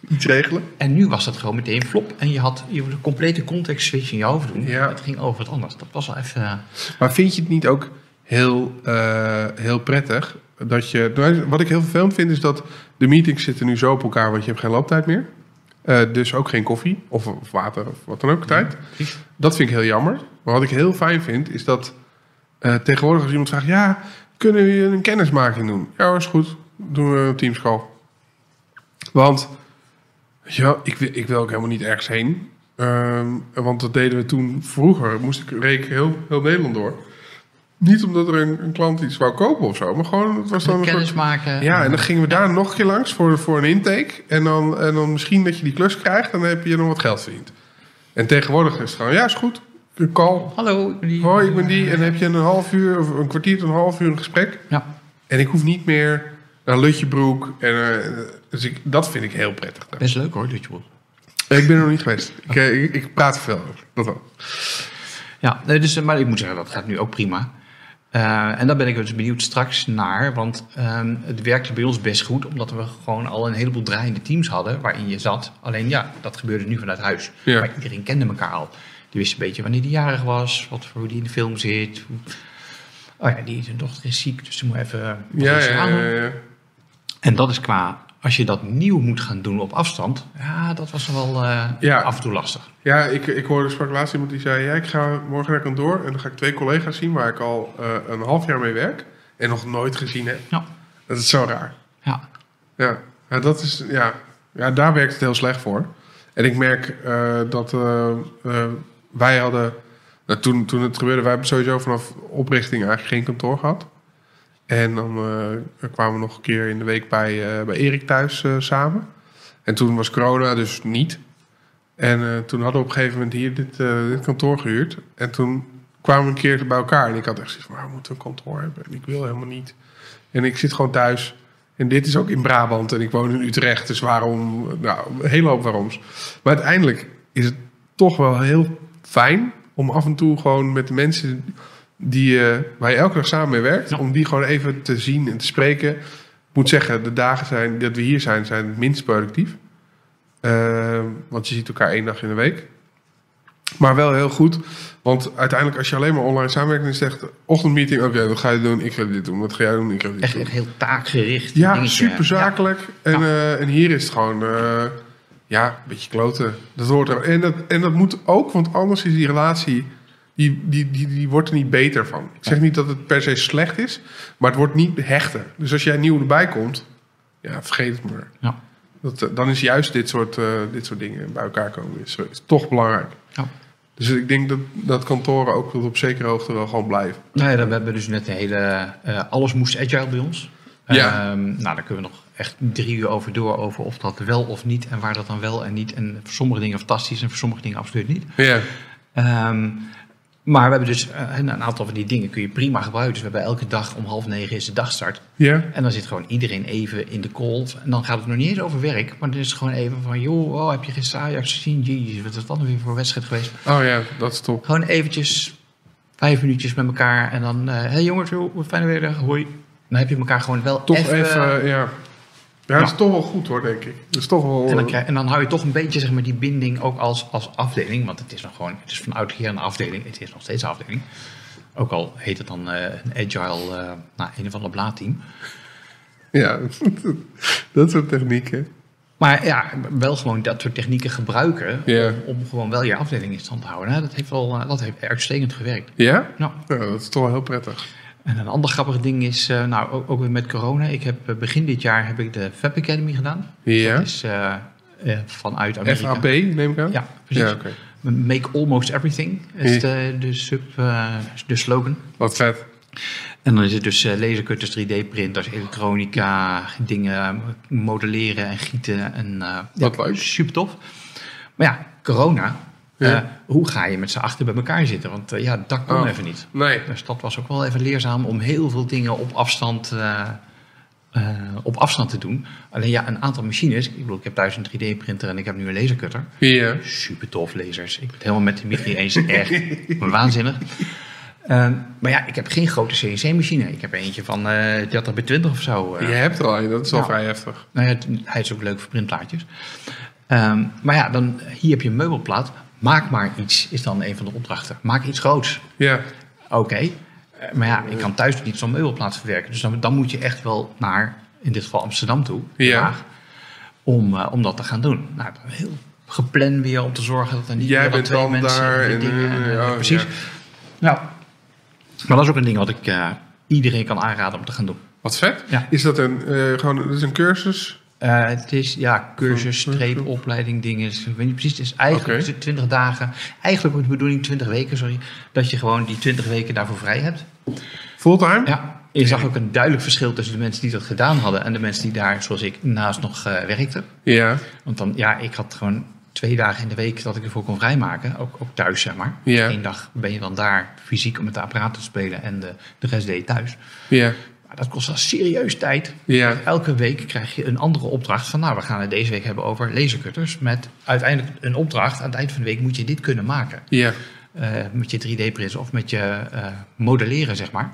iets regelen? En nu was dat gewoon meteen flop. En je had je de complete context switch in je hoofd doen. Ja. Het ging over wat anders. Dat was wel even... eh, Maar vind je het niet ook heel, eh, heel prettig dat je... nou, Wat ik heel vervelend vind is dat de meetings zitten nu zo op elkaar, want je hebt geen looptijd meer. Dus ook geen koffie of, of water of wat dan ook tijd. precies. Dat vind ik heel jammer. Maar wat ik heel fijn vind, is dat tegenwoordig als iemand vraagt... Ja, kunnen we een kennismaking doen? Ja, is goed. Doen we een teamscall. Want Ja, ik, wil- ik wil ook helemaal niet ergens heen. Ehm, want dat deden we toen vroeger. Moest ik reek heel, heel Nederland door. Niet omdat er een, een klant iets wou kopen of zo, maar gewoon het was dan een Kennis soort- maken. Ja, en dan gingen we daar nog een keer langs voor, voor een intake. En dan, en dan misschien dat je die klus krijgt, dan heb je nog wat geld verdiend. En tegenwoordig is het gewoon, ja, is goed. Een call. Hallo, ik ben die. Hoi, ik ben die. En dan heb je een half uur of een kwartier tot een half uur een gesprek. Ja. En ik hoef niet meer naar Lutjebroek. En, dus ik, dat vind ik heel prettig. Best leuk hoor, Dutchwood. Ik ben er nog niet geweest. Ik, eh, ik, ik praat er veel over. Dat wel. Ja, nee, dus, eh, maar ik moet zeggen, dat gaat nu ook prima. Eh, en daar ben ik dus benieuwd straks naar. Want ehm, het werkte bij ons best goed, omdat we gewoon al een heleboel draaiende teams hadden waarin je zat. Alleen ja, dat gebeurde nu vanuit huis. Ja. Maar iedereen kende elkaar al. Die wist een beetje wanneer die jarig was, wat voor hoe die in de film zit. Oh ja, die zijn dochter is ziek, dus ze moet even Ja, ja, ja. En dat is qua, als je dat nieuw moet gaan doen op afstand, ja, dat was wel eh, Ja. af en toe lastig. Ja, ik, ik hoorde sprak laatst iemand die zei... Ja, ik ga morgen naar kantoor en dan ga ik twee collega's zien... waar ik al eh, een half jaar mee werk en nog nooit gezien heb. Ja, Dat is zo raar. ja. Ja, ja, dat is, ja. ja daar werkt het heel slecht voor. En ik merk eh, dat wij hadden... Nou, toen, toen het gebeurde, wij hebben sowieso vanaf oprichting eigenlijk geen kantoor gehad. En dan eh, kwamen we nog een keer in de week bij, eh, bij Erik thuis eh, samen. En toen was corona dus niet. En toen hadden we op een gegeven moment hier dit, kantoor gehuurd. En toen kwamen we een keer bij elkaar. En ik had echt zoiets van, "Maar we moeten een kantoor hebben. En ik wil helemaal niet. En ik zit gewoon thuis. En dit is ook in Brabant en ik woon in Utrecht. Dus waarom? Nou, een hele hoop waaroms. Maar uiteindelijk is het toch wel heel fijn om af en toe gewoon met de mensen die, eh, waar je elke dag samen mee werkt, Ja. om die gewoon even te zien en te spreken. Ik moet zeggen, de dagen zijn, dat we hier zijn, zijn het minst productief. Eh, want je ziet elkaar één dag in de week. Maar wel heel goed. Want uiteindelijk, als je alleen maar online samenwerkt, dan is het echt ochtendmeeting. Oké, wat ga je doen? Ik ga dit doen. Wat ga jij doen? Ik ga dit Echt, doen. echt heel taakgericht. Ja, dingetje. super zakelijk. En, eh, en hier is het gewoon, eh, ja, een beetje kloten. Dat hoort er. En dat, en dat moet ook, want anders is die relatie, die, die, die, die wordt er niet beter van. Ik zeg niet dat het per se slecht is, maar het wordt niet hechter. Dus als jij nieuw erbij komt, ja, vergeet het maar. Ja. Dat, eh, dan is juist dit soort, eh, dit soort dingen bij elkaar komen is, is toch belangrijk. Ja. Dus ik denk dat, dat kantoren ook tot op zekere hoogte wel gewoon blijven. Nou ja, dan- we hebben dus net de hele... eh, alles moest agile bij ons. Ja. Ehm, nou, daar kunnen we nog echt drie uur over door... over of dat wel of niet en waar dat dan wel en niet. En voor sommige dingen fantastisch en voor sommige dingen absoluut niet. Ja, Ehm, maar we hebben dus eh, een aantal van die dingen kun je prima gebruiken. Dus we hebben elke dag om half negen is de dagstart. ja, En dan zit gewoon iedereen even in de call. En dan gaat het nog niet eens over werk. Maar dan is het gewoon even van... joh, oh, heb je gisteren Ajax gezien? Jezus, wat is dat weer voor wedstrijd geweest? oh ja, dat is top. Gewoon eventjes vijf minuutjes met elkaar. En dan... Hé hey jongens, hoe hoe fijne weer. Hoi. Dan heb je elkaar gewoon wel Toch even... even, ja. Ja, dat is toch wel goed hoor, denk ik. Dat is toch wel... En dan, krijg, en dan hou je toch een beetje zeg maar, die binding ook als, als afdeling. Want het is nog gewoon, het is van oudsher een afdeling. Het is nog steeds een afdeling. Ook al heet het dan eh, een agile, eh nou, een of ander blaadteam. Ja, [LAUGHS] dat soort technieken. Maar ja, wel gewoon dat soort technieken gebruiken. Om, om gewoon wel je afdeling in stand te houden. hè. Dat heeft wel eh, dat heeft uitstekend gewerkt. Ja? Nou, Ja, dat is toch wel heel prettig. En een ander grappig ding is, eh, nou ook, ook weer met corona. Ik heb eh, begin dit jaar heb ik de Fab Academy gedaan. Ja? Dat is eh, vanuit Amerika. FAP, neem ik aan? Ja, precies. Ja. Make almost everything is de, de, sub, de slogan. Wat vet. En dan is het dus lasercutters, 3D-printers, elektronica, dingen modelleren en gieten. En, Wat ja, leuk. Super tof. Maar ja, corona. Ja. eh, hoe ga je met z'n achter bij elkaar zitten? Want eh, ja, dat kon Oh. even niet. Nee. Dus dat was ook wel even leerzaam om heel veel dingen op afstand, eh, op afstand te doen. Alleen ja, een aantal machines. Ik bedoel, ik heb thuis een 3D-printer en ik heb nu een lasercutter. Ja. Super tof lasers. Ik ben het helemaal met Dimitri eens. Echt waanzinnig. Maar ja, ik heb geen grote CNC-machine. Ik heb eentje van eh 30 bij 20 of zo. eh. Je hebt er al dat is wel Ja. vrij heftig. Nou ja, het- hij is ook leuk voor printplaatjes. Ehm, maar ja, dan, hier heb je een meubelplaat. Maak maar iets, is dan een van de opdrachten. Maak iets groots. Ja. Oké. Eh, maar ja, ik kan thuis niet zo'n meubelplaat verwerken. Dus dan, dan moet je echt wel naar, in dit geval Amsterdam toe. Ja. Haag, Om, eh, om dat te gaan doen. Nou, heel gepland weer om te zorgen dat er niet Jij meer dan bent twee dan mensen daar en en, dingen. eh, en, precies. ja. Nou, maar dat is ook een ding wat ik iedereen kan aanraden om te gaan doen. Wat vet. Ja. Is dat een, gewoon, dat is een cursus Eh, het is ja, cursus, streep, opleiding, dingen. Ik weet niet precies. Het is eigenlijk Oké. 20 dagen. Eigenlijk wordt de bedoeling 20 weken, sorry. Dat je gewoon die 20 weken daarvoor vrij hebt. Fulltime? Ja. Je zag ook een duidelijk verschil tussen de mensen die dat gedaan hadden en de mensen die daar, zoals ik, naast nog eh, werkten. Ja. Want dan, ja, ik had gewoon twee dagen in de week dat ik ervoor kon vrijmaken. Ook, ook thuis, zeg maar. Ja. Eén dag ben je dan daar fysiek om met de apparaat te spelen en de, de rest deed je thuis. Ja. Maar dat kost wel serieus tijd. Ja. Elke week krijg je een andere opdracht van, nou, we gaan het deze week hebben over lasercutters. Met uiteindelijk een opdracht. Aan het eind van de week moet je dit kunnen maken. Ja. Eh, met je 3D-print of met je eh, modelleren, zeg maar.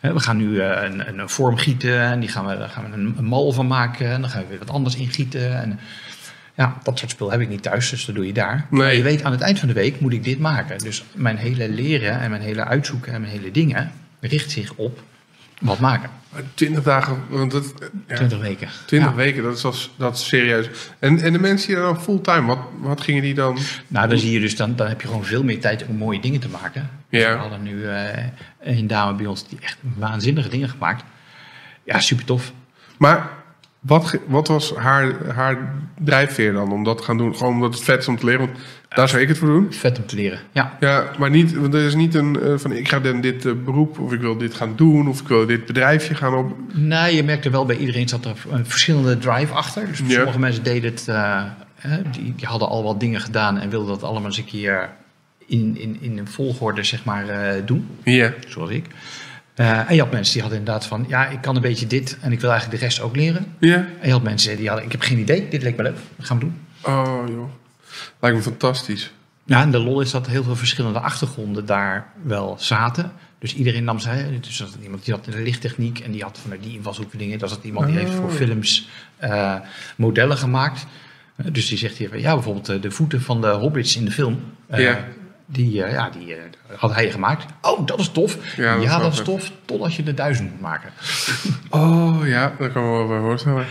We gaan nu eh, een, een, een vorm gieten en die gaan we, daar gaan we een, een mal van maken. En dan gaan we weer wat anders ingieten. En, ja, dat soort spul heb ik niet thuis, dus dat doe je daar. Nee. Maar je weet, aan het eind van de week moet ik dit maken. Dus mijn hele leren en mijn hele uitzoeken en mijn hele dingen richt zich op wat maken. 20 dagen, want dat, ja, 20 weken. 20 Ja. weken, dat is, als, dat is serieus. En, en de mensen die dan fulltime, wat, wat gingen die dan? Nou, dan zie je dus, dan, dan heb je gewoon veel meer tijd om mooie dingen te maken. Ja. We hadden nu eh, een dame bij ons die echt waanzinnige dingen gemaakt. Ja, super tof. Maar wat, wat was haar, haar drijfveer dan om dat te gaan doen? Gewoon omdat het vet is om te leren, want daar zou ik het voor doen. Vet om te leren. Ja, Ja, maar niet, want er is niet een eh, van ik ga dan dit eh, beroep of ik wil dit gaan doen of ik wil dit bedrijfje gaan op. Nou, je merkte wel bij iedereen zat er een verschillende drive achter. Dus Ja. sommige mensen deden het, eh, die, die hadden al wat dingen gedaan en wilden dat allemaal eens een keer in, in, in een volgorde zeg maar, doen, Ja, zoals ik. Eh, en je had mensen die hadden inderdaad van, ja, ik kan een beetje dit en ik wil eigenlijk de rest ook leren. ja. En je had mensen die hadden, ik heb geen idee, dit leek me leuk, dat gaan we doen. Oh joh, lijkt me fantastisch. Ja, en de lol is dat heel veel verschillende achtergronden daar wel zaten. Dus iedereen nam zij. Dus zat iemand die had de lichttechniek en die had vanuit die invalshoek dingen. Dan zat iemand die heeft voor Oh. films eh, modellen gemaakt. Eh, dus die zegt hier, van, ja, bijvoorbeeld de voeten van de hobbits in de film. Ja. Die, eh, ja, die eh, had hij gemaakt. Oh, dat is tof. Ja, Ja, dat is dat is tof. Totdat je de duizend moet maken. [LAUGHS] Oh ja, daar kan wel bij voorstellen.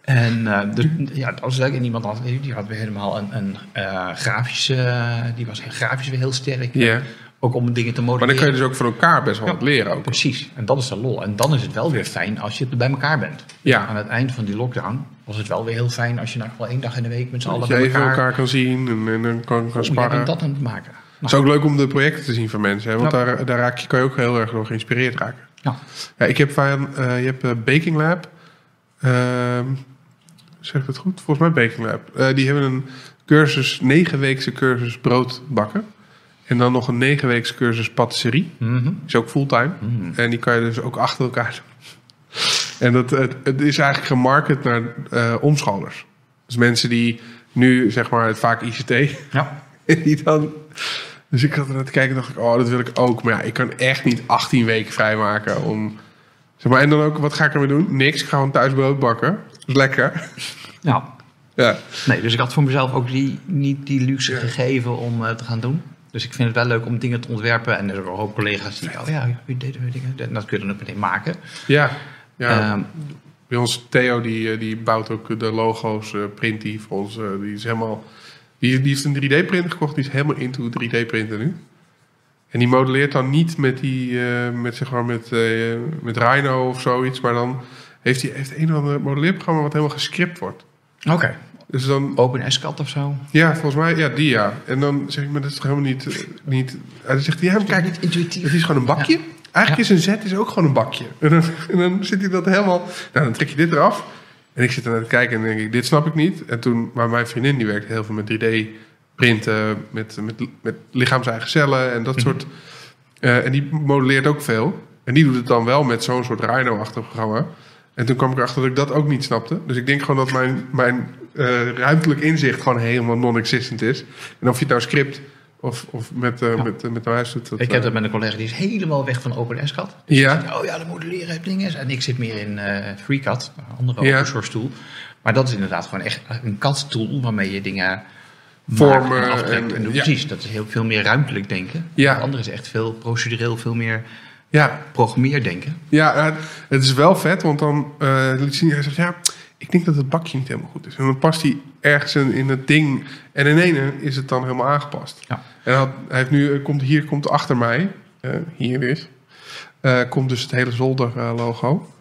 En eh, dus, ja, dat was leuk. En iemand had, die had weer helemaal een, een grafische... die was grafisch weer heel sterk. Ja, Ook om dingen te modelleren. maar dan kun je dus ook van elkaar best wel Ja. wat leren ook. Precies, en dat is de lol. En dan is het wel weer fijn als je bij elkaar bent. Ja. Aan het eind van die lockdown was het wel weer heel fijn als je nou wel één dag in de week met z'n allen Dat je bij even elkaar... kan zien en, en dan kan gaan Oh, jij sparren. bent dat aan het maken. Het is ook leuk om de projecten te zien van mensen, hè? want Ja. daar, daar raak je, kan je ook heel erg door geïnspireerd raken. Ja. Ja, ik heb van, eh, je hebt eh, Baking Lab. Ehm, zeg ik dat goed? Volgens mij Baking Lab. Eh, die hebben een cursus, negenweekse cursus brood bakken. En dan nog een negenweekse cursus patisserie. Mhm. Is ook fulltime. Mm. En die kan je dus ook achter elkaar [LAUGHS] doen. En dat, het, het is eigenlijk gemarket naar omscholers. Dus mensen die nu, zeg maar, vaak ICT, Ja. [LAUGHS] die dan... Dus ik had er naar te kijken en dacht ik, oh, dat wil ik ook. Maar ja, ik kan echt niet 18 weken vrijmaken om... Zeg maar, en dan ook, wat ga ik ermee doen? Niks, ik ga gewoon thuis brood bakken. Dat is lekker. ja. [LAUGHS] Ja, Nee, dus ik had voor mezelf ook die, niet die luxe Ja. gegeven om eh, te gaan doen. Dus ik vind het wel leuk om dingen te ontwerpen. En er zijn ook collega's die, oh ja, je deed weer dingen. En dat kun je dan ook meteen maken. ja. ja. Ehm, Bij ons Theo, die, eh, die bouwt ook de logo's, eh print die voor ons. die is helemaal... Die, die heeft een 3D-printer gekocht, die is helemaal into 3D-printen nu. En die modelleert dan niet met die, eh, met zeg maar met, eh, met Rhino of zoiets, maar dan heeft hij heeft een of ander modelleerprogramma wat helemaal gescript wordt. Oké. Dus dan, Open SCAD of zo. ja, volgens mij, ja, die ja. En dan zeg ik, maar dat is toch helemaal niet, eh, niet... Dan zegt hij, ja, maar kijk, niet intuïtief. het is gewoon een bakje. Eigenlijk is een Z is ook gewoon een bakje. [LAUGHS] En dan, en dan zit hij dat helemaal... Nou, dan trek je dit eraf. En ik zit er naar te kijken en denk ik, dit snap ik niet. En toen, maar mijn vriendin die werkt heel veel met 3D printen, met, met, met lichaams-eigen cellen en dat Mhm. soort. Eh, en die modelleert ook veel. En die doet het dan wel met zo'n soort Rhino-achtig programma. En toen kwam ik erachter dat ik dat ook niet snapte. Dus ik denk gewoon dat mijn, mijn eh, ruimtelijk inzicht gewoon helemaal non-existent is. En of je het nou script of, of met, Ja. met, eh, met huis doet. Dat, Ik heb eh, dat met een collega die is helemaal weg van OpenSCAD. Ja. die zegt, oh ja, de modelleren heeft dingen. En ik zit meer in FreeCAD, een andere Ja. open source tool. Maar dat is inderdaad gewoon echt een CAD tool waarmee je dingen Vormen en en- En, doet. ja. Precies, dat is heel veel meer ruimtelijk denken. Ja. Het andere is echt veel procedureel, veel meer ja, programmeerdenken. Ja, het is wel vet, want dan eh liet zien, hij zegt, ja, ik denk dat het bakje niet helemaal goed is. En dan past hij ergens in, in het ding en in ene is het dan helemaal aangepast. Ja. En hij, had, hij heeft nu, komt, hier komt achter mij, eh, hier is, eh, komt dus het hele zolder eh, logo.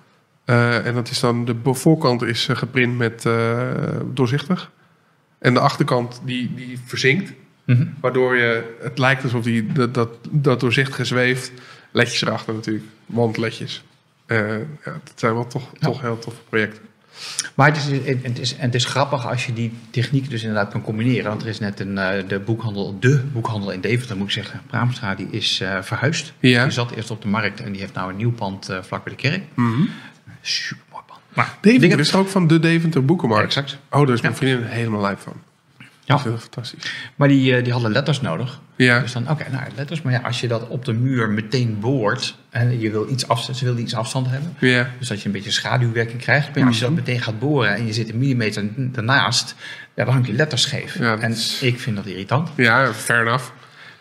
Eh, en dat is dan, de voorkant is eh, geprint met eh, doorzichtig. En de achterkant die, die verzinkt. Mhm. Waardoor je, het lijkt alsof die, dat, dat, dat doorzichtige zweeft. Ledjes erachter natuurlijk, wandledjes. Eh ja, dat zijn wel toch, Ja. toch heel toffe projecten. Maar het is, het, is, het is grappig als je die technieken dus inderdaad kan combineren. Want er is net een, eh, de, boekhandel, de boekhandel in Deventer, moet ik zeggen, Praamstra, die is eh, verhuisd. Ja. Die zat eerst op de markt en die heeft nou een nieuw pand eh, vlak bij de kerk. Mhm. Super mooi pand. Maar Deventer is ook van de Deventer Boekenmarkt. Exact. Oh, daar is mijn Ja. vriendin helemaal lijp van. Ja. Dat is heel fantastisch. Maar die, eh, die hadden letters nodig. Ja. Dus dan, oké, nou letters. Maar ja, als je dat op de muur meteen boort en je wil iets afstand, ze wilden iets afstand hebben. Ja. Dus dat je een beetje schaduwwerking krijgt. Maar als je dat meteen gaat boren en je zit een millimeter daarnaast, ja, dan hangt die letter scheef. Ja, en is- ik vind dat irritant. Ja, fair enough.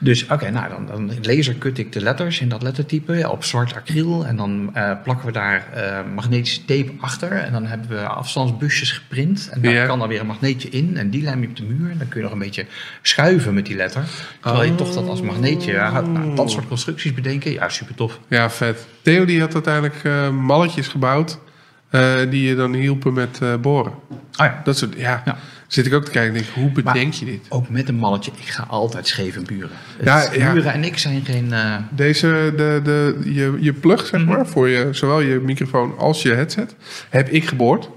Dus oké, nou dan, dan lasercut ik de letters in dat lettertype op zwart acryl. En dan eh, plakken we daar eh, magnetische tape achter. En dan hebben we afstandsbusjes geprint. En daar Ja. kan dan weer een magneetje in. En die lijm je op de muur. En dan kun je nog een beetje schuiven met die letter. Terwijl je toch dat als magneetje... ja, nou, dat soort constructies bedenken. Ja, super tof. Ja, vet. Theo die had uiteindelijk eh, malletjes gebouwd. die je dan hielpen met boren. Ah ja. Dat soort, ja. Ja. Zit ik ook te kijken en denk, hoe bedenk Maar- je dit? Ook met een malletje. Ik ga altijd scheef in buren. Het- Ja, ja. Buren en ik zijn geen... eh, Deze, de, de, je, je plug, zeg maar, voor je, zowel je microfoon als je headset, heb ik geboord.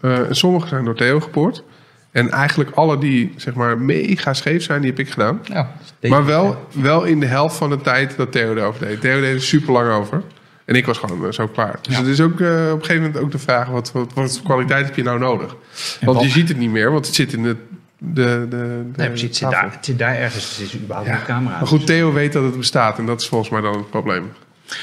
En sommige zijn door Theo geboord. En eigenlijk alle die, zeg maar, mega scheef zijn, die heb ik gedaan. ja, Maar wel, wel in de helft van de tijd dat Theo erover deed. Theo deed er super lang over. En ik was gewoon eh, zo klaar. Dus Ja. het is ook eh, op een gegeven moment ook de vraag: wat, wat, wat voor kwaliteit heb je nou nodig? Want je ziet het niet meer, want het zit in de. de, de, de Nee, precies. Het zit, daar, het zit daar ergens. Het is überhaupt Ja. een camera. Maar goed, Theo weet dat het bestaat en dat is volgens mij dan het probleem.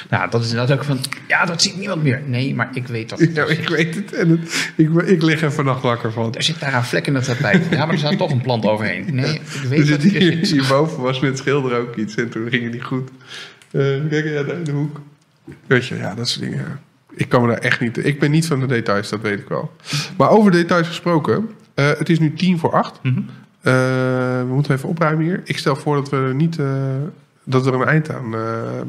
Nou, dat is inderdaad ook van, ja, dat ziet niemand meer. Nee, maar ik weet dat. [LAUGHS] Ja, ik weet het en het, ik, ik lig er vannacht wakker van. Er zit daar een vlek in het tapijt. Ja, maar er staat toch een plant overheen. Nee, ik weet dat het hier, is. hierboven was met schilderen ook iets en toen ging het niet goed. Eh kijk, ja, daar in de hoek. Weet je, ja, dat soort dingen. Ik kan me daar echt niet... Ik ben niet van de details, dat weet ik wel. Maar over details gesproken. eh, het is nu tien voor acht. Mhm. Eh, we moeten even opruimen hier. Ik stel voor dat we er niet... eh, dat we er een eind aan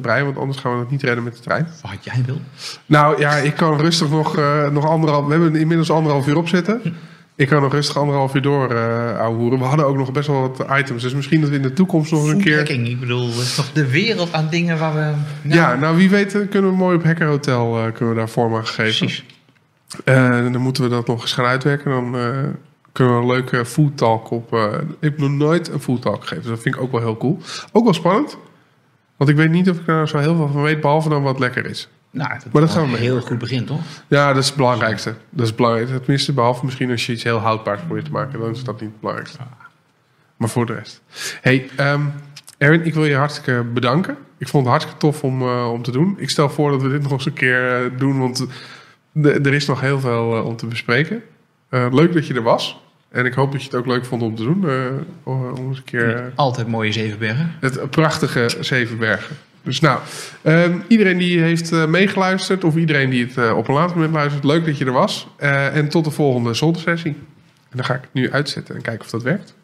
breien, want anders gaan we het niet redden met de trein. Wat jij wil. Nou ja, ik kan rustig nog, nog anderhalf... We hebben inmiddels anderhalf uur opzitten. Ik kan nog rustig anderhalf uur door eh ouwehoeren. We hadden ook nog best wel wat items. Dus misschien dat we in de toekomst nog een keer... Ik bedoel, er is de wereld aan dingen waar we... nou, Ja, nou wie weet eh, kunnen we mooi op Hacker Hotel eh, kunnen we daar vorm aan geven. Precies. Dan moeten we dat nog eens gaan uitwerken. Dan kunnen we een leuke food talk op... ik heb nog nooit een food talk gegeven. Dus dat vind ik ook wel heel cool. Ook wel spannend. Want ik weet niet of ik er zo heel veel van weet, behalve dan wat lekker is. Nou, Maar dat is gaan we een mee. heel goed begin, toch? Ja, dat is het belangrijkste. Dat is het belangrijkste. Tenminste, behalve misschien als je iets heel houdbaars probeert te maken. Dan is dat niet het belangrijkste. Maar voor de rest. Hey, ehm Erwin, ik wil je hartstikke bedanken. Ik vond het hartstikke tof om, eh, om te doen. Ik stel voor dat we dit nog eens een keer eh, doen. Want er is nog heel veel eh, om te bespreken. Leuk dat je er was. En ik hoop dat je het ook leuk vond om te doen. om eens een keer... Altijd mooie Zevenbergen. het prachtige Zevenbergen. Dus nou, ehm, iedereen die heeft eh, meegeluisterd of iedereen die het eh, op een later moment luistert, leuk dat je er was. Eh, en tot de volgende zoldersessie. En dan ga ik het nu uitzetten en kijken of dat werkt.